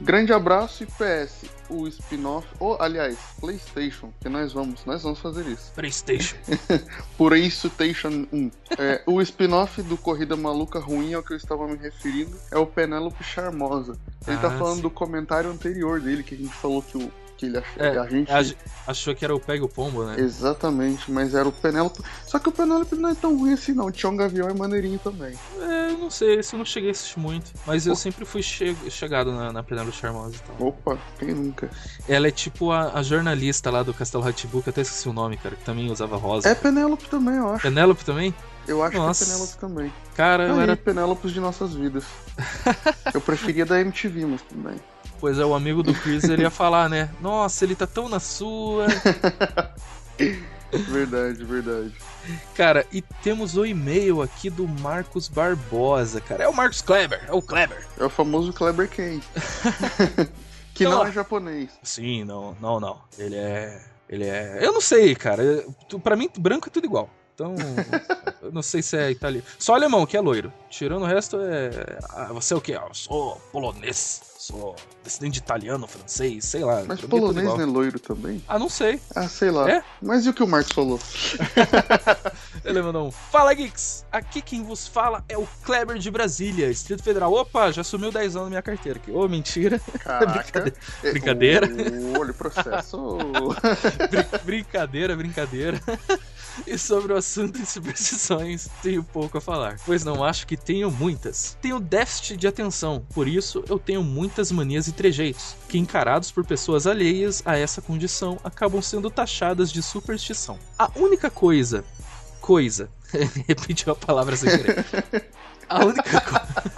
Grande abraço e PS, o spin-off, ou aliás, PlayStation, que nós vamos, nós vamos fazer isso. PlayStation. Por isso, Station 1. É, o spin-off do Corrida Maluca Ruim ao que eu estava me referindo é o Penélope Charmosa. Ele tá Ah, falando sim. do comentário anterior dele, que a gente falou que, o, que ele achou. É, a gente. a ge- achou que era o Pega o Pombo, né? Exatamente, mas era o Penélope. Só que o Penélope não é tão ruim assim, não. O Tião Gavião é maneirinho também. É, eu não sei, esse eu não cheguei a assistir muito. Mas eu sempre fui che- chegado na, na Penélope Charmosa e tal. Opa, quem nunca? Ela é tipo a, a jornalista lá do Castelo Ratibu, que até esqueci o nome, cara, que também usava rosa. É Penélope também, eu acho. Penélope também? Eu acho Nossa. que é Penélope também. Cara, eu era. Penélopes de nossas vidas. eu preferia da MTV, mas bem. Pois é, o amigo do Chris ele ia falar, né? Nossa, ele tá tão na sua. Verdade, verdade. Cara, e temos o e-mail aqui do Marcos Barbosa, cara. É o Marcos Kleber, é o Kleber. É o famoso Kleber Ken. que Então, não é japonês. Sim, não, não, não. Ele é. Ele é. Eu não sei, cara. Pra mim, branco é tudo igual. Então, eu não sei se é italiano. Só alemão, que é loiro. Tirando o resto, é. Ah, você é o quê? Ah, eu sou polonês. Sou descendente de italiano, francês, sei lá. Mas é polonês não é loiro também? Ah, não sei. Ah, sei lá. É? Mas e o que o Marcos falou? Ele mandou um Fala Geeks! Aqui quem vos fala é o Kleber de Brasília, Distrito Federal. Opa, já sumiu 10 anos na minha carteira aqui. Ô, mentira. Caraca. brincadeira. Brincadeira. Ô, Olha o processo. Brin- brincadeira, brincadeira. E sobre o assunto de superstições, tenho pouco a falar, pois não acho que tenho muitas. Tenho déficit de atenção, por isso eu tenho muitas manias e trejeitos, que encarados por pessoas alheias a essa condição acabam sendo taxadas de superstição. A única coisa. Coisa. Repetiu a palavra sem querer. A única coisa.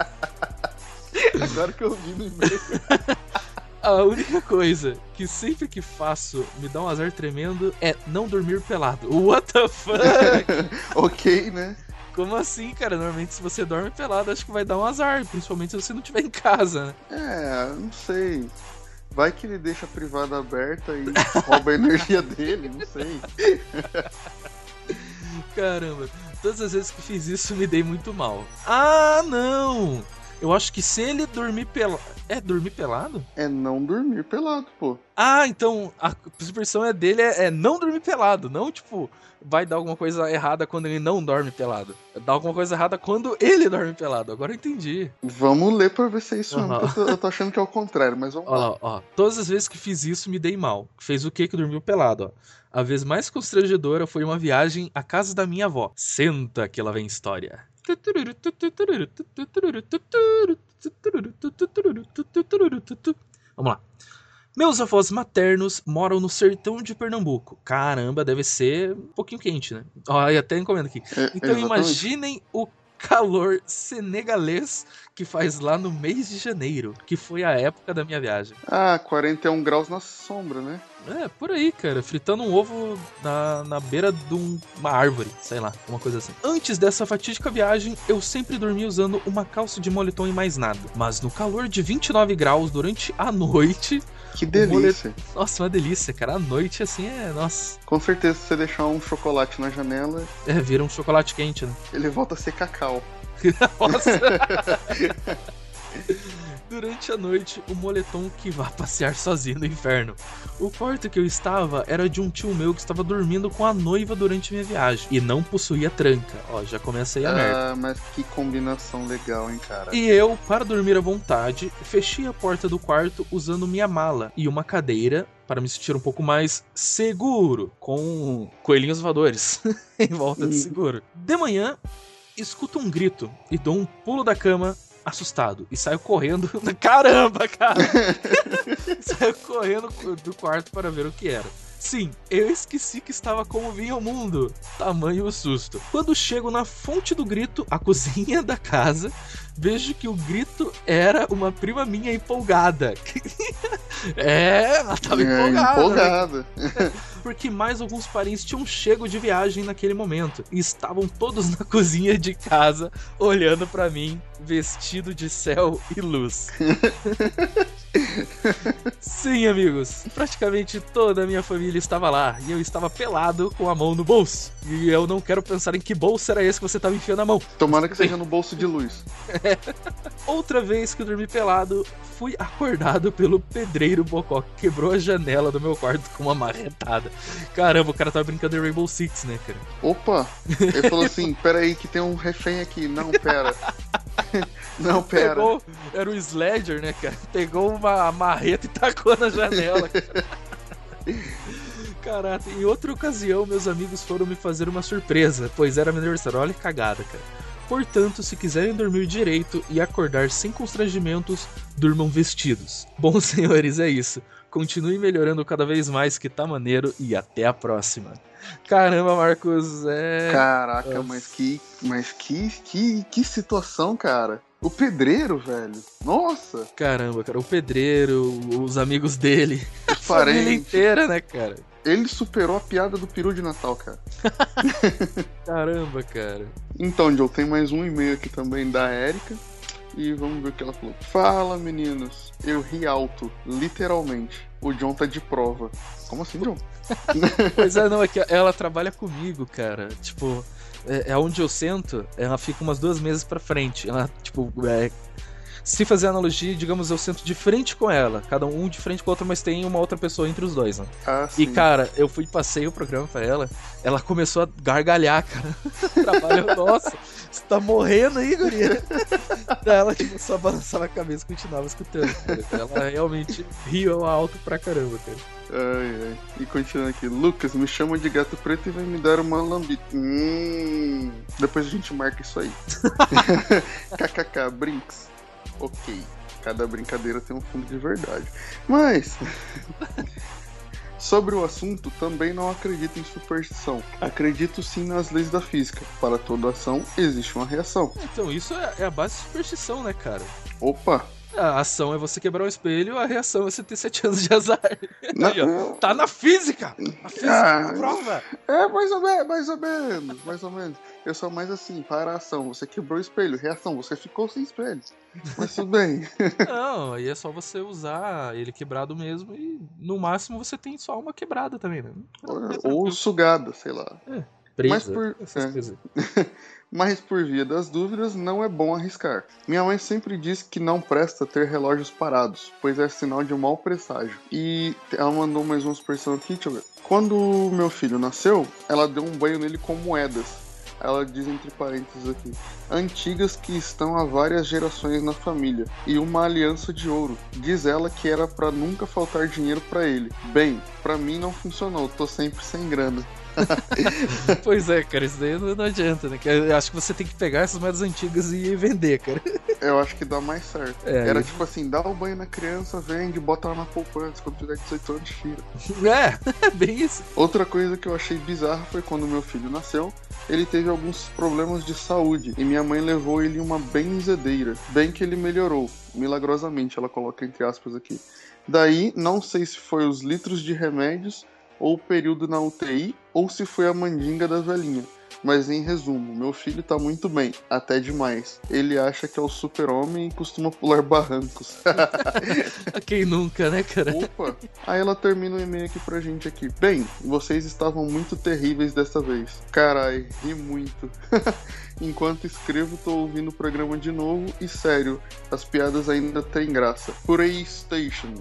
Agora que eu vi no e-mail. A única coisa que sempre que faço me dá um azar tremendo é não dormir pelado. What the fuck? ok, né? Como assim, cara? Normalmente se você dorme pelado, acho que vai dar um azar, principalmente se você não estiver em casa, né? É, não sei. Vai que ele deixa a privada aberta e rouba a energia dele, não sei. Caramba, todas as vezes que fiz isso me dei muito mal. Ah, não! Eu acho que se ele dormir pelado. É dormir pelado? É não dormir pelado, pô. Ah, então a superstição é dele é, é não dormir pelado, não tipo vai dar alguma coisa errada quando ele não dorme pelado. Dá alguma coisa errada quando ele dorme pelado. Agora eu entendi. Vamos ler pra ver se é isso mesmo. Aham. que Eu, tô, eu tô achando que é o contrário, mas vamos lá. lá, ó. Todas as vezes que fiz isso, me dei mal. Fez o que que dormiu pelado, ó. A vez mais constrangedora foi uma viagem à casa da minha avó. Senta que lá vem história. Vamos lá. Meus avós maternos moram no sertão de Pernambuco. Caramba, deve ser um pouquinho quente, né? E até encomenda aqui. É, Então exatamente. imaginem o calor senegalês que faz lá no mês de janeiro, que foi a época da minha viagem. Ah, 41 graus na sombra, né? É, por aí, cara, fritando um ovo na, na beira de um- uma árvore, sei lá, uma coisa assim. Antes dessa fatídica viagem, eu sempre dormia usando uma calça de moletom e mais nada. Mas no calor de 29 graus durante a noite. Que delícia. molet- Nossa, uma delícia, cara. A noite assim é. Nossa. Com certeza, se você deixar um chocolate na janela, É, vira um chocolate quente, né? ele volta a ser cacau. Nossa. Durante a noite, o moletom que vá passear sozinho no inferno. O quarto que eu estava era de um tio meu que estava dormindo com a noiva durante minha viagem e não possuía tranca. Ó, já começa aí a merda. Ah, mas que combinação legal, hein, cara. E eu, para dormir à vontade, fechei a porta do quarto usando minha mala e uma cadeira para me sentir um pouco mais seguro, com coelhinhos voadores em volta de seguro. De manhã, escuto um grito e dou um pulo da cama assustado e saio correndo. Caramba, cara! saio correndo do quarto para ver o que era. Sim, eu esqueci que estava como vinha o mundo. Tamanho o susto. Quando chego na fonte do grito, a cozinha da casa, vejo que o grito era uma prima minha empolgada. é, ela tava É, empolgada. né? Porque mais alguns parentes tinham chego de viagem naquele momento e estavam todos na cozinha de casa olhando pra mim, vestido de céu e luz. Sim, amigos, praticamente toda a minha família estava lá e eu estava pelado com a mão no bolso. E eu não quero pensar em que bolso era esse que você estava enfiando a mão. Tomara que seja no bolso de luz. Outra vez que eu dormi pelado, fui acordado pelo pedreiro Bocó, que quebrou a janela do meu quarto com uma marretada. Caramba, o cara tava brincando em Rainbow Six, né, cara? Opa! Ele falou assim: pera aí, que tem um refém aqui. Não, pera. Não, pera. Pegou, era o Sledger, né, cara? Pegou uma marreta e tacou na janela. cara. Caraca, em outra ocasião, meus amigos foram me fazer uma surpresa, pois era meu aniversário. Olha que cagada, cara. Portanto, se quiserem dormir direito e acordar sem constrangimentos, durmam vestidos. Bom, senhores, é isso. Continue melhorando cada vez mais, que tá maneiro, e até a próxima. Caramba, Marcos, é. Caraca, Nossa. mas que. Mas que, que. Que situação, cara. O pedreiro, velho. Nossa! Caramba, cara, o pedreiro, os amigos dele, a família inteira, né, cara? Ele superou a piada do peru de Natal, cara. Caramba, cara. Então, Joe, tem mais um e-mail aqui também da Erika. E vamos ver o que ela falou. Fala, meninos. Eu ri alto, literalmente. O John tá de prova. Como assim, John? Pois é, não, é que ela trabalha comigo, cara. Tipo, é, é onde eu sento, ela fica umas duas mesas pra frente. Ela, tipo, é, se fazer analogia, digamos, eu sento de frente com ela. Cada um de frente com o outro, mas tem uma outra pessoa entre os dois, né? Ah, E, sim. cara, eu fui passei o programa pra ela, ela começou a gargalhar, cara. Trabalho, nossa, você tá morrendo aí, guria? Daí ela, tipo, só balançava a cabeça e continuava escutando, cara. Ela realmente riu alto pra caramba, cara. Ai, ai. E continuando aqui. Lucas, me chama de gato preto e vai me dar uma lambida. Hum. Depois a gente marca isso aí. KKK, brinks. Ok. Cada brincadeira tem um fundo de verdade. Mas. Sobre o assunto, também não acredito em superstição. Acredito sim nas leis da física. Para toda ação, existe uma reação. Então, isso é, é a base de superstição, né, cara? Opa! A ação é você quebrar o espelho, a reação é você ter 7 anos de azar. Não. Aí, ó, tá na física! Na física, Ah. prova! É, mais ou menos, mais ou menos, mais ou menos. Eu sou mais assim, para a ação, você quebrou o espelho, reação, você ficou sem espelho. Mas tudo bem. Não, aí é só você usar ele quebrado mesmo e no máximo você tem só uma quebrada também, né? Ou sugada, sei lá. Presa, Mas por, é. Mas por via das dúvidas, não é bom arriscar. Minha mãe sempre diz que não presta ter relógios parados, pois é sinal de mau presságio. E ela mandou mais uma expressão aqui, deixa eu ver. Quando meu filho nasceu, ela deu um banho nele com moedas. Ela diz entre parênteses aqui: antigas que estão há várias gerações na família, e uma aliança de ouro. Diz ela que era pra nunca faltar dinheiro pra ele. Bem, pra mim não funcionou, tô sempre sem grana. Pois é, cara, isso daí não, adianta, né? Eu acho que você tem que pegar essas moedas antigas e vender, cara. Eu acho que dá mais certo. É, Era isso. tipo assim, dá o banho na criança, vende, bota ela na poupança, quando tiver 18 anos, tira. É, bem isso. Outra coisa que eu achei bizarra foi quando meu filho nasceu, ele teve alguns problemas de saúde e minha mãe levou ele uma benzedeira. Bem que ele melhorou, milagrosamente, ela coloca entre aspas aqui. Daí, não sei se foi os litros de remédios ou o período na UTI ou se foi a mandinga da velhinha. Mas em resumo, meu filho tá muito bem, até demais. Ele acha que é o super-homem e costuma pular barrancos. Quem nunca, né, cara? Opa! Aí ela termina o e-mail aqui pra gente aqui. Bem, vocês estavam muito terríveis dessa vez. Carai, ri muito. Enquanto escrevo, tô ouvindo o programa de novo e sério, as piadas ainda têm graça. PlayStation.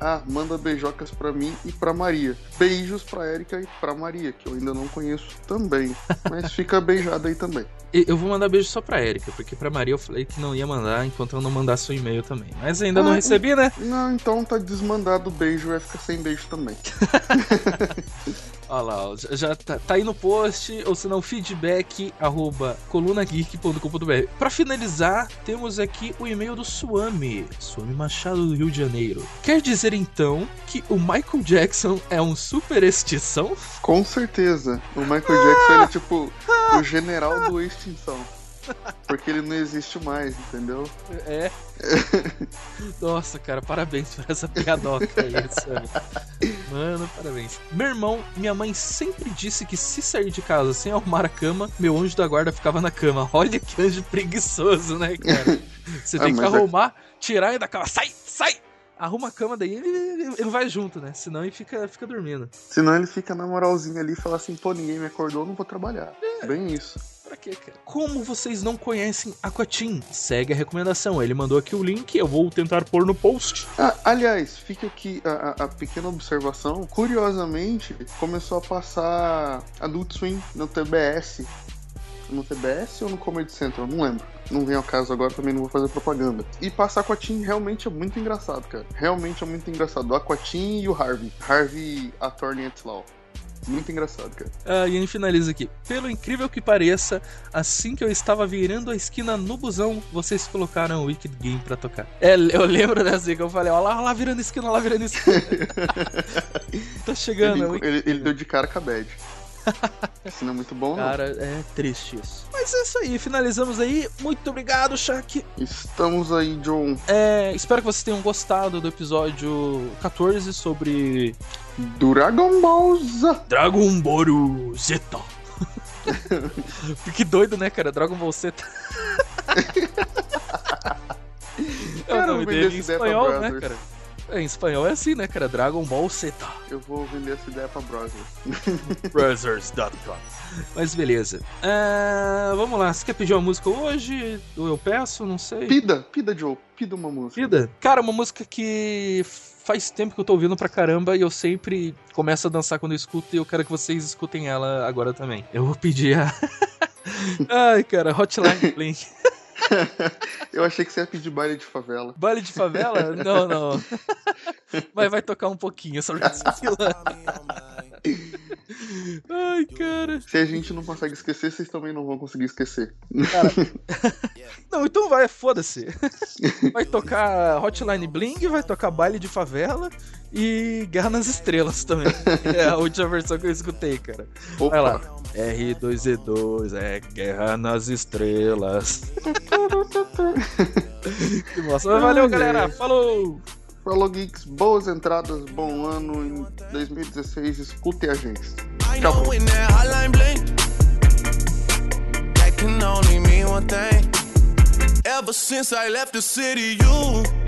Ah, manda beijocas pra mim e pra Maria. Beijos pra Erika e pra Maria, que eu ainda não conheço também. Mas fica beijada aí também. Eu vou mandar beijo só pra Erika, porque pra Maria eu falei que não ia mandar enquanto eu não mandasse o e-mail também. Mas ainda não Ah, recebi, né? Não, então tá desmandado o beijo, vai ficar sem beijo também. Olha lá, já- tá, tá aí no post, ou se não, feedback arroba colunageek.com.br. Pra finalizar, temos aqui o e-mail do Suami, Suami Machado do Rio de Janeiro. Quer dizer então que o Michael Jackson é um superestição? Com certeza. O Michael Jackson é tipo o general do extinção. Porque ele não existe mais, entendeu? É. Nossa, cara, parabéns por essa piadoca aí. Mano, parabéns. Meu irmão, minha mãe sempre disse que se sair de casa sem arrumar a cama, meu anjo da guarda ficava na cama. Olha que anjo preguiçoso, né, cara? Você Ah, tem que mas é- arrumar, tirar ele da cama. Sai, sai! Arruma a cama, daí ele, ele, ele vai junto, né? Senão ele fica, fica dormindo. Senão ele fica na moralzinha ali e fala assim, pô, ninguém me acordou, não vou trabalhar. É. Bem isso. Pra quê, cara? Como vocês não conhecem Aquatim? Segue a recomendação. Ele mandou aqui o link, eu vou tentar pôr no post. Ah, aliás, fica aqui a, a- a pequena observação. Curiosamente, começou a passar Adult Swim no TBS. No TBS ou no Comedy Central? Não lembro. Não vem ao caso agora, também não vou fazer propaganda. E passar Aquatim realmente é muito engraçado, cara. Realmente é muito engraçado. O Aquatim e o Harvey. Harvey Attorney at Law. Muito engraçado, cara. Ah, e ele finaliza aqui. Pelo incrível que pareça, assim que eu estava virando a esquina no busão, vocês colocaram o Wicked Game pra tocar. É, eu lembro dessa que eu falei, ó lá, ó lá virando esquina, ó lá virando esquina. tá chegando, é Ele, ele, ele deu de cara com a Bad. Isso não é muito bom, não. Cara, é triste isso. Mas é isso aí, finalizamos aí. Muito obrigado, Shaq. Estamos aí, John. É, espero que vocês tenham gostado do episódio 14 sobre Dragon Ball Z. Dragon Ball Z. que doido, né, cara? Dragon Ball Z. é o nome dele em espanhol, né, cara? É, em espanhol é assim, né, cara? Dragon Ball Z. Eu vou vender essa ideia pra Brothers. Brothers.com. Mas beleza. É, vamos lá, você quer pedir uma música hoje? Ou eu peço? Não sei. Pida, pida, Joe. Pida uma música. Vida? Cara, uma música que faz tempo que eu tô ouvindo pra caramba e eu sempre começo a dançar quando eu escuto e eu quero que vocês escutem ela agora também. Eu vou pedir a. Ai, cara, Hotline Bling. Eu achei que você ia pedir baile de favela. Baile de favela? Não, não. Mas vai tocar um pouquinho, só pra Ai, cara. Se a gente não consegue esquecer, vocês também não vão conseguir esquecer. Não, então vai, foda-se. Vai tocar Hotline Bling, vai tocar Baile de Favela e Guerra nas Estrelas também. É a última versão que eu escutei, cara. Vai lá. R2Z2 é Guerra nas Estrelas. que bosta. Mas valeu, Ai, galera. Falou! Falou, Geeks. Boas entradas, bom ano em 2016. Escutem a gente. Thing. Ever since I left the city, you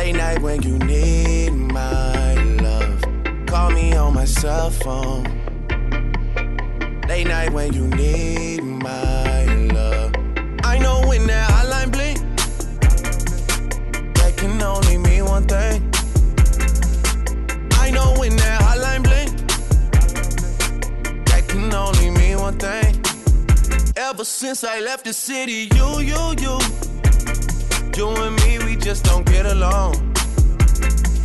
Late night when you need my love. Call me on my cell phone. Late night when you need my love. I know when that hotline blink, that can only mean one thing. I know when that hotline blink, that can only mean one thing. Ever since I left the city, you, you, you, you and me, just don't get along.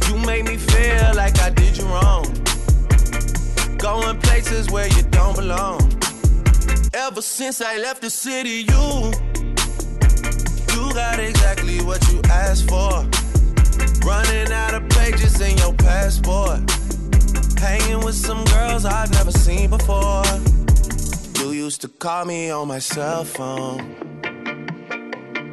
You make me feel like I did you wrong. Going places where you don't belong. Ever since I left the city, you, you got exactly what you asked for. Running out of pages in your passport. Hanging with some girls I've never seen before. You used to call me on my cell phone.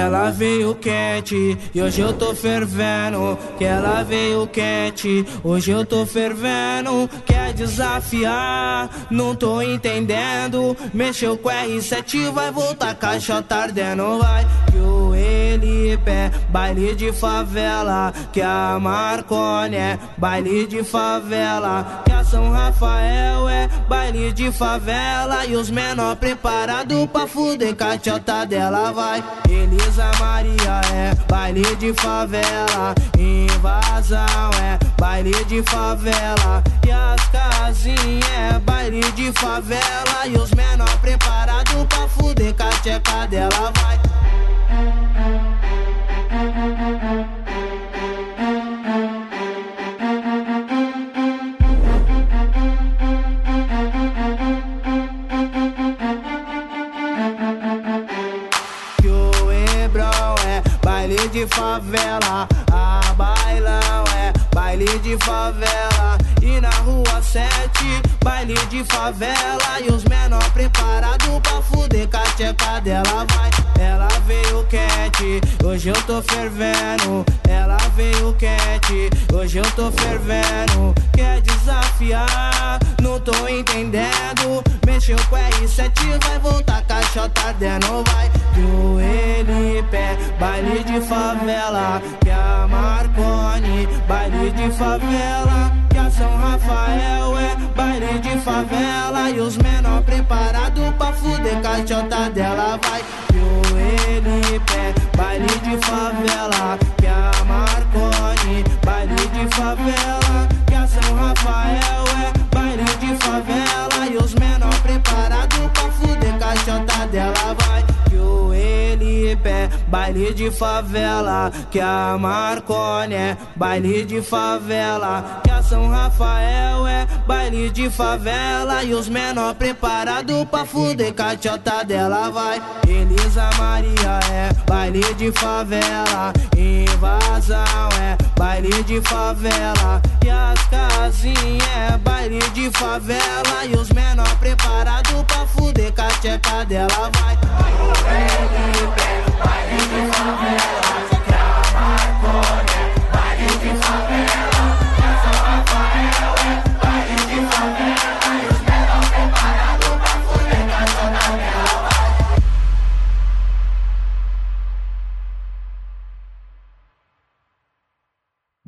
ela veio quente e hoje eu tô fervendo. Que ela veio quente, hoje eu tô fervendo. Quer desafiar? Não tô entendendo. Mexeu com R7, vai voltar caixa tá ardendo. Vai que o Elipe é baile de favela. Que a Marcone é baile de favela. Que a São Rafael é baile de favela e os menor preparado pra fuder cachota dela vai. Elisa Maria é baile de favela, invasão é baile de favela e as casinhas é baile de favela e os menor preparado pra fuder cachota dela vai. Favela, a bailão é baile de favela. E na rua 7, baile de favela. E os menor preparado pra fuder com a tcheca dela vai. Ela veio quente, hoje eu tô fervendo. Ela veio quente, hoje eu tô fervendo. Quer desafiar? Não tô entendendo. Mexeu com R7, vai voltar caixota dentro, vai. Joelho pé, baile de favela. Que a Marconi, baile de favela. São Rafael é baile de favela. E os menor preparado pra fuder caixota dela, vai. Joelho pé, baile de favela. Que a Marconi, baile de favela. Que a São Rafael é baile de favela. E os menor preparado pra fuder caixota dela, vai. Joelho pé, baile de favela. Que a Marconi é baile de favela. Que a São Rafael é baile de favela. E os menor preparado pra fuder caixota dela, vai. Elisa Maria é baile de favela. Invasão é baile de favela. E as casinhas é baile de favela. E os menor preparado pra fuder com a tcheca dela, vai.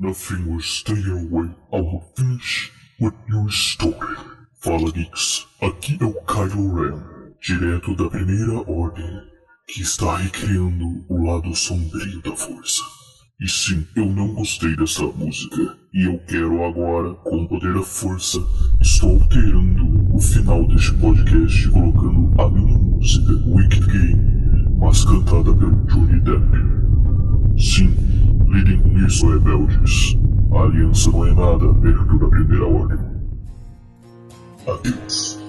Nothing will stay away. I will finish with your story. Fala Geeks, aqui é o Kylo Ren, direto da primeira ordem, que está recriando o lado sombrio da força. E sim, eu não gostei dessa música, e eu quero agora, com o poder da força, estou alterando o final deste podcast colocando a minha música, Wicked Game, mas cantada pelo Johnny Depp. Sim, lidem com isso, rebeldes. A aliança não é nada perto da primeira ordem. Adeus.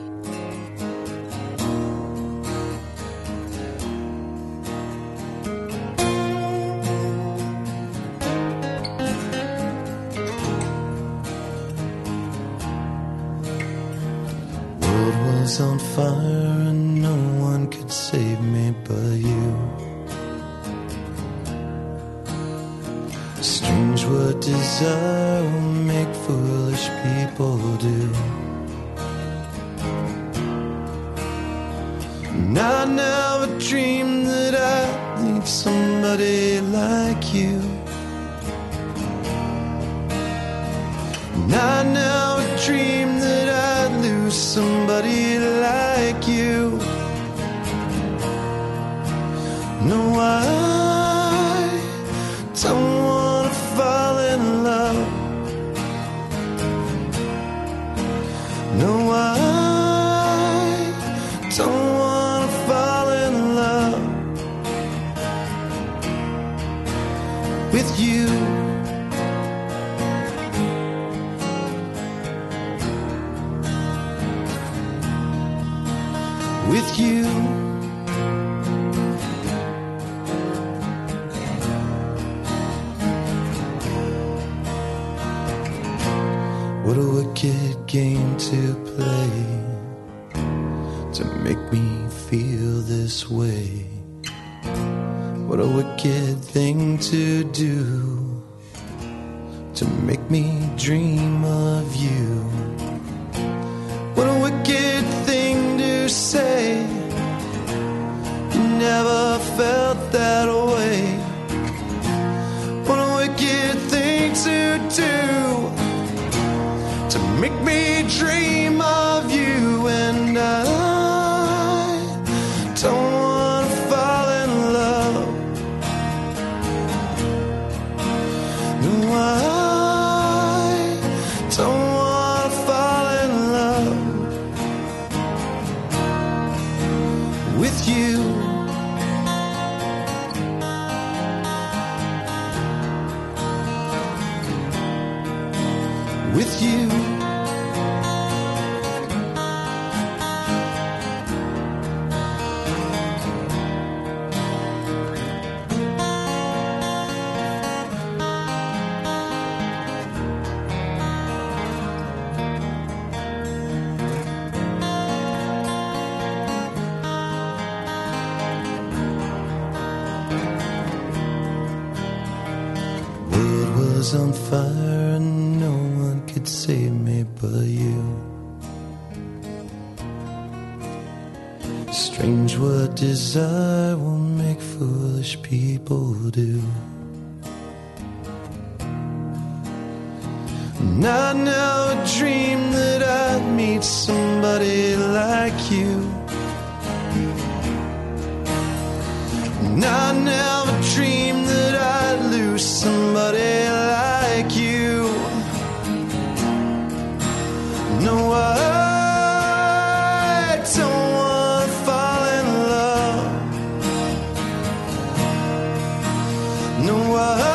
No, I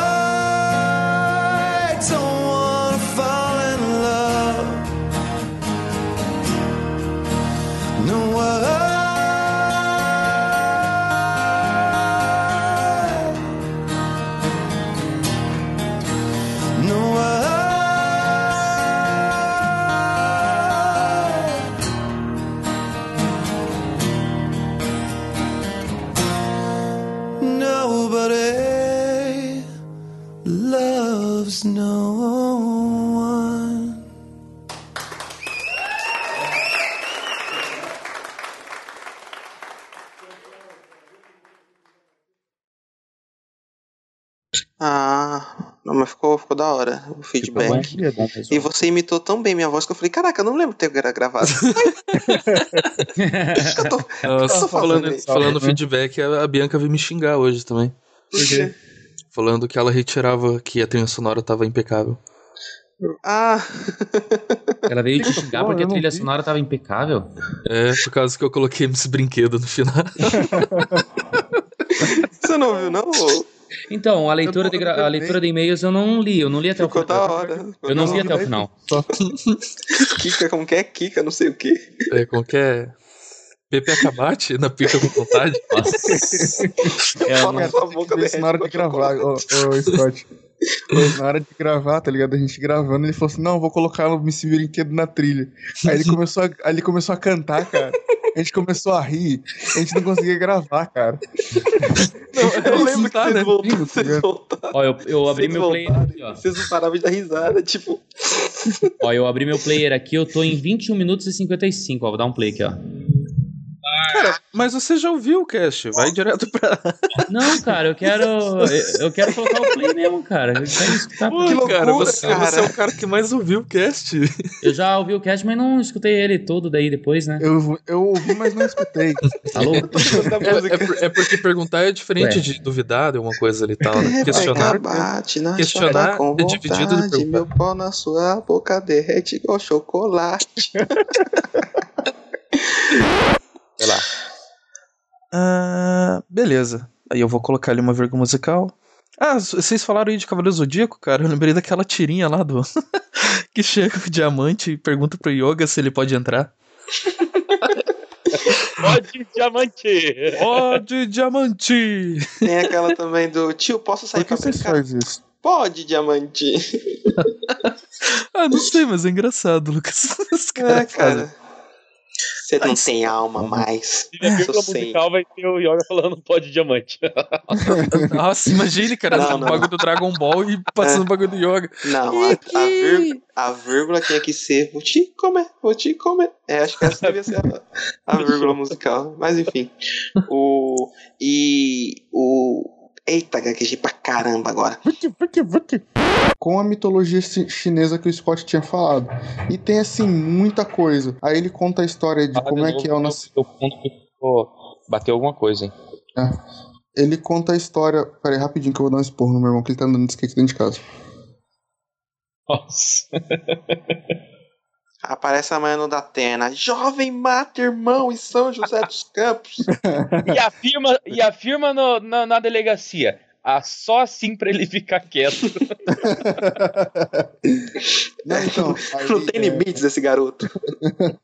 ficou, ficou da hora o feedback. bom, e você imitou tão bem minha voz que eu falei, caraca, eu não lembro de ter gra- gravado. Ah, tô falando fazendo isso? falando feedback, a Bianca veio me xingar hoje também. Por quê? Falando que ela retirava que a trilha sonora tava impecável. Ah, Ela veio te xingar porque a eu trilha sonora tava impecável. É, por causa que eu coloquei esse brinquedo no final. você não viu, não? Então, a leitura, de, a leitura de e-mails eu não li, eu não li até o Ficou final. da hora. Eu não vi até o final. Kika, como que é? Kika, não sei o que. É, como que é? Pepe Acabate na pica com vontade. É, Cara, isso na hora de gravar, ô, ô, Scott. Na hora de gravar, tá ligado? A gente gravando, ele falou assim: não, vou colocar esse brinquedo na trilha. Aí ele começou a, aí ele começou a cantar, cara. A gente começou a rir, a gente não conseguia gravar, cara. Não, eu lembro que tá, vocês né? voltaram. Vocês voltaram. Ó, eu, eu abri Vocês meu player voltaram, aqui, ó. Vocês não paravam de dar risada, tipo. Ó, eu abri meu player aqui, eu tô em 21 minutos e 55, ó. Vou dar um play aqui, ó. Cara, mas você já ouviu o cast, vai direto pra. Não, cara, eu quero. Eu, quero colocar o play mesmo, cara. Eu quero escutar. Pô, cara, você, você é o cara que mais ouviu o cast. Eu já ouvi o cast, mas não escutei ele todo daí depois, né? Eu, eu ouvi, mas não escutei. Alô? É, é por- é porque perguntar é diferente Ué. de duvidar de alguma coisa ali e tal, né? Questionar. bate na questionar com é dividido de vontade, perguntar. Meu pau na sua boca derrete igual chocolate. Sei lá. Ah, beleza. Aí eu vou colocar ali uma vírgula musical. Ah, vocês falaram aí de Cavaleiro Zodíaco, cara. Eu lembrei daquela tirinha lá do. que chega o diamante e pergunta pro Yoga se ele pode entrar. Pode diamante! Pode diamante! Tem aquela também do tio, posso sair Por que pra brincar? fazem isso? Pode, diamante. Ah, não sei, mas é engraçado, Lucas. Os É, caras fazem. Você não tem alma mais. E a vírgula musical vai ter o Yoga falando pode diamante. Nossa, imagine, cara, Não, no não. bagulho do Dragon Ball e passando o bagulho do Yoga. Não, a, a, vírgula, a vírgula tinha que ser vou te comer, vou te comer. É, acho que essa devia ser a, a vírgula musical. Mas enfim. O, e o, Eita, gaguejei pra caramba agora. Com a mitologia chi- chinesa que o Scott tinha falado. E tem, assim, muita coisa. Aí ele conta a história de como é que é o nascimento. Bateu alguma coisa, hein? É. Ele conta a história. Pera aí, rapidinho que eu vou dar um esporro no meu irmão, que ele tá andando de skate dentro de casa. Nossa. Aparece amanhã no Datena. Jovem mata irmão em São José dos Campos. E afirma, e afirma no- na, na delegacia. Ah, só assim pra ele ficar quieto. Não, então, Não tem limites esse garoto.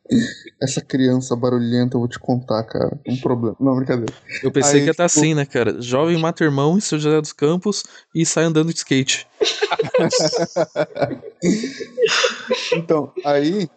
Essa criança barulhenta, eu vou te contar, cara. Um problema. Não, brincadeira. Eu pensei Aí, que ia estar tipo, assim, né, cara? Jovem mata irmão em São José dos Campos e sai andando de skate. Então, aí